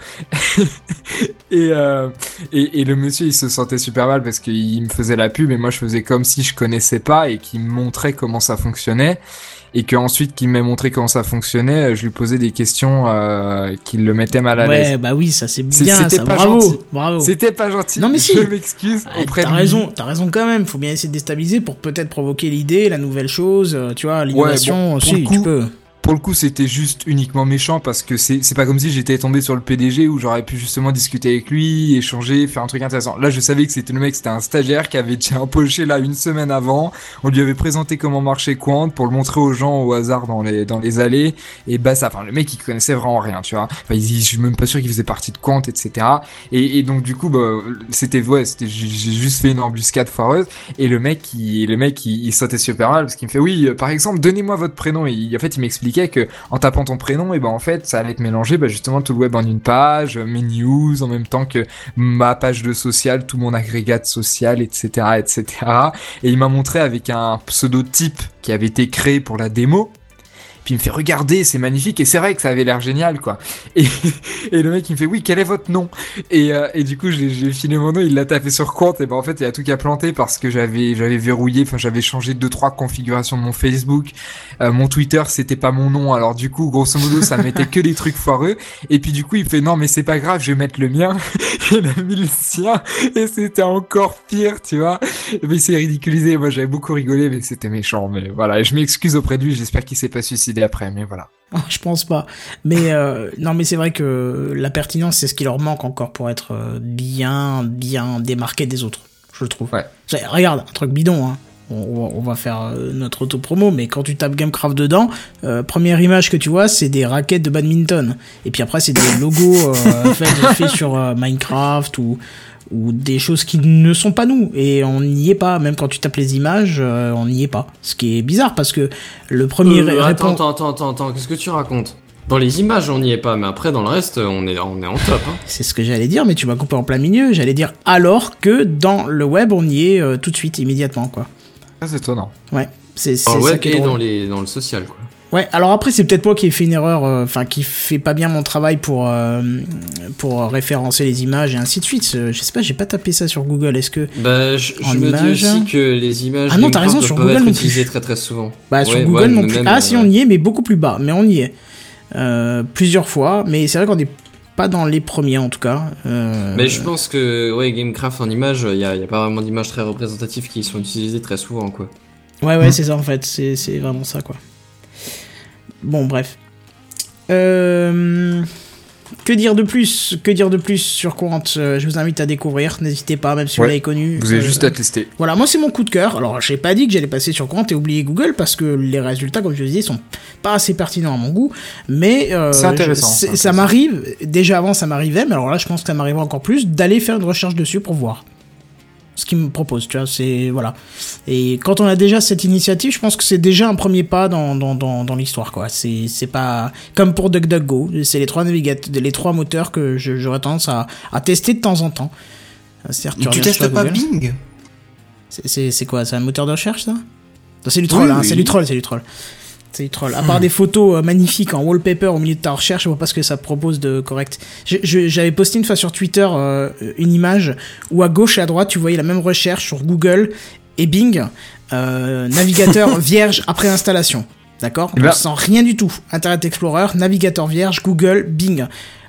[LAUGHS] et, et, et le monsieur, il se sentait super mal parce qu'il me faisait la pub et moi je faisais comme si je connaissais pas et qu'il me montrait comment ça fonctionnait. Et qu'ensuite qu'il m'ait montré comment ça fonctionnait, je lui posais des questions euh, qui le mettaient mal à l'aise. Ouais, bah oui, ça c'est bien, c'était ça. pas Bravo, gentil. bravo. C'était pas gentil. Non, mais si. Je m'excuse Ah, auprès T'as raison, t'as raison quand même. Faut bien essayer de déstabiliser pour peut-être provoquer l'idée, la nouvelle chose, euh, tu vois, l'innovation bon, aussi, le tu peux. Pour le coup, c'était juste uniquement méchant parce que c'est pas comme si j'étais tombé sur le PDG où j'aurais pu justement discuter avec lui, échanger, faire un truc intéressant. Là, je savais que c'était le mec, c'était un stagiaire qui avait déjà [LAUGHS] empoché là une semaine avant. On lui avait présenté comment marchait Quant pour le montrer aux gens au hasard dans les dans les allées et bah ça. Enfin, le mec, il connaissait vraiment rien, tu vois. Enfin, il, je suis même pas sûr qu'il faisait partie de Quant, etc. Et, et donc du coup, bah, c'était ouais, j'ai juste fait une embuscade foireuse et le mec, il, le mec, il, sautait super mal parce qu'il me fait oui, euh, par exemple, donnez-moi votre prénom. Et en fait, il m'expliquait que en tapant ton prénom, et ben en fait, ça allait te mélanger bah, justement tout le web en une page, euh, mes news en même temps que ma page de social, tout mon agrégat social, etc., etc. Et il m'a montré avec un pseudo type qui avait été créé pour la démo. Il me fait regarder, c'est magnifique. Et c'est vrai que ça avait l'air génial quoi. Et, [LAUGHS] le mec il me fait oui quel est votre nom? Et, euh, et du coup j'ai filé mon nom, il l'a tapé sur compte. Et ben en fait il y a tout qui a planté parce que j'avais j'avais verrouillé, enfin j'avais changé deux trois configurations de mon Facebook, Euh, mon Twitter c'était pas mon nom. Alors du coup grosso modo ça mettait que des trucs foireux. Et puis du coup il fait non mais c'est pas grave je vais mettre le mien, [LAUGHS] il a mis le sien. Et c'était encore pire tu vois, mais c'est ridiculisé, moi j'avais beaucoup rigolé mais c'était méchant. Mais voilà je m'excuse auprès de lui, j'espère qu'il s'est pas suicidé après mais voilà. [LAUGHS] Je pense pas. Mais euh, non, mais c'est vrai que la pertinence, c'est ce qui leur manque encore pour être euh, bien, bien démarqué des autres, je trouve. Ouais. Regarde, un truc bidon, hein. On, on va- faire euh, notre auto-promo, mais quand tu tapes Gamecraft dedans, euh, première image que tu vois, c'est des raquettes de badminton. Et puis après, c'est des [LAUGHS] logos euh, faits, sur Minecraft ou, ou des choses qui ne sont pas nous. Et on n'y est pas. Même quand tu tapes les images, euh, on n'y est pas. Ce qui est bizarre parce que le premier Euh, attends, répond- attends, attends, attends, attends, qu'est-ce que tu racontes? Dans les images, on n'y est pas, mais après, dans le reste, on est, on est en top. Hein. C'est ce que j'allais dire, mais tu m'as coupé en plein milieu. J'allais dire alors que dans le web, on y est euh, tout de suite, immédiatement, quoi. Ça, c'est étonnant. Ouais, c'est c'est Dans le ça web qui est drôle. dans, les, dans le social, quoi. Ouais, alors après, c'est peut-être moi qui ai fait une erreur, euh, enfin, qui fait pas bien mon travail pour, euh, pour référencer les images et ainsi de suite. Euh, Je sais pas, j'ai pas tapé ça sur Google. Est-ce que. Bah, je, je En me dis aussi que les images Ah non, t'as raison, sur Google non plus. très très souvent. Bah, sur Google ouais, non plus. même, ah, euh, si, on y est, mais beaucoup plus bas. Mais on y est. Euh, plusieurs fois. Mais c'est vrai qu'on est pas dans les premiers, en tout cas. Euh, Mais je pense que, ouais, Gamecraft en images, il n'y a, y a pas vraiment d'images très représentatives qui sont utilisées très souvent, quoi. Ouais, ouais, c'est ça en fait, c'est vraiment ça quoi. Bon, bref. Euh, que dire de plus? Que dire de plus sur Quant Euh, Je vous invite à découvrir. N'hésitez pas, même si Ouais. vous l'avez connu. Vous avez Euh, juste à tester. Voilà, moi c'est mon coup de cœur. Alors, j'ai pas dit que j'allais passer sur Quant et oublier Google parce que les résultats, comme je le disais, sont pas assez pertinents à mon goût. Mais euh, C'est intéressant, je- c'est c'est- ça m'arrive. Déjà avant, ça m'arrivait, mais alors là, je pense que ça m'arrivera encore plus d'aller faire une recherche dessus pour voir ce qu'ils me proposent. Tu vois, c'est voilà. Et quand on a déjà cette initiative, je pense que c'est déjà un premier pas dans dans dans, dans l'histoire, quoi. C'est c'est pas comme pour DuckDuckGo. C'est les trois navigateurs, les trois moteurs que j'aurais tendance à à tester de temps en temps. C'est-à-dire, Tu reviens testes pas. Bing? C'est- quoi C'est un moteur de recherche, ça? C'est du troll, Oui, hein, oui. c'est du troll, c'est du troll. C'est troll. À part des photos euh, magnifiques en wallpaper au milieu de ta recherche, je vois pas ce que ça propose de correct. J'avais posté une fois sur Twitter euh, une image où à gauche et à droite, tu voyais la même recherche sur Google et Bing, euh, navigateur [LAUGHS] vierge après installation. D'accord? Donc, Sans rien du tout. Internet Explorer, navigateur vierge, Google, Bing.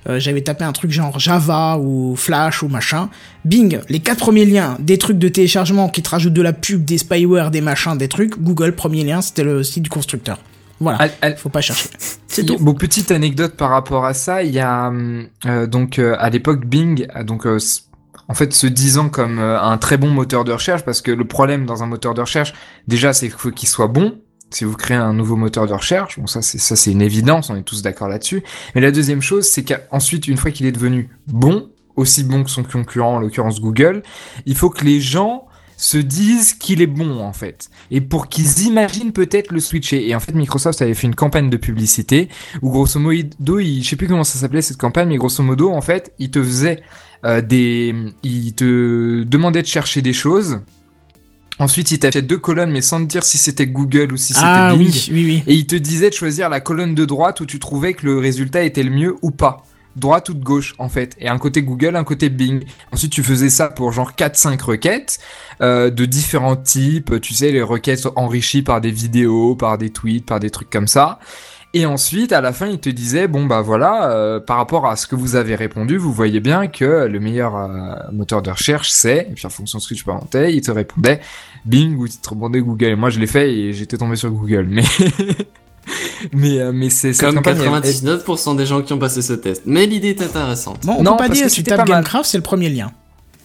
Euh, J'avais tapé un truc genre Java ou Flash ou machin. Bing, les quatre premiers liens, des trucs de téléchargement qui te rajoutent de la pub, des spyware, des machins, des trucs. Google, premier lien, c'était le site du constructeur. Voilà. Al- Faut pas chercher. [LAUGHS] C'est Il tout. Bon, petite anecdote par rapport à ça, il y a hum, euh, donc euh, à l'époque Bing, a donc euh, en fait se disant comme euh, un très bon moteur de recherche, parce que le problème dans un moteur de recherche, déjà c'est qu'il faut qu'il soit bon. Si vous créez un nouveau moteur de recherche, bon ça c'est ça c'est une évidence, on est tous d'accord là-dessus. Mais la deuxième chose, c'est qu'ensuite une fois qu'il est devenu bon, aussi bon que son concurrent, en l'occurrence Google, il faut que les gens se disent qu'il est bon en fait et pour qu'ils imaginent peut-être le switcher et en fait Microsoft avait fait une campagne de publicité où grosso modo il, je sais plus comment ça s'appelait cette campagne mais grosso modo en fait il te faisait euh, des il te demandait de chercher des choses ensuite il t'affichait deux colonnes mais sans te dire si c'était Google ou si c'était Ah Bing oui, oui, oui. et il te disait de choisir la colonne de droite où tu trouvais que le résultat était le mieux ou pas. Droite ou de gauche, en fait. Et un côté Google, un côté Bing. Ensuite, tu faisais ça pour genre 4-5 requêtes euh, de différents types. Tu sais, les requêtes enrichies par des vidéos, par des tweets, par des trucs comme ça. Et ensuite, à la fin, il te disait, bon bah voilà, euh, par rapport à ce que vous avez répondu, vous voyez bien que le meilleur euh, moteur de recherche, c'est, et puis en fonction de ce que tu parentais, il te répondait Bing ou il te répondait Google. Et moi, je l'ai fait et j'étais tombé sur Google. Mais [LAUGHS] [LAUGHS] mais euh, mais c'est Comme campagne, elle- 99% des gens qui ont passé ce test. Mais l'idée est intéressante. Bon, on Non, peut pas dire que si tu tapes. Gamecraft, c'est le premier lien.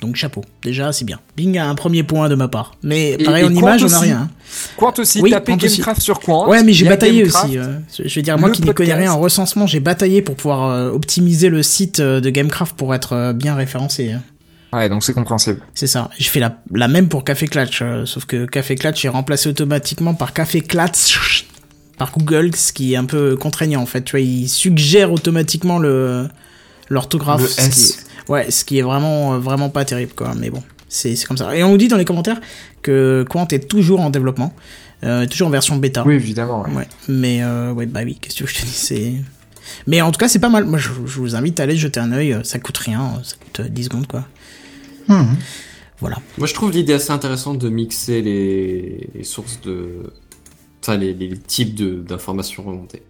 Donc chapeau. Déjà, c'est bien. Bing a un premier point de ma part. Mais Et- pareil, et en image, on a aussi. rien. Quant aussi, Oui, tapez Quant aussi. Gamecraft sur Quant. Ouais, mais j'ai bataillé Gamecraft. aussi. euh, je veux dire, moi qui n'y connais rien en recensement, j'ai bataillé pour pouvoir euh, optimiser le site euh, de Gamecraft pour être euh, bien référencé. hein. Ouais, donc c'est compréhensible. C'est ça. J'ai fait la, la même pour Café Clutch, euh, sauf que Café Clutch est remplacé automatiquement par Café Clutch par Google, ce qui est un peu contraignant en fait. Tu vois, il suggère automatiquement le l'orthographe. Le ce qui est- ouais, ce qui est vraiment euh, vraiment pas terrible quoi. Mais bon, c'est c'est comme ça. Et on nous dit dans les commentaires que Quant est toujours en développement, euh, toujours en version bêta. Oui, évidemment. ouais. Ouais, mais euh, ouais, bah oui, qu'est-ce que je te dis, c'est. Mais en tout cas, c'est pas mal. Moi, je, je vous invite à aller jeter un œil. Ça coûte rien, ça coûte euh, 10 secondes, quoi. Mhm. Voilà. Moi, je trouve l'idée assez intéressante de mixer les, les sources de. Enfin, les, les types de- d'informations remontées.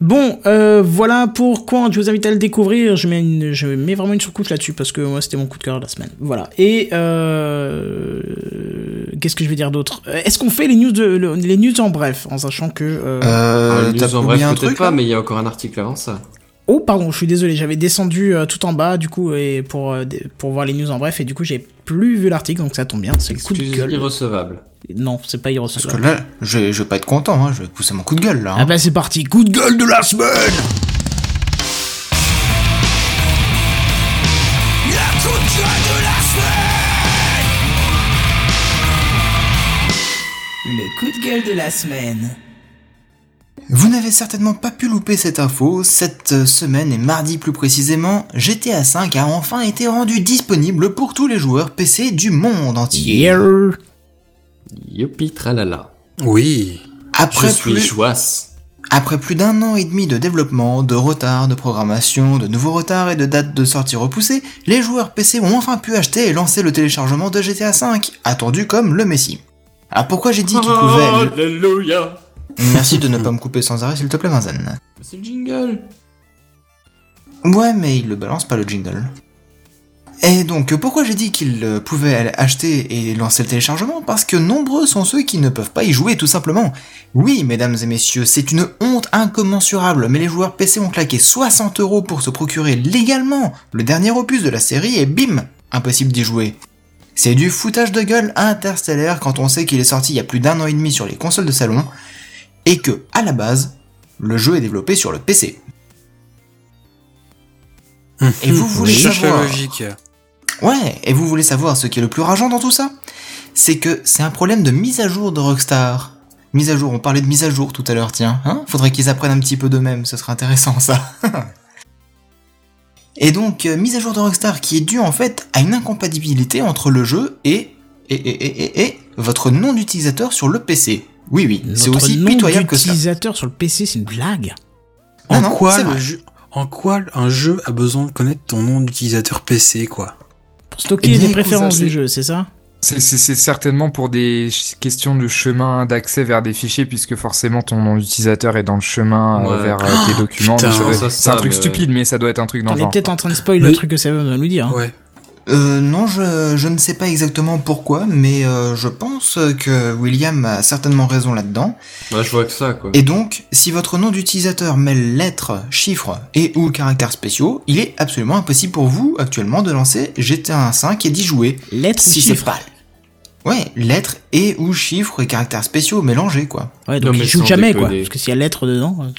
Bon, euh, voilà pourquoi je vous invite à le découvrir. Je mets, une, je mets vraiment une surcouche là-dessus parce que moi, c'était mon coup de cœur de la semaine. Voilà. Et euh, qu'est-ce que je vais dire d'autre? Euh, Est-ce qu'on fait les news, de, le- les news en bref, en sachant que. euh, Euh, t'as news en bref, un peut-être truc pas, mais il y a encore un article avant ça. Oh, pardon, je suis désolé, j'avais descendu euh, tout en bas, du coup, et pour, euh, pour voir les news en bref, et du coup, j'ai plus vu l'article, donc ça tombe bien, c'est le coup de gueule. irrecevable. Non, c'est pas Parce irrecevable. que là, je, vais- je vais pas être content, hein, je vais pousser mon coup de gueule là. Ah hein. bah c'est parti, coup de gueule de la semaine La coup de gueule de la semaine Le coup de gueule de la semaine. Vous n'avez certainement pas pu louper cette info, cette euh, semaine et mardi plus précisément, GTA V a enfin été rendu disponible pour tous les joueurs PC du monde entier. Yeah Youpi tralala. Oui. Après je suis plus, après plus d'un an et demi de développement, de retard, de programmation, de nouveaux retards et de dates de sortie repoussées, les joueurs PC ont enfin pu acheter et lancer le téléchargement de GTA V, attendu comme le Messie. Alors pourquoi j'ai dit qu'il pouvait... Alléluia. Merci de ne pas me couper sans arrêt s'il te plaît Benzen. C'est le jingle. Ouais, mais il le balance pas le jingle. Et donc, pourquoi j'ai dit qu'il euh, pouvait acheter et lancer le téléchargement? Parce que nombreux sont ceux qui ne peuvent pas y jouer, tout simplement. Oui, mesdames et messieurs, c'est une honte incommensurable, mais les joueurs PC ont claqué 60 euros pour se procurer légalement le dernier opus de la série et bim, impossible d'y jouer. C'est du foutage de gueule interstellaire quand on sait qu'il est sorti il y a plus d'un an et demi sur les consoles de salon, et que, à la base, le jeu est développé sur le PC. Et vous voulez savoir logique. Ouais, et vous voulez savoir ce qui est le plus rageant dans tout ça? C'est que c'est un problème de mise à jour de Rockstar. Mise à jour, on parlait de mise à jour tout à l'heure, tiens. Hein? Faudrait qu'ils apprennent un petit peu d'eux-mêmes, ce serait intéressant ça. [LAUGHS] et donc, euh, mise à jour de Rockstar qui est due en fait à une incompatibilité entre le jeu et, et, et, et votre nom d'utilisateur sur le PC. Oui, oui, c'est Notre aussi nom pitoyable que ça. d'utilisateur sur le PC, c'est une blague. Ah En non, quoi c'est le vrai. jeu, en quoi un jeu a besoin de connaître ton nom d'utilisateur PC, quoi? Pour stocker Eh les préférences ça, du jeu, c'est ça? C'est- certainement pour des questions de chemin d'accès vers des fichiers, puisque forcément ton nom d'utilisateur est dans le chemin euh, Ouais. vers euh, tes documents. ça ça, C'est un ça, truc stupide, mais ça doit être un truc dans On le est genre. peut-être en train de spoil le truc que Seven va nous dire. hein. Ouais. Euh, non, je, je ne sais pas exactement pourquoi, mais euh, je pense que William a certainement raison là-dedans. Bah, je vois que ça, quoi. Et donc, si votre nom d'utilisateur mêle lettres, chiffres et ou caractères spéciaux, il est absolument impossible pour vous actuellement de lancer GTA 5 et d'y jouer. Lettres ou Si c'est chiffres pas. Ouais, lettres et ou chiffres et caractères spéciaux mélangés quoi. Ouais, donc mais il joue jamais, quoi. Parce que s'il y a lettres dedans, euh,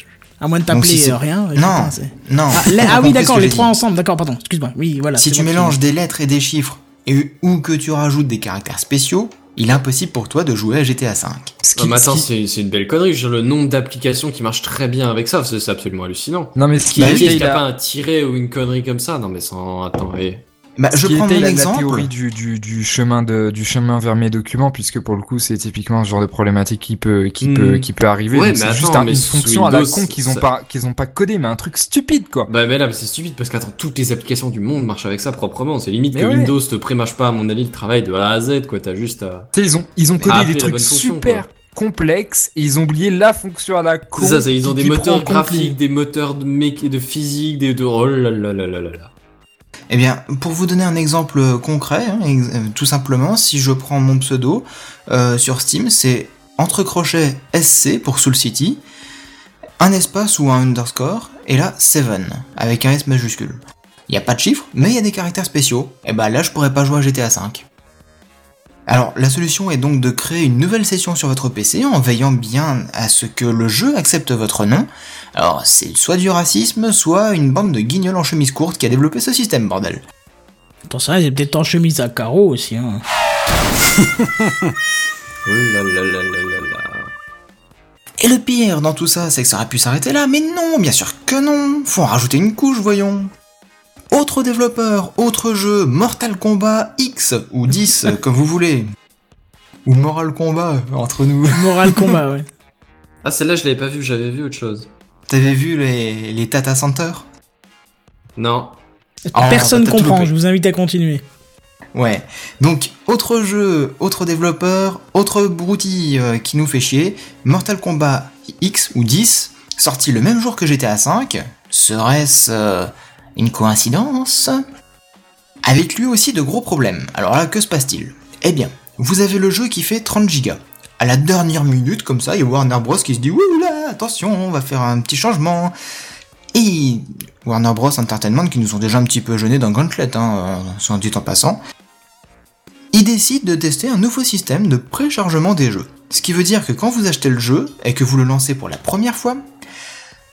à moins de t'appeler euh, rien. Non, non. Ah, ah oui, d'accord, les j'ai trois dit. ensemble, d'accord, pardon, excuse-moi. Oui, voilà. Si tu mélanges des lettres et des chiffres et ou que tu rajoutes des caractères spéciaux, il est impossible pour toi de jouer à GTA 5. Ce Ah, qui- mais ce attends, qui- c'est c'est une belle connerie. Je veux dire, Le nombre d'applications qui marchent très bien avec ça, c'est absolument hallucinant. Non, mais ce qui Bah, qu'il il y a a- pas un tiret ou une connerie comme ça Non, mais sans. Attends, et... Bah, ce je qui prends était mon la, la exemple. théorie du, du, du chemin de du chemin vers mes documents puisque pour le coup c'est typiquement ce genre de problématique qui peut qui Hmm. peut qui peut arriver Ouais, c'est juste un- mais une fonction à la Windows, con qu'ils ont ça- pas qu'ils ont pas codé mais un truc stupide quoi Bah, mais là, mais c'est stupide parce qu'attends, toutes les applications du monde marchent avec ça proprement. C'est limite Mais que ouais. Windows te prémâche pas, à mon avis, le travail de A à Z, quoi. T'as juste à. Ils ont ils ont Mais codé des trucs bonne fonction, super complexes et ils ont oublié la fonction à la con C'est ça, c'est- ils ont des moteurs graphiques, des moteurs de mec de physique, des de oh là là là là là. Eh bien, pour vous donner un exemple concret, hein, euh, tout simplement, si je prends mon pseudo euh, sur Steam, c'est entre crochets SC pour Soul City, un espace ou un underscore, et là 7 avec un S majuscule. Il n'y a pas de chiffres, mais il y a des caractères spéciaux. Et bah là, je pourrais pas jouer à GTA V. Alors, la solution est donc de créer une nouvelle session sur votre PC en veillant bien à ce que le jeu accepte votre nom. Alors, c'est soit du racisme, soit une bande de guignols en chemise courte qui a développé ce système, bordel. Attends, ça, il est peut-être en chemise à carreaux aussi. Hein. [LAUGHS] Oh là là là là là là. Et le pire dans tout ça, c'est que ça aurait pu s'arrêter là, mais non, bien sûr que non. Faut en rajouter une couche, voyons. Autre développeur, autre jeu, Mortal Kombat X ou 10, [LAUGHS] comme vous voulez. Ou Moral Kombat, entre nous. Moral combat, [LAUGHS] ouais. Ah, celle-là, je l'avais pas vue, j'avais vu autre chose. T'avais vu les, les Tata Center? Non. Ah, Personne tout comprend, je vous invite à continuer. Ouais. Donc, autre jeu, autre développeur, autre broutilles euh, qui nous fait chier. Mortal Kombat X ou 10, sorti le même jour que GTA V. Serait-ce euh, une coïncidence Avec lui aussi de gros problèmes. Alors là, que se passe-t-il? Eh bien, vous avez le jeu qui fait 30 gigas. À la dernière minute, comme ça, il y a Warner Bros qui se dit Ouh là, attention, on va faire un petit changement. Et Warner Bros Entertainment, qui nous ont déjà un petit peu jeûnés dans Gauntlet, hein, euh, soit dit en passant, ils décident de tester un nouveau système de préchargement des jeux. Ce qui veut dire que quand vous achetez le jeu et que vous le lancez pour la première fois,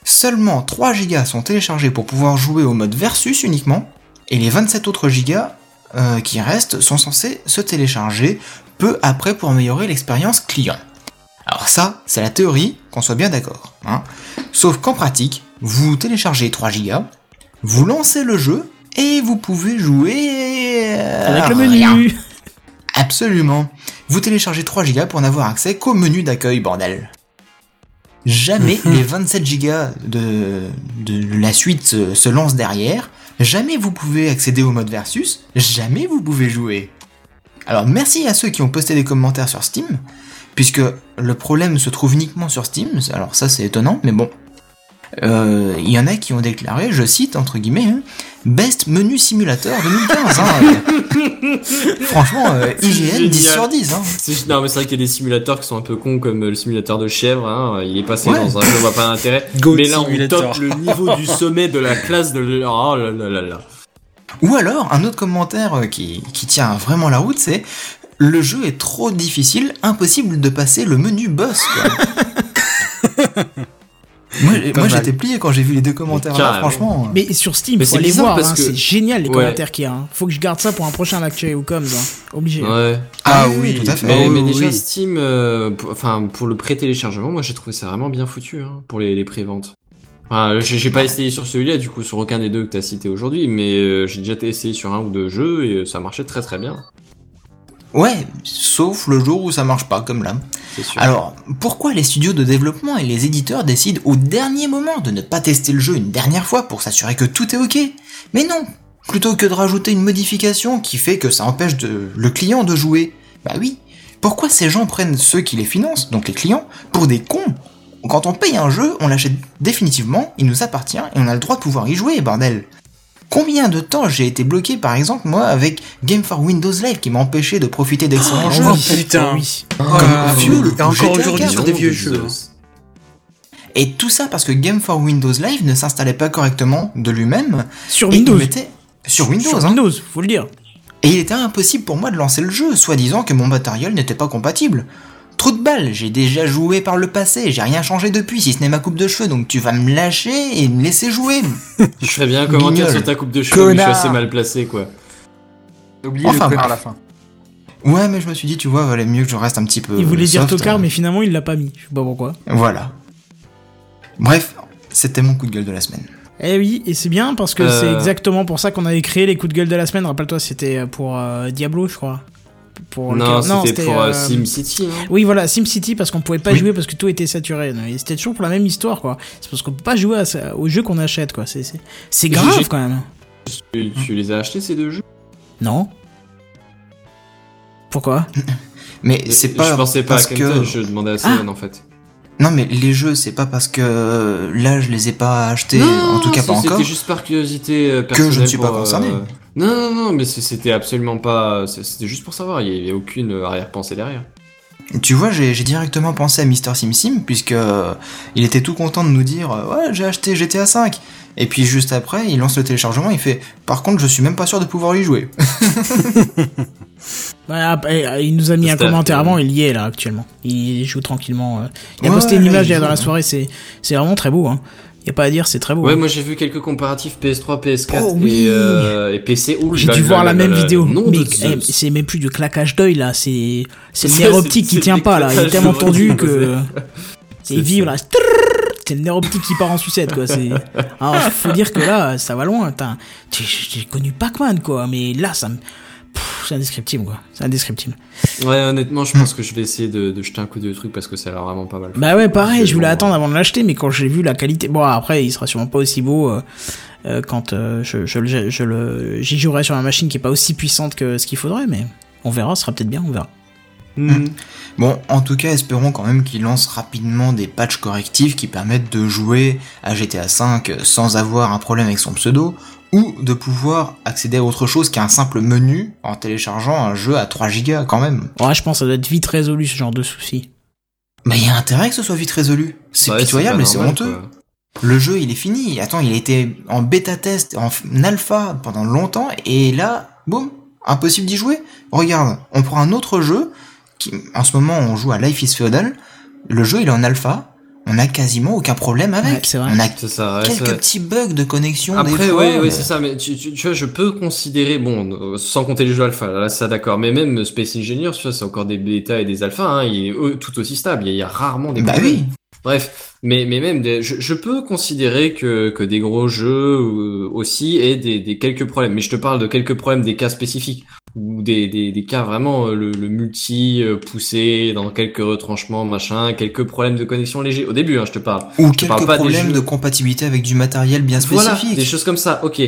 seulement 3 gigas sont téléchargés pour pouvoir jouer au mode versus uniquement, et les 27 autres gigas euh, qui restent sont censés se télécharger peu après pour améliorer l'expérience client. Alors ça, c'est la théorie, qu'on soit bien d'accord. Hein. Sauf qu'en pratique, vous téléchargez 3 gigas, vous lancez le jeu, et vous pouvez jouer... euh, Avec le menu. Absolument. Vous téléchargez 3 Go pour n'avoir accès qu'au menu d'accueil, bordel. Jamais [LAUGHS] les 27 Go de, de la suite se, se lancent derrière. Jamais vous pouvez accéder au mode versus. Jamais vous pouvez jouer. Alors merci à ceux qui ont posté des commentaires sur Steam, puisque le problème se trouve uniquement sur Steam. Alors ça c'est étonnant, mais bon. Euh, Il y en a qui ont déclaré, je cite entre guillemets, hein, Best Menu Simulator 2015. hein. [LAUGHS] Franchement, euh, IGN 10 génial. sur 10. Hein. C'est- Non, mais c'est vrai qu'il y a des simulateurs qui sont un peu cons comme euh, le simulateur de chèvre. Hein. Il est passé Ouais. dans un jeu, on voit pas l'intérêt. Goat Mais là, on top le niveau du sommet de la classe de. Oh là là là là. Ou alors, un autre commentaire euh, qui, qui tient vraiment la route, c'est le jeu est trop difficile, impossible de passer le menu boss. Quoi. [LAUGHS] moi, j'étais plié quand j'ai vu les deux commentaires là, franchement. euh. Mais sur Steam, Mais faut c'est aller voir, parce hein, que- c'est génial les Ouais. commentaires qu'il y a. hein. Faut que je garde ça pour un prochain Actu ou comme, hein. obligé. Ouais. Ah oui, tout à fait. Mais, Oh, mais oui, déjà oui. Steam, euh, pour- enfin pour le pré-téléchargement, moi j'ai trouvé ça vraiment bien foutu hein, pour les, les pré-ventes. Enfin, j'ai j'ai pas essayé sur celui-là, du coup sur aucun des deux que t'as cité aujourd'hui, mais euh, j'ai déjà essayé sur un ou deux jeux et euh, ça marchait très très bien. Ouais, sauf le jour où ça marche pas, comme là. C'est sûr. Alors, pourquoi les studios de développement et les éditeurs décident au dernier moment de ne pas tester le jeu une dernière fois pour s'assurer que tout est ok? Mais non Plutôt que de rajouter une modification qui fait que ça empêche de- le client de jouer. Bah oui. Pourquoi ces gens prennent ceux qui les financent, donc les clients, pour des cons? Quand on paye un jeu, on l'achète définitivement, il nous appartient et on a le droit de pouvoir y jouer, bordel Combien de temps j'ai été bloqué par exemple moi avec Game for Windows Live qui m'a empêché de profiter d'excellents Oh, jeux Oh, oui. putain. Oui. Ah, Fuel, et encore GTA aujourd'hui quatre. sur des vieux de jeux. Et tout ça parce que Game for Windows Live ne s'installait pas correctement de lui-même. Sur Windows. mettait- Sur Windows, Sur hein. Windows, faut le dire. Et il était impossible pour moi de lancer le jeu, soi-disant que mon matériel n'était pas compatible. Trop de balles, j'ai déjà joué par le passé, j'ai rien changé depuis, si ce n'est ma coupe de cheveux, donc tu vas me lâcher et me laisser jouer. [LAUGHS] Je ferais bien un commentaire sur ta coupe de cheveux, mais je suis assez mal placé quoi. Oubliez Enfin, le à bref. la fin. Ouais, mais je me suis dit, tu vois, valait mieux que je reste un petit peu. Il voulait dire tocard, euh, mais finalement il l'a pas mis. Je sais pas pourquoi. Voilà. Bref, c'était mon coup de gueule de la semaine. Eh oui, et c'est bien parce que Euh. c'est exactement pour ça qu'on avait créé les coups de gueule de la semaine. Rappelle-toi, c'était pour euh, Diablo, je crois. Pour Non, lequel- c'était pour euh, euh, SimCity. hein. Oui, voilà, SimCity parce qu'on pouvait pas Oui. jouer parce que tout était saturé. Et c'était toujours pour la même histoire, quoi. C'est parce qu'on peut pas jouer à ça- aux jeux qu'on achète, quoi. C'est c'est- c'est J'ai- grave quand même. Tu, tu les as achetés ces deux jeux? Non. Pourquoi? [LAUGHS] Mais c'est pas Je pensais pas à parce Kenton, que... je demandais à Ah. Céline en fait. Non, mais les jeux, c'est pas parce que là, je les ai pas achetés, en tout cas pas encore. C'était juste par curiosité euh, Que je ne suis pas concerné. euh, Non, non, non, mais c'était absolument pas. C'était juste pour savoir, il y avait aucune euh, arrière-pensée derrière. Tu vois, j'ai directement pensé à Mister Sim Sim, puisque euh, il était tout content de nous dire euh, Ouais, j'ai acheté GTA V. Et puis juste après, il lance le téléchargement, il fait Par contre, je suis même pas sûr de pouvoir y jouer. [LAUGHS] Ouais, Il nous a mis un commentaire avant, il y est là actuellement. Il joue tranquillement. Il a Ouais, posté une ouais, image hier dans la soirée, c'est c'est vraiment très beau. Hein. Y a pas à dire, c'est très beau. Ouais, hein. moi j'ai vu quelques comparatifs PS3, PS4 Oh, oui. et, euh, et PC. Oh, J'ai dû voir la même vidéo. nom Mais eh, c'est même plus du claquage d'œil là, c'est c'est le [LAUGHS] nerf optique qui tient pas là. Il est tellement tendu [LAUGHS] que c'est- c'est vive là. C'est le nerf optique qui part en sucette quoi. C'est alors [LAUGHS] faut dire que là ça va loin. J'ai connu Pac-Man quoi, mais là ça me c'est indescriptible quoi. C'est indescriptible. Ouais, honnêtement, je pense que je vais essayer de, de jeter un coup de truc parce que ça a l'air vraiment pas mal. Bah ouais, pareil, je voulais Bon, attendre avant de l'acheter, mais quand j'ai vu la qualité, bon après il sera sûrement pas aussi beau euh, euh, quand euh, je, je, le- je le j'y jouerai sur ma machine qui est pas aussi puissante que ce qu'il faudrait, mais on verra, ce sera peut-être bien, on verra. Mhm. Bon, en tout cas, espérons quand même qu'il lance rapidement des patchs correctifs qui permettent de jouer à GTA V sans avoir un problème avec son pseudo, ou de pouvoir accéder à autre chose qu'un simple menu en téléchargeant un jeu à 3 Go quand même. Ouais, je pense que ça doit être vite résolu ce genre de souci. Bah, il y a intérêt que ce soit vite résolu. C'est Ouais, pitoyable et c'est honteux. quoi. Le jeu, il est fini. Attends, il a été en bêta test, en alpha pendant longtemps, et là, boum, impossible d'y jouer. Regarde, on prend un autre jeu, qui, en ce moment, on joue à Life is Feudal. Le jeu, il est en alpha. On a quasiment aucun problème avec. Ouais, c'est vrai. On a C'est ça, ouais, c'est quelques vrai. petits bugs de connexion. Après, fois, ouais, ouais, mais- c'est ça, mais tu, tu, tu vois, je peux considérer, bon, sans compter les jeux alpha, là, ça d'accord, mais même Space Engineer, tu vois, c'est encore des bêtas et des alphas, hein, il est tout aussi stable, il y a, il y a rarement des Bah problèmes. oui. Bref, mais, mais même, des- je, je peux considérer que, que des gros jeux euh, aussi aient des, des quelques problèmes, mais je te parle de quelques problèmes, des cas spécifiques, ou des, des, des cas vraiment, euh, le, le multi euh, poussé dans quelques retranchements, machin, quelques problèmes de connexion légers, au début, hein, je te parle. Ou Je parle quelques pas problèmes jeux- de compatibilité avec du matériel bien Voilà, spécifique. des choses comme ça, ok.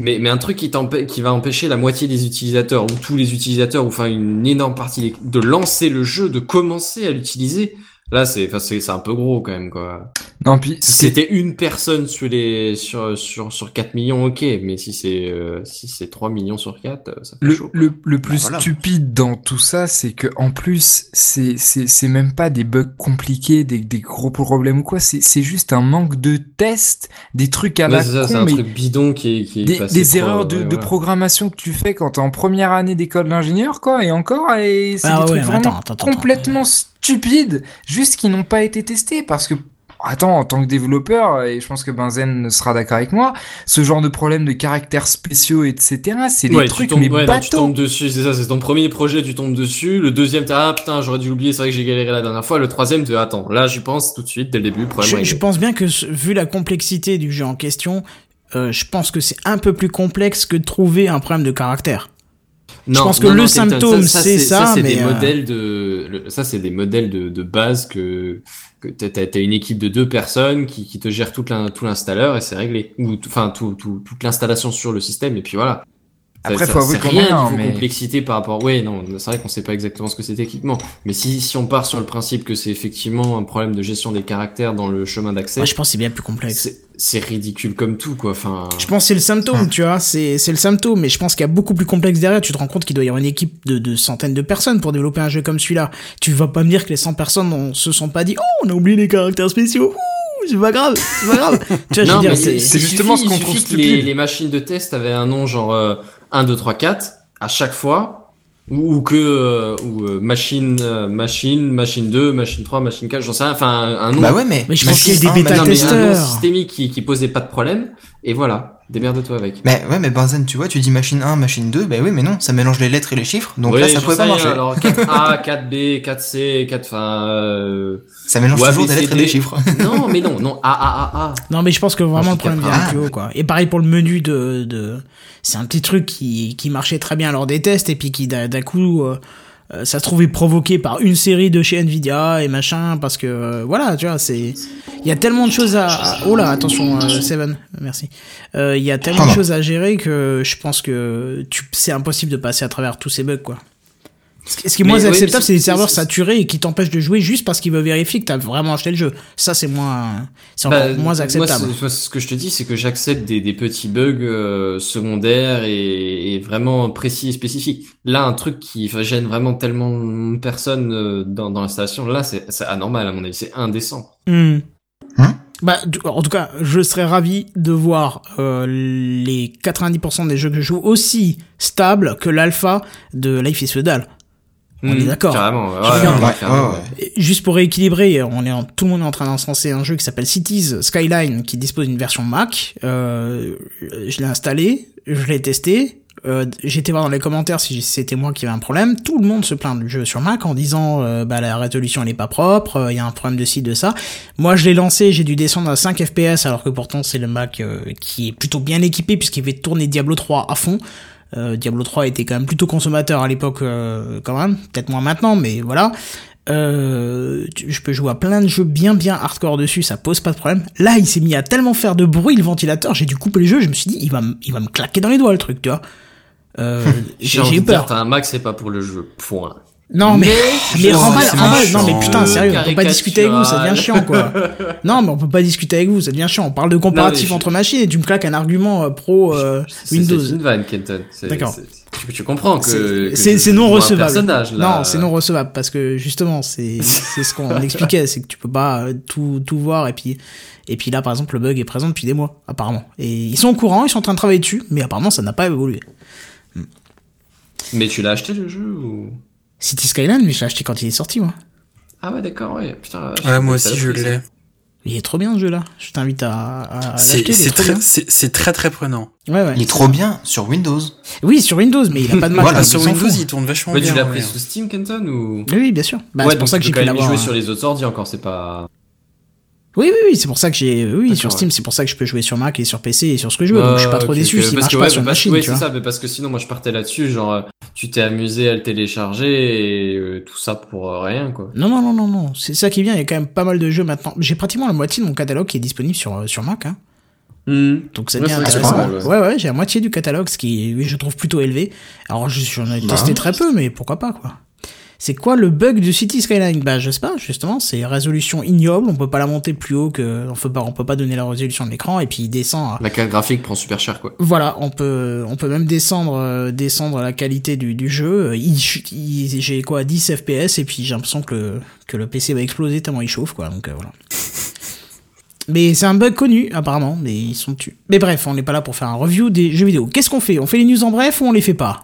Mais, mais un truc qui, qui va empêcher la moitié des utilisateurs, ou tous les utilisateurs, ou enfin une énorme partie de lancer le jeu, de commencer à l'utiliser, Là, c'est, enfin, c'est, c'est un peu gros quand même, quoi. Non, puis Si c'était une personne sur les, sur, sur, sur 4 millions, ok, mais si c'est, euh, si c'est 3 millions sur 4, euh, ça fait le, chaud. le, le plus voilà. stupide dans tout ça, c'est que en plus, c'est c'est c'est même pas des bugs compliqués, des, des gros problèmes ou quoi. C'est c'est juste un manque de tests, des trucs à Ouais, la c'est ça, c'est con, un mais truc bidon qui est, qui est des, passé des erreurs euh, de, ouais, de programmation que tu fais quand t'es en première année d'école d'ingénieur, quoi, et encore, et c'est Ah des ouais, trucs vraiment attends, attends, attends. Stupides, juste qui n'ont pas été testés, parce que, attends, en tant que développeur, et je pense que Benzen sera d'accord avec moi, ce genre de problème de caractères spéciaux, etc., c'est des Ouais, tu trucs, tombes, mais ouais, non, tu tombes dessus, c'est ça, c'est ton premier projet, tu tombes dessus. Le deuxième, t'es, ah putain, j'aurais dû l'oublier, c'est vrai que j'ai galéré la dernière fois. Le troisième, tu attends, là, j'y pense tout de suite, dès le début, problème Je, réglé. je pense bien que vu la complexité du jeu en question, euh, je pense que c'est un peu plus complexe que de trouver un problème de caractère. Non, pense que non, le non, symptôme, c'est ça, c'est mais, des euh, modèles de, le- ça, c'est des modèles de, de base que, que t'as, t'as une équipe de deux personnes qui, qui te gère tout, l'in- tout l'installeur et c'est réglé. Ou, enfin, tout, tout, toute l'installation sur le système et puis voilà. Après, ça- faut avouer c'est qu'on rien en a, niveau mais- complexité par rapport. Ouais, non, c'est vrai qu'on sait pas exactement ce que c'est techniquement. Mais si, si on part sur le principe que c'est effectivement un problème de gestion des caractères dans le chemin d'accès, Moi, je pense que c'est bien plus complexe. c'est, c'est ridicule comme tout, quoi. Enfin. Je pense que c'est le symptôme, tu vois, c'est c'est le symptôme, mais je pense qu'il y a beaucoup plus complexe derrière. Tu te rends compte qu'il doit y avoir une équipe de, de centaines de personnes pour développer un jeu comme celui-là. Tu vas pas me dire que les 100 personnes on, se sont pas dit Oh, on a oublié les caractères spéciaux. Ouh, c'est pas grave, c'est pas grave. tu vois, je veux Non, dire, mais c'est. justement suffit- ce qu'on trouve que les machines de test avaient un nom genre euh, 1, 2, 3, 4 à chaque fois, ou, ou que euh, ou euh, machine, euh, machine, machine 2, machine 3, machine 4, j'en sais rien, enfin un, un nom. Bah ouais, mais. Mais je pense qu'il y a des 1, bêta testeurs. systémique qui, qui posait pas de problème, et voilà, démerde-toi avec. Mais ouais, mais Benzen, tu vois, tu dis machine 1, machine 2, bah oui, mais non, ça mélange les lettres et les chiffres, donc Ouais, là, ça pouvait pas rien, marcher. Alors 4A, 4B, 4C, 4, enfin. euh, Ça mélange ou toujours des lettres et des chiffres. [LAUGHS] non, mais non, non, A, A, A, A. Non, mais je pense que vraiment le problème vient plus haut, quoi. Et pareil pour le menu de, de... c'est un petit truc qui, qui marchait très bien lors des tests et puis qui d'un d'un coup, euh, euh, ça se trouvait provoqué par une série de chez Nvidia et machin parce que euh, voilà, tu vois, c'est, il y a tellement de choses à, à- oh là, attention, euh, Seven, merci. Euh, Il y a tellement de choses à gérer que je pense que tu, c'est impossible de passer à travers tous ces bugs, quoi. Ce qui est Mais moins mais acceptable, c'est- c'est des serveurs saturés et qui t'empêchent de jouer juste parce qu'ils veulent vérifier que t'as vraiment acheté le jeu. Ça, c'est moins, c'est Bah, moins acceptable. Moi, c'est- moi, ce que je te dis, c'est que j'accepte des, des petits bugs euh, secondaires et, et vraiment précis et spécifiques. Là, un truc qui gêne vraiment tellement de personnes euh, dans, dans l'installation, là, c'est anormal à mon avis, c'est indécent. Hmm. Hein bah, en tout cas, je serais ravi de voir euh, les 90% des jeux que je joue aussi stables que l'alpha de Life is Feudal. On est Hmm, d'accord. Ouais, ouais, Juste pour rééquilibrer, on est en, tout le monde est en train d'encenser un jeu qui s'appelle Cities Skyline qui dispose d'une version Mac. Euh, je l'ai installé, je l'ai testé. Euh, été voir dans les commentaires si c'était moi qui avait un problème. Tout le monde se plaint du jeu sur Mac en disant euh, bah la résolution elle est pas propre, euh, il y a un problème de ci de ça. Moi je l'ai lancé, j'ai dû descendre à 5 FPS alors que pourtant c'est le Mac euh, qui est plutôt bien équipé puisqu'il fait tourner Diablo 3 à fond. Euh, Diablo 3 était quand même plutôt consommateur à l'époque euh, quand même, peut-être moins maintenant, mais voilà. Euh, tu- je peux jouer à plein de jeux bien bien hardcore dessus, ça pose pas de problème. Là, il s'est mis à tellement faire de bruit le ventilateur, j'ai dû couper le jeu, je me suis dit, il va, me- il va me claquer dans les doigts le truc, tu vois. [LAUGHS] J'ai eu de dire, peur. t'as un Mac, c'est pas pour le jeu. Point. Non, mais, mais je- remballe, remballe. Non, mais putain, sérieux, on peut pas discuter avec vous, ça devient chiant, quoi. [LAUGHS] non, mais on peut pas discuter avec vous, ça devient chiant. On parle de comparatif Non, mais je- entre machines et tu me claques un argument euh, pro euh, Windows. C'est une vanne, Kenton. D'accord. Tu, tu comprends que. C'est- C'est non recevable. Non, c'est non recevable parce que justement, c'est [LAUGHS] c'est ce qu'on expliquait, c'est que tu peux pas euh, tout tout voir et puis et puis là par exemple le bug est présent depuis des mois apparemment et ils sont au courant, ils sont en train de travailler dessus, mais apparemment ça n'a pas évolué. Mais tu l'as acheté le jeu ou? City Skyline, mais je l'ai acheté quand il est sorti moi. Ah ouais, d'accord, ouais. Putain, Ouais, moi aussi je l'ai. Il est trop bien ce jeu-là. Je t'invite à, à C'est très, c'est très très prenant. Ouais, ouais. Il est trop bien sur Windows. Oui, sur Windows, mais il a pas de [LAUGHS] Mac. Voilà, donc sur Windows, il tourne vachement Ouais, bien. tu l'as pris sous Steam, Kenton ou? Oui, oui, bien sûr. Bah, ouais, c'est pour ça que j'ai peux pu quand même y l'avoir. jouer sur les autres ordi encore, c'est pas. Oui, oui, oui, c'est pour ça que j'ai. Oui, sur Steam, ouais. c'est pour ça que je peux jouer sur Mac et sur PC et sur ce que je veux. donc je suis pas trop déçu ok. s'il Parce marche que, pas sur parce- machine, tu c'est ça, mais parce que sinon, moi, je partais là-dessus, genre, euh, tu t'es amusé à le télécharger et euh, tout ça pour euh, rien, quoi. Non, non, non, non, non. C'est ça qui vient. Il y a quand même pas mal de jeux maintenant. J'ai pratiquement la moitié de mon catalogue qui est disponible sur, euh, sur Mac. Hein. Donc c'est Ouais, bien intéressant. mal, ouais, ouais, j'ai la moitié du catalogue, ce qui, oui, je trouve plutôt élevé. Alors je- j'en ai testé très peu, mais pourquoi pas, quoi. C'est quoi le bug du City Skyline? Bah je sais pas, justement, c'est résolution ignoble, on peut pas la monter plus haut que, on peut pas, on peut pas donner la résolution de l'écran et puis il descend. à- La carte graphique prend super cher, quoi. Voilà, on peut, on peut même descendre, euh, descendre la qualité du, du jeu. J'ai quoi, 10 FPS et puis j'ai l'impression que le, que le PC va exploser tellement il chauffe, quoi. Donc euh, voilà. [LAUGHS] Mais c'est un bug connu, apparemment, mais ils sont dessus. Mais bref, on n'est pas là pour faire un review des jeux vidéo. Qu'est-ce qu'on fait? On fait les news en bref ou on les fait pas?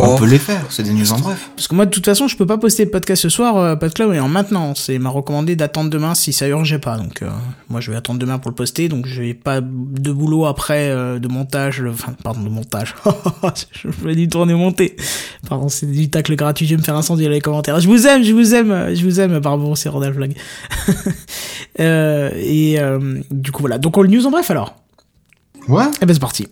On peut les faire, c'est des news en bref. Parce que moi, de toute façon, je peux pas poster de podcast ce soir, euh, PodCloud est en maintenant. C'est m'a recommandé d'attendre demain si ça urgeait pas. Donc, euh, moi, je vais attendre demain pour le poster. Donc, je vais pas de boulot après euh, de montage. le- Enfin, pardon, de montage. [LAUGHS] je vais du tourner monter. Pardon, c'est du tacle gratuit. Je vais me faire incendier dans les commentaires. Je vous aime, je vous aime, je vous aime. Pardon, c'est Rodolphe Blague. [LAUGHS] euh, et du coup, voilà. Donc, on le news en bref alors. Ouais. Eh ben, c'est parti.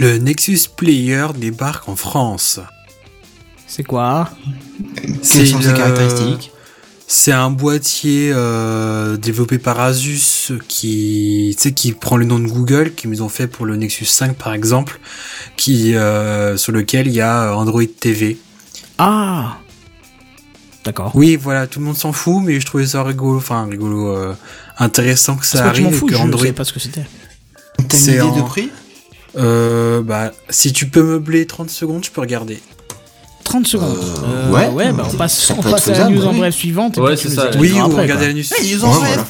Le Nexus Player débarque en France. C'est quoi Quelles sont ses caractéristiques C'est un boîtier euh, développé par Asus qui, tu sais, qui prend le nom de Google, qu'ils ont fait pour le Nexus 5 par exemple, qui euh, sur lequel il y a Android TV. Ah D'accord. Oui, voilà, tout le monde s'en fout, mais je trouvais ça rigolo, enfin rigolo, euh, intéressant que C'est ça que je arrive et fous, que je Android. savais pas ce que c'était. T'as une C'est idée en- de prix Euh, bah, si tu peux meubler 30 secondes, je peux regarder. 30 secondes. Euh, ouais. ouais, bah on passe, on passe à la news en bref suivante. et Ouais, c'est ça. Oui, ou après, regardez quoi. la news. Les en bref. voilà.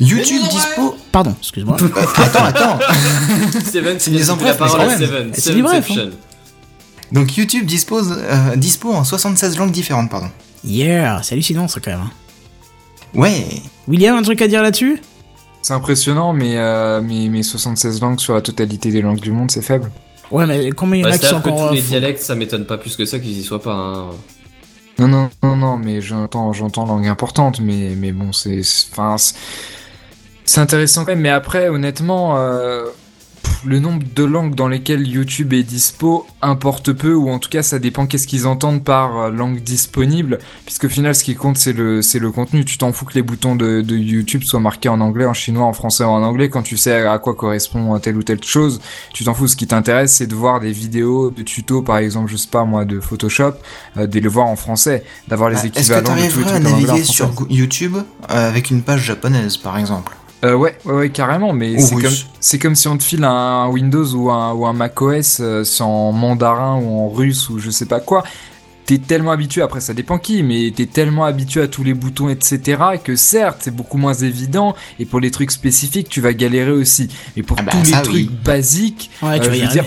YouTube news en dispo. Pardon, excuse-moi. Euh, [LAUGHS] attends, attends. [LAUGHS] Steven, C'est une news en la bref, parole à. Steven. C'est bref, Stevenception. Donc YouTube dispose euh, dispo en 76 langues différentes, pardon. Yeah, c'est hallucinant ça quand même. hein. Ouais. William, un truc à dire là-dessus? C'est impressionnant, mais, euh, mais, mais 76 langues sur la totalité des langues du monde, c'est faible. Ouais, mais combien il y en Bah, a qui sont C'est-à-dire que encore. tous les dialectes, ça m'étonne pas plus que ça qu'ils y soient pas. hein. Non, non, non, non, mais j'entends, j'entends langue importante, mais, mais bon, c'est, c'est- enfin, c'est- c'est intéressant quand même. Mais après, honnêtement, euh, pff, le nombre de langues dans lesquelles YouTube est dispo importe peu, ou en tout cas, ça dépend qu'est-ce qu'ils entendent par euh, langue disponible, puisque au final, ce qui compte, c'est le, c'est le contenu. Tu t'en fous que les boutons de, de YouTube soient marqués en anglais, en chinois, en français ou en anglais, quand tu sais à quoi correspond telle ou telle chose. Tu t'en fous. Ce qui t'intéresse, c'est de voir des vidéos de tutos, par exemple, je sais pas moi, de Photoshop, euh, de les voir en français, d'avoir les Bah, équivalents de tous les à en sur YouTube euh, avec une page japonaise, par exemple? Euh, ouais, ouais, ouais, carrément, mais c'est comme, c'est comme si on te file un Windows ou un, ou un macOS euh, en mandarin ou en russe ou je sais pas quoi. T'es tellement habitué, après ça dépend qui, mais t'es tellement habitué à tous les boutons, etc., que certes, c'est beaucoup moins évident, et pour les trucs spécifiques, tu vas galérer aussi. Mais pour Ah bah, tous les trucs oui. basiques, Ouais, tu euh, je veux dire,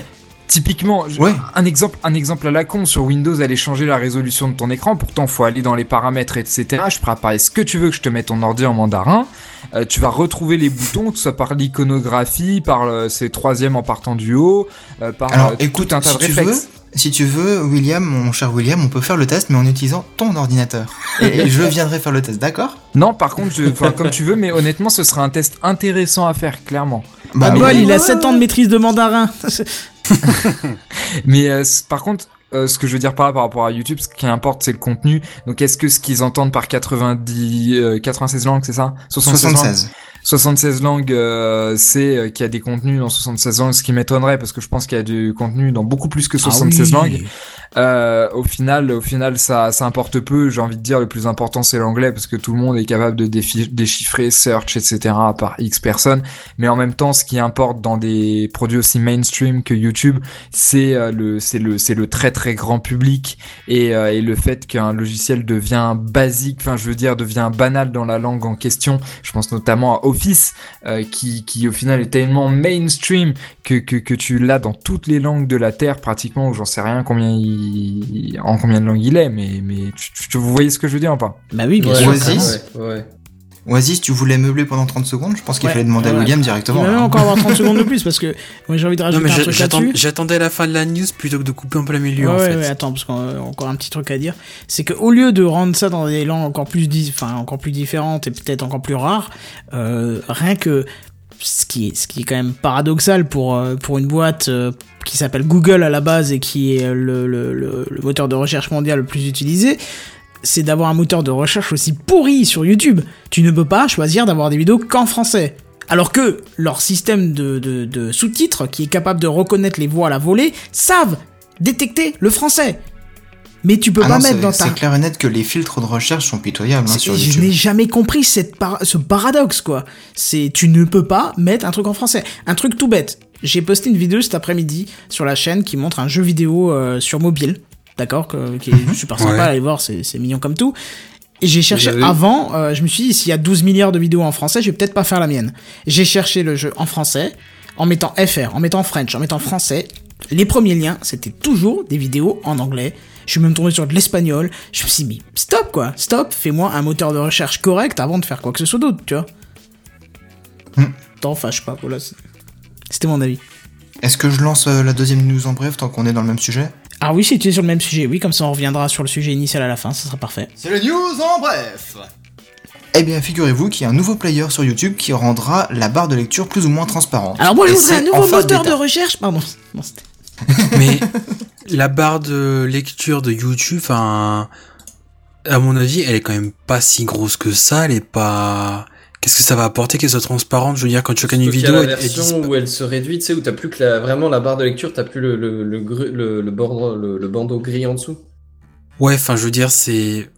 typiquement, Ouais. un exemple, un exemple à la con sur Windows, aller changer la résolution de ton écran. Pourtant, faut aller dans les paramètres, etc. Je pourrais apparaître ce que tu veux que je te mette ton ordi en mandarin. Euh, tu vas retrouver les boutons, que ce soit par l'iconographie, par le, c'est troisième en partant du haut, euh, par Alors euh, écoute, tout un tas si de tu réflexes. veux, si tu veux, William, mon cher William, on peut faire le test, mais en utilisant ton ordinateur. Et, je viendrai faire le test, d'accord? Non, par contre, je, comme tu veux, mais honnêtement, ce sera un test intéressant à faire, clairement. Bah, Ah, mais- il a ouais, 7 ans de maîtrise de mandarin. [LAUGHS] [LAUGHS] Mais euh, par contre, euh, ce que je veux dire par là par rapport à YouTube, ce qui importe, c'est le contenu. Donc, est-ce que ce qu'ils entendent par 90, euh, 96 langues, c'est ça? 76 langues? 76. 76 langues, euh, c'est euh, qu'il y a des contenus dans 76 langues, ce qui m'étonnerait parce que je pense qu'il y a du contenu dans beaucoup plus que 76 Ah oui. langues. Euh, au final, au final, ça, ça importe peu. J'ai envie de dire, le plus important c'est l'anglais parce que tout le monde est capable de déchiffrer search, etc. par X personnes. Mais en même temps, ce qui importe dans des produits aussi mainstream que YouTube, c'est euh, le, c'est le, c'est le très très grand public et, euh, et le fait qu'un logiciel devient basique, enfin je veux dire devient banal dans la langue en question. Je pense notamment à Office, euh, qui, qui au final est tellement mainstream que, que, que tu l'as dans toutes les langues de la terre pratiquement, ou j'en sais rien combien il, en combien de langues il est, mais, mais tu, tu- vous voyez ce que je veux dire ou pas? Bah oui, bien Ouais, sûr. Oasis. ouais, ouais. Oasis, tu voulais meubler pendant 30 secondes Je pense qu'il Ouais, fallait demander à ouais. William Il directement. va même là. encore avoir 30 [LAUGHS] secondes de plus parce que moi j'ai envie de Non, rajouter mais un truc là-dessus. j'attendais la fin de la news plutôt que de couper un peu la milieu, Ouais, en ouais, fait. ouais, attends, parce qu'on a encore un petit truc à dire. C'est qu'au lieu de rendre ça dans des langues encore plus, enfin, encore plus différentes et peut-être encore plus rares, euh, rien que ce qui est, ce qui est quand même paradoxal pour, euh, pour une boîte euh, qui s'appelle Google à la base et qui est le, le, le, le moteur de recherche mondial le plus utilisé, c'est d'avoir un moteur de recherche aussi pourri sur YouTube. Tu ne peux pas choisir d'avoir des vidéos qu'en français. Alors que leur système de, de- de sous-titres, qui est capable de reconnaître les voix à la volée, savent détecter le français. Mais tu peux Ah pas non, mettre dans ta c'est clair et net que les filtres de recherche sont pitoyables hein, sur je YouTube. n'ai jamais compris cette ce paradoxe, quoi. C'est, tu ne peux pas mettre un truc en français. Un truc tout bête. J'ai posté une vidéo cet après-midi sur la chaîne qui montre un jeu vidéo euh, sur mobile. D'accord? qui est super sympa Ouais. à aller voir, c'est, mignon comme tout. Et j'ai cherché avant, euh, je me suis dit, s'il y a 12 milliards de vidéos en français, je vais peut-être pas faire la mienne. J'ai cherché le jeu en français, en mettant FR, en mettant French, en mettant français. Les premiers liens, c'était toujours des vidéos en anglais. Je suis même tombé sur de l'espagnol. Je me suis dit, mais stop quoi, stop, fais-moi un moteur de recherche correct avant de faire quoi que ce soit d'autre, tu vois. Hmm. T'en fâche pas, voilà. C'était mon avis. Est-ce que je lance euh, la deuxième news en bref tant qu'on est dans le même sujet? Ah oui, si tu es sur le même sujet, oui, comme ça on reviendra sur le sujet initial à la fin, ça sera parfait. C'est les news en bref Eh bien, figurez-vous qu'il y a un nouveau player sur YouTube qui rendra la barre de lecture plus ou moins transparente. Alors moi je voudrais un nouveau moteur de recherche, pardon. [LAUGHS] Non, c'était- [LAUGHS] Mais la barre de lecture de YouTube, enfin, à mon avis, elle est quand même pas si grosse que ça. Elle est pas. Qu'est-ce que ça va apporter qu'elle soit transparente? Je veux dire, quand tu regardes une vidéo, la elle, elle version disparaît. où elle se réduit, tu sais, où t'as plus que la, vraiment la barre de lecture, t'as plus le, le, le, le, le, le bandeau gris en dessous. Ouais, enfin, je veux dire, c'est.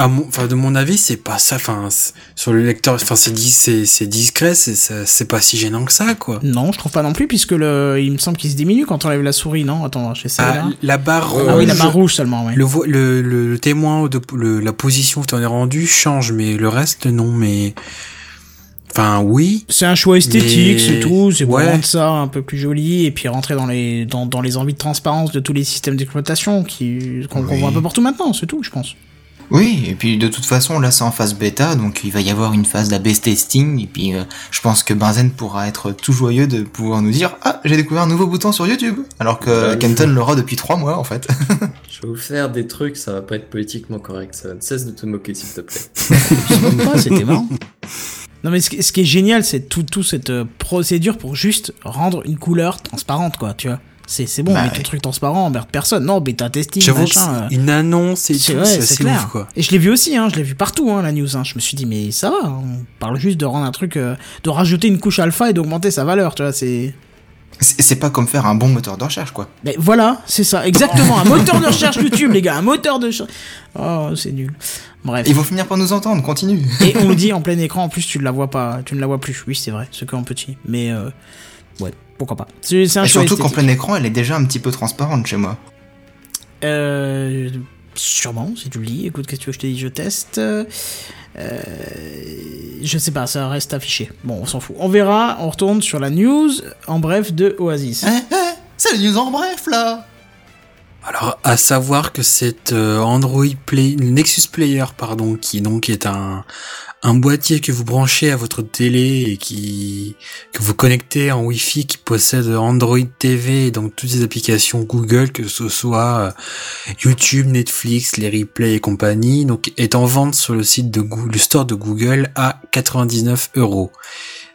À mon, enfin, de mon avis, c'est pas ça. Enfin, sur le lecteur, enfin, c'est dis- c'est discret, c'est ça- pas si gênant que ça, quoi. Non, je trouve pas non plus, puisque le... il me semble qu'il se diminue quand on lève la souris, non? Attends, j'essaie Ah, là. la barre rouge. Ah oui, la barre rouge seulement, ouais. Le, le, le, le témoin de le- la position que tu en es rendu change, mais le reste non. Mais enfin oui. C'est un choix esthétique, c'est tout. C'est pour Ouais. rendre ça un peu plus joli et puis rentrer dans les dans, dans les envies de transparence de tous les systèmes d'exploitation qui qu'on qu'on Oui. voit un peu partout maintenant. C'est tout, je pense. Oui, et puis de toute façon, là c'est en phase bêta, donc il va y avoir une phase d'AB testing, et puis euh, je pense que Benzen pourra être tout joyeux de pouvoir nous dire Ah, j'ai découvert un nouveau bouton sur YouTube Alors que Kenton l'aura depuis trois mois en fait. [LAUGHS] Je vais vous faire des trucs, ça va pas être politiquement correct, ça ne cesse de te moquer s'il te plaît. [LAUGHS] pas, [LAUGHS] c'était marrant. Non mais ce qui, ce qui est génial, c'est tout, tout cette euh, procédure pour juste rendre une couleur transparente, quoi. Tu vois, c'est c'est bon, Bah mais ton ouais. truc transparent emmerde personne. Non, bêta testing, machin. euh, une annonce et C'est tout, ouais, c'est clair. ouf quoi. Et je l'ai vu aussi, hein, je l'ai vu partout, hein, la news. Hein. Je me suis dit, mais ça va, on parle juste de rendre un truc, euh, de rajouter une couche alpha et d'augmenter sa valeur, tu vois, c'est... C'est pas comme faire un bon moteur de recherche quoi. Mais voilà, c'est ça, exactement, un moteur de recherche YouTube, les gars, un moteur de recherche... Oh, c'est nul. Bref. Ils vont finir par nous entendre, continue. Et on me dit en plein écran, en plus, tu ne la vois pas, tu ne la vois plus. Oui, c'est vrai, c'est qu'en petit. Mais, euh, ouais, pourquoi pas. C'est c'est un Et choix surtout qu'en plein écran, elle est déjà un petit peu transparente chez moi. Euh, sûrement, si tu le dis. Écoute, qu'est-ce que je te dise? Je teste. Euh, je sais pas, ça reste affiché. Bon, on s'en fout. On verra, on retourne sur la news, en bref, de Oasis. Eh, eh, c'est les news en bref là Alors à savoir que cette euh, Android Play, Nexus Player pardon, qui donc est un un boîtier que vous branchez à votre télé et qui que vous connectez en Wi-Fi qui possède Android TV et donc toutes les applications Google que ce soit euh, YouTube, Netflix, les replays et compagnie donc est en vente sur le site de Google, le store de Google à 99 euros.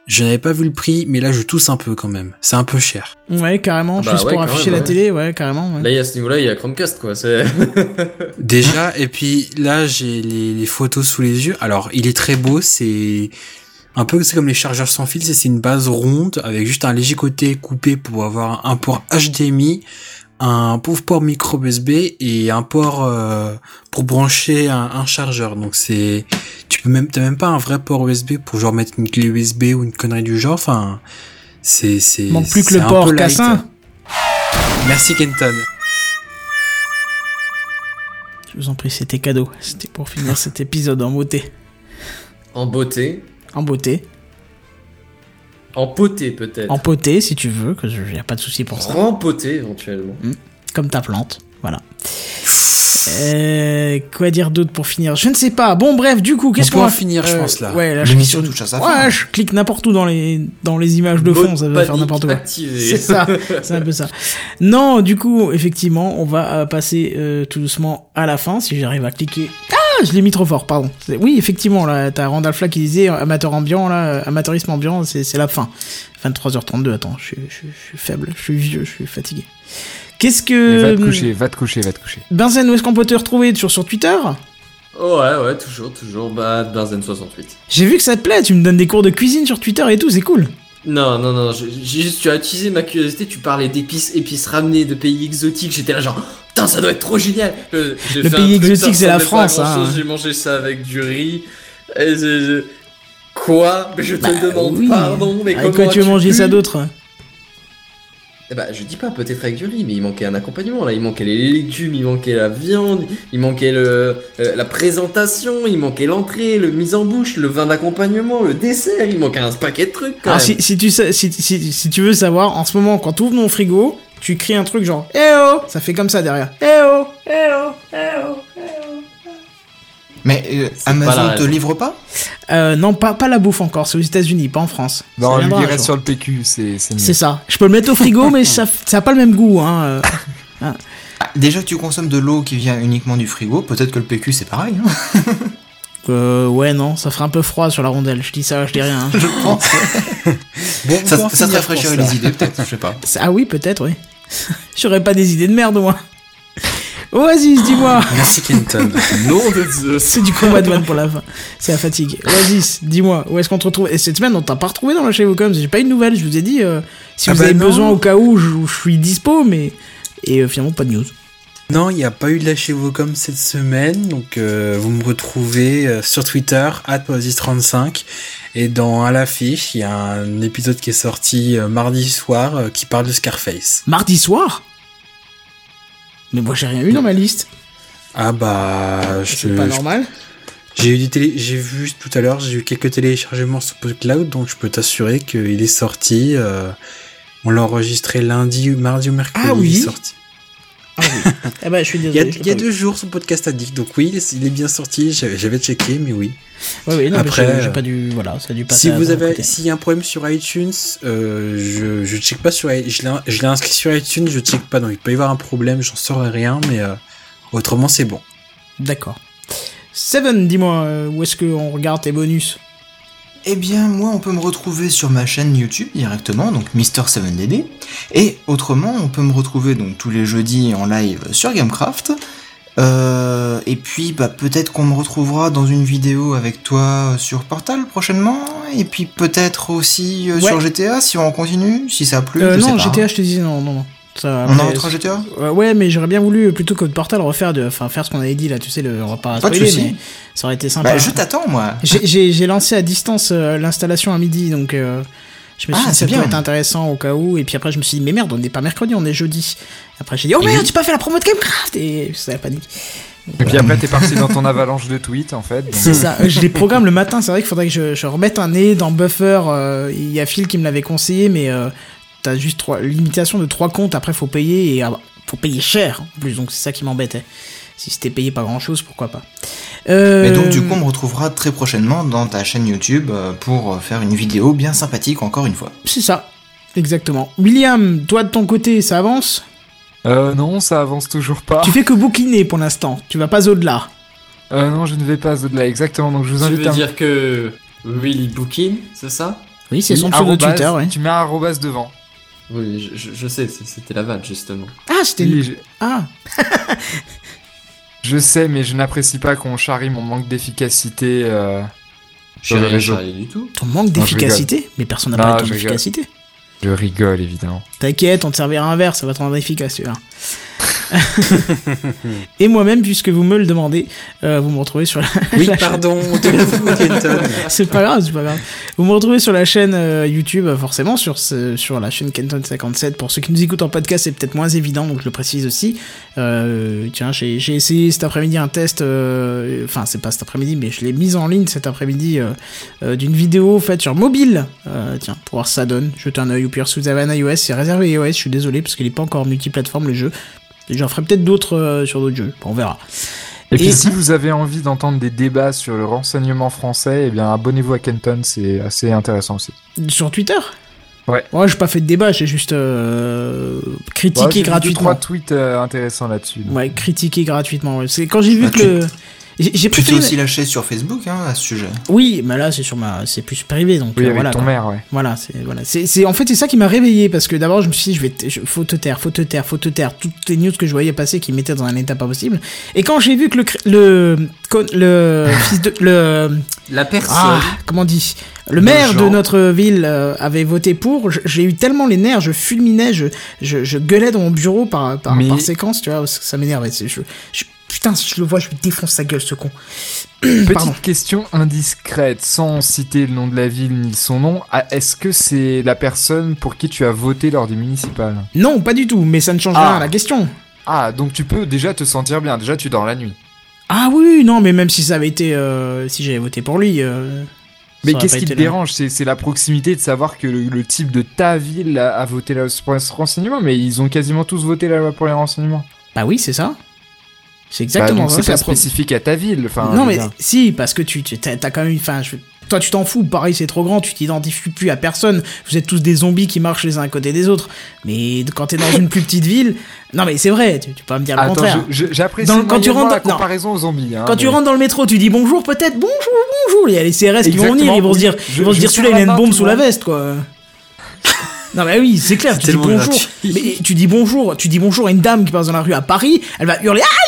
Je n'avais pas vu le prix, mais là je tousse un peu quand même. C'est un peu cher. Ouais, carrément, Ah bah juste ouais, pour afficher même, la ouais. télé, ouais, carrément. ouais. Là, il y a ce niveau-là, il y a Chromecast, quoi. [LAUGHS] Déjà, et puis là, j'ai les, les photos sous les yeux. Alors, il est très beau, c'est un peu c'est comme les chargeurs sans fil, c'est une base ronde avec juste un léger côté coupé pour avoir un port HDMI, un pauvre port micro USB et un port euh, pour brancher un, un chargeur. Donc c'est, tu peux même, t'as même pas un vrai port USB pour genre mettre une clé USB ou une connerie du genre. Enfin, c'est c'est. Manque plus que le port. Cassin. Merci Kenton. Je vous en prie, c'était cadeau. C'était pour finir cet épisode en beauté. en beauté, En beauté. En poté peut-être, En poté, si tu veux, que je y a pas de souci pour ça. rempoté éventuellement. Comme ta plante. Voilà. Euh, quoi dire d'autre pour finir? Je ne sais pas. Bon, bref, du coup, qu'est-ce qu'on va finir, je pense, là. Ouais, là, je L'émission touche à sa Ouais, fin. je clique n'importe où dans les dans les images de fond, ça va faire n'importe quoi. C'est ça, c'est un peu ça. Non, du coup, effectivement, on va euh, passer euh, tout doucement à la fin, si j'arrive à cliquer. Ah, je l'ai mis trop fort, pardon. Oui, effectivement, là, t'as Randall Flack qui disait euh, amateur ambiant, là, euh, amateurisme ambiant, c'est c'est la fin. 23h32, attends, je suis, je, suis- je suis faible, je suis vieux, je suis fatigué. Qu'est-ce que... Va te coucher, va te coucher, va te coucher. Benzen, où est-ce qu'on peut te retrouver sur, sur Twitter? Oh, ouais, ouais, toujours, toujours. Bah, Benzen 68. J'ai vu que ça te plaît, tu me donnes des cours de cuisine sur Twitter et tout, c'est cool. Non, non, non, j'ai juste, tu as utilisé ma curiosité, tu parlais d'épices, épices ramenées de pays exotiques, j'étais là genre, putain, ça doit être trop génial. Euh, Le pays exotique, c'est la France, hein. J'ai mangé ça avec du riz. Et je- je- Quoi? Mais je te Bah, demande oui. pardon, mais comment quoi tu veux manger ça d'autre? Eh bah, je dis pas peut-être avec du riz, mais il manquait un accompagnement là. Il manquait les légumes, il manquait la viande, il manquait le, euh, la présentation, il manquait l'entrée, le mise en bouche, le vin d'accompagnement, le dessert, il manquait un paquet de trucs quand Alors même. si, si tu sais, si, si, si tu veux savoir, en ce moment, quand tu ouvres mon frigo, tu cries un truc genre Eh oh Ça fait comme ça derrière. Eh oh Eh oh Eh oh Eh oh Mais euh, Amazon te livre pas? Euh, non, pas, pas la bouffe encore, c'est aux États-Unis, pas en France. Non, il reste sur le PQ, c'est c'est mieux. C'est ça. Je peux le mettre au frigo, mais ça, [LAUGHS] ça a pas le même goût. Hein. euh. [LAUGHS] Ah, Déjà que tu consommes de l'eau qui vient uniquement du frigo, peut-être que le PQ c'est pareil. Hein [LAUGHS] Euh, ouais, non, ça ferait un peu froid sur la rondelle. Je dis ça, je dis rien. hein. je pense. Bon, ça, te rafraîchirait les idées peut-être, je sais pas. Ça- Ah oui, peut-être, oui. J'aurais pas des idées de merde, moi. Oasis, dis-moi. Merci Kenton. [LAUGHS] Nom de. C'est du combat de vanne pour la fin. C'est la fatigue. Oasis, dis-moi, où est-ce qu'on te retrouve? Et cette semaine, on t'a pas retrouvé dans la chez Vocom. J'ai pas eu de nouvelles. Je vous ai dit, euh, si Ah vous bah avez non. besoin au cas où, je, je suis dispo, mais. Et euh, finalement, pas de news. Non, il n'y a pas eu de lâcher vos com cette semaine, donc euh, vous me retrouvez euh, sur Twitter, @oasis35, et dans à l'affiche, il y a un épisode qui est sorti euh, mardi soir euh, qui parle de Scarface. Mardi soir? Mais moi, j'ai rien eu dans ma liste. Ah bah, je, C'est pas normal. j'ai eu des télé, j'ai vu tout à l'heure, j'ai eu quelques téléchargements sur PodCloud, donc je peux t'assurer qu'il est sorti. euh, on l'a enregistré lundi, mardi ou mercredi. Ah oui. il est sorti. Eh ben, je suis Il y a, désolé. je il y a deux jours son podcast addict, donc oui, il est bien sorti. J'avais checké, mais oui. Ouais, ouais, non, Après, j'ai- euh, pas dû. Voilà, ça a dû passer. Si vous avez, s'il y a un problème sur iTunes, euh, je, je check pas sur, je l'ai, je l'ai inscrit sur iTunes, je check pas, donc il peut y avoir un problème, j'en saurais rien, mais euh, autrement c'est bon. D'accord. Seven, dis-moi, euh, où est-ce qu'on regarde tes bonus? Eh bien, moi, on peut me retrouver sur ma chaîne YouTube directement, donc Mister7DD. Et autrement, on peut me retrouver donc tous les jeudis en live sur Gamecraft. Euh, et puis, bah, peut-être qu'on me retrouvera dans une vidéo avec toi sur Portal prochainement. Et puis, peut-être aussi euh, Ouais. sur GTA si on continue, si ça a plu. euh, je sais Non, pas. GTA, je te disais non, non, non. Ça, On après, en rentre à GTA Euh, ouais, mais j'aurais bien voulu, plutôt que de Portal, refaire, de, enfin, faire ce qu'on avait dit là, tu sais, le repas à Pas de spoiler, soucis. mais ça aurait été sympa. Bah, je t'attends, moi. J'ai- lancé à distance euh, l'installation à midi, donc euh, je me suis Ah, dit ça pourrait bien. être intéressant au cas où. Et puis après, je me suis dit, mais merde, on n'est pas mercredi, on est jeudi. Après, j'ai dit, oh merde, tu pas fait la promo de Gamecraft Et c'est la panique. Et puis après, t'es parti dans ton [LAUGHS] avalanche de tweets, en fait. donc- C'est ça, je les programme le [LAUGHS] matin, c'est vrai qu'il faudrait que je, je remette un nez dans Buffer. euh, Il y a Phil qui me l'avait conseillé, mais euh, t'as juste trois, limitation de trois comptes, après faut payer, et ah, faut payer cher en plus, donc c'est ça qui m'embêtait. Si c'était payé pas grand chose, pourquoi pas. Euh, Mais donc, du coup, on me retrouvera très prochainement dans ta chaîne YouTube euh, pour faire une vidéo bien sympathique, encore une fois. C'est ça, exactement. William, toi de ton côté, ça avance? Euh, non, ça avance toujours pas. Tu fais que bouquiner pour l'instant, tu vas pas au-delà. Euh, non, je ne vais pas au-delà, exactement. Donc je vous Tu invite veux à. dire que Willy Bookin, c'est ça? Oui, c'est son pseudo Twitter, ouais. Tu mets un arrobas devant. Oui, je, je- je sais, c'était la vanne justement. Ah, c'était. Oui, je, Ah, [LAUGHS] je sais, mais je n'apprécie pas qu'on charrie mon manque d'efficacité. euh, Je le rien charrié du tout. ton manque d'efficacité Mais personne n'a parlé de ton je rigole. efficacité. Je rigole, évidemment. T'inquiète, on te servira un verre, ça va te rendre efficace, tu vois. [LAUGHS] Et moi-même, puisque vous me le demandez, euh, vous me retrouvez sur la, Oui, [LAUGHS] la pardon, [LAUGHS] c'est pas grave, c'est pas grave. Vous me retrouvez sur la chaîne euh, YouTube, euh, forcément, sur, ce, sur la chaîne Kenton57. Pour ceux qui nous écoutent en podcast, c'est peut-être moins évident, donc je le précise aussi. Euh, tiens, j'ai j'ai essayé cet après-midi un test, enfin, c'est pas cet après-midi, mais je l'ai mise en ligne cet après-midi d'une vidéo faite sur mobile. Tiens, pour voir si ça donne. Jetez un œil, ou pire, si vous avez un iOS, c'est réservé iOS, je suis désolé, parce qu'il est pas encore multiplateforme le jeu. J'en ferai peut-être d'autres euh, sur d'autres jeux, on verra. Et, puis si vous avez envie d'entendre des débats sur le renseignement français, eh bien abonnez-vous à Kenton, c'est assez intéressant aussi. Sur Twitter? Ouais. Moi, j'ai pas fait de débat, j'ai juste euh, Ouais, critiqué j'ai gratuitement. trois tweets euh, intéressants là-dessus. Ouais, critiquer gratuitement. ouais. C'est quand j'ai vu Bah, que le J'ai Tu t'es aussi lâché sur Facebook hein, à ce sujet. Oui, mais là c'est sur ma, c'est plus privé donc Oui, euh, avec voilà. ton quoi. maire, ouais. Voilà, c'est voilà, c'est c'est- en fait c'est ça qui m'a réveillé parce que d'abord je me suis dit je vais te- je- faut te taire, faut te taire, faut te taire toutes les news que je voyais passer qui mettaient dans un état pas possible. Et quand j'ai vu que le le le [LAUGHS] fils de le La personne. ah, comment on dit? Le Le maire de notre ville euh, avait voté pour, j'ai eu tellement les nerfs, je fulminais, je, je, je gueulais dans mon bureau par, par, Mais- par séquence, tu vois, parce que ça m'énervait. c'est- Je, je- putain, si je le vois, je lui défonce sa gueule, ce con. Petite Pardon. question indiscrète, sans citer le nom de la ville ni son nom. ah, Est-ce que c'est la personne pour qui tu as voté lors du municipal? Non, pas du tout, mais ça ne change Ah. rien à la question. Ah, donc tu peux déjà te sentir bien. Déjà, tu dors la nuit. Ah oui, non, mais même si ça avait été. euh, si j'avais voté pour lui. euh, Mais qu'est-ce qui te là. dérange? C'est la proximité de savoir que le, le type de ta ville a, a voté là pour ce renseignement, mais ils ont quasiment tous voté là pour les renseignements. Bah oui, c'est ça. C'est Bah, exactement donc ça. c'est pas spécifique à ta ville. Enfin, non, mais dire. si, parce que tu tu- quand même. Enfin, je- toi, tu t'en fous. Pareil, c'est trop grand. Tu t'identifies plus à personne. Vous êtes tous des zombies qui marchent les uns à côté des autres. Mais quand t'es dans une plus petite ville. Non, mais c'est vrai. Tu, tu peux pas me dire le Attends, contraire. j'apprécie quand tu rentres la dans- non. comparaison aux zombies. hein, Quand tu rentres dans le métro, tu dis bonjour, peut-être bonjour, bonjour. Il y a les CRS qui vont venir, ils vont se dire, je- ils vont se dire celui-là, il a une bombe sous la veste, quoi. Non, mais oui, c'est clair, tu dis bonjour. Mais tu dis bonjour, tu dis bonjour à une dame qui passe dans la rue à Paris, elle va hurler, ah,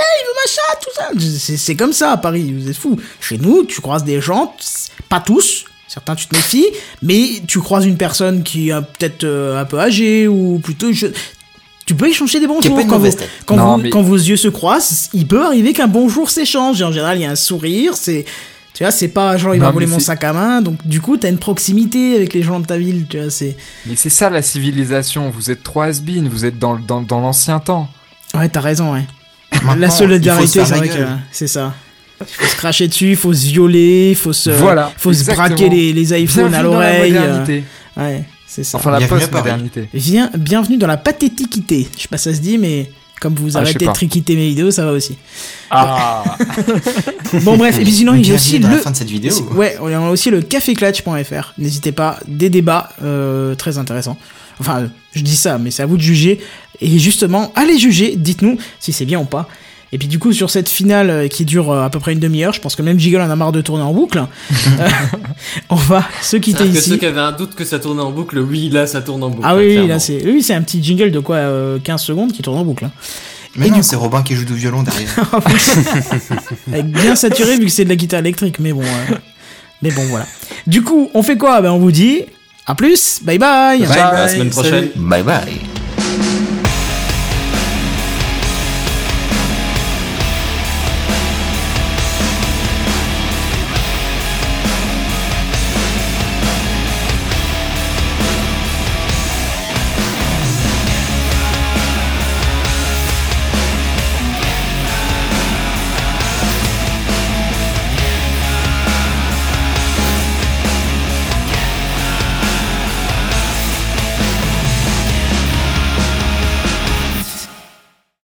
machin, tout ça. C'est- C'est comme ça à Paris, vous êtes fous. Chez nous, tu croises des gens, pas tous, certains tu te méfies, mais tu croises une personne qui est peut-être euh, un peu âgée ou plutôt. je- Tu peux échanger des bonjours quand, vous, quand, Non, vous- mais- quand vos yeux se croisent. Il peut arriver qu'un bonjour s'échange. Et En général, il y a un sourire. C'est, tu vois, c'est pas genre il va voler mon sac à main. Donc du coup, t'as une proximité avec les gens de ta ville. Tu vois, c'est. Mais c'est ça la civilisation. Vous êtes trop has vous êtes dans, dans, dans l'ancien temps. Ouais, t'as raison. Ouais. La solidarité, c'est vrai que c'est ça. Il faut se cracher dessus, il faut se violer, il faut se, Voilà, faut se exactement. braquer les, les iPhones Bienvenue à l'oreille. euh, ouais, c'est ça. Enfin, la post-modernité. Viens, bienvenue dans la pathéticité. Je sais pas si ça se dit, mais comme vous Ah, arrêtez de triquiter mes vidéos, ça va aussi. Ah [LAUGHS] Bon bref, et puis sinon il y a aussi le la fin de cette vidéo. Ouais, on a aussi le caféclatch.fr. N'hésitez pas, des débats euh, très intéressants. Enfin, je dis ça, mais c'est à vous de juger. Et justement, allez juger, dites-nous si c'est bien ou pas. Et puis du coup, sur cette finale euh, qui dure euh, à peu près une demi-heure, je pense que même Jiggle en a marre de tourner en boucle. [LAUGHS] euh, [LAUGHS] on va se quitter C'est-à-dire que ceux ici. qui avaient un doute que ça tournait en boucle, oui, là, ça tourne en boucle. Ah oui, là c'est oui, c'est un petit jingle de quoi euh, 15 secondes qui tourne en boucle. hein. Mais Et non, du c'est Robin qui joue du violon derrière. [LAUGHS] Avec bien saturé vu que c'est de la guitare électrique, mais bon. euh, mais bon, voilà. Du coup, on fait quoi? Ben on vous dit à plus, bye bye. Bye À la semaine salut. prochaine. bye bye.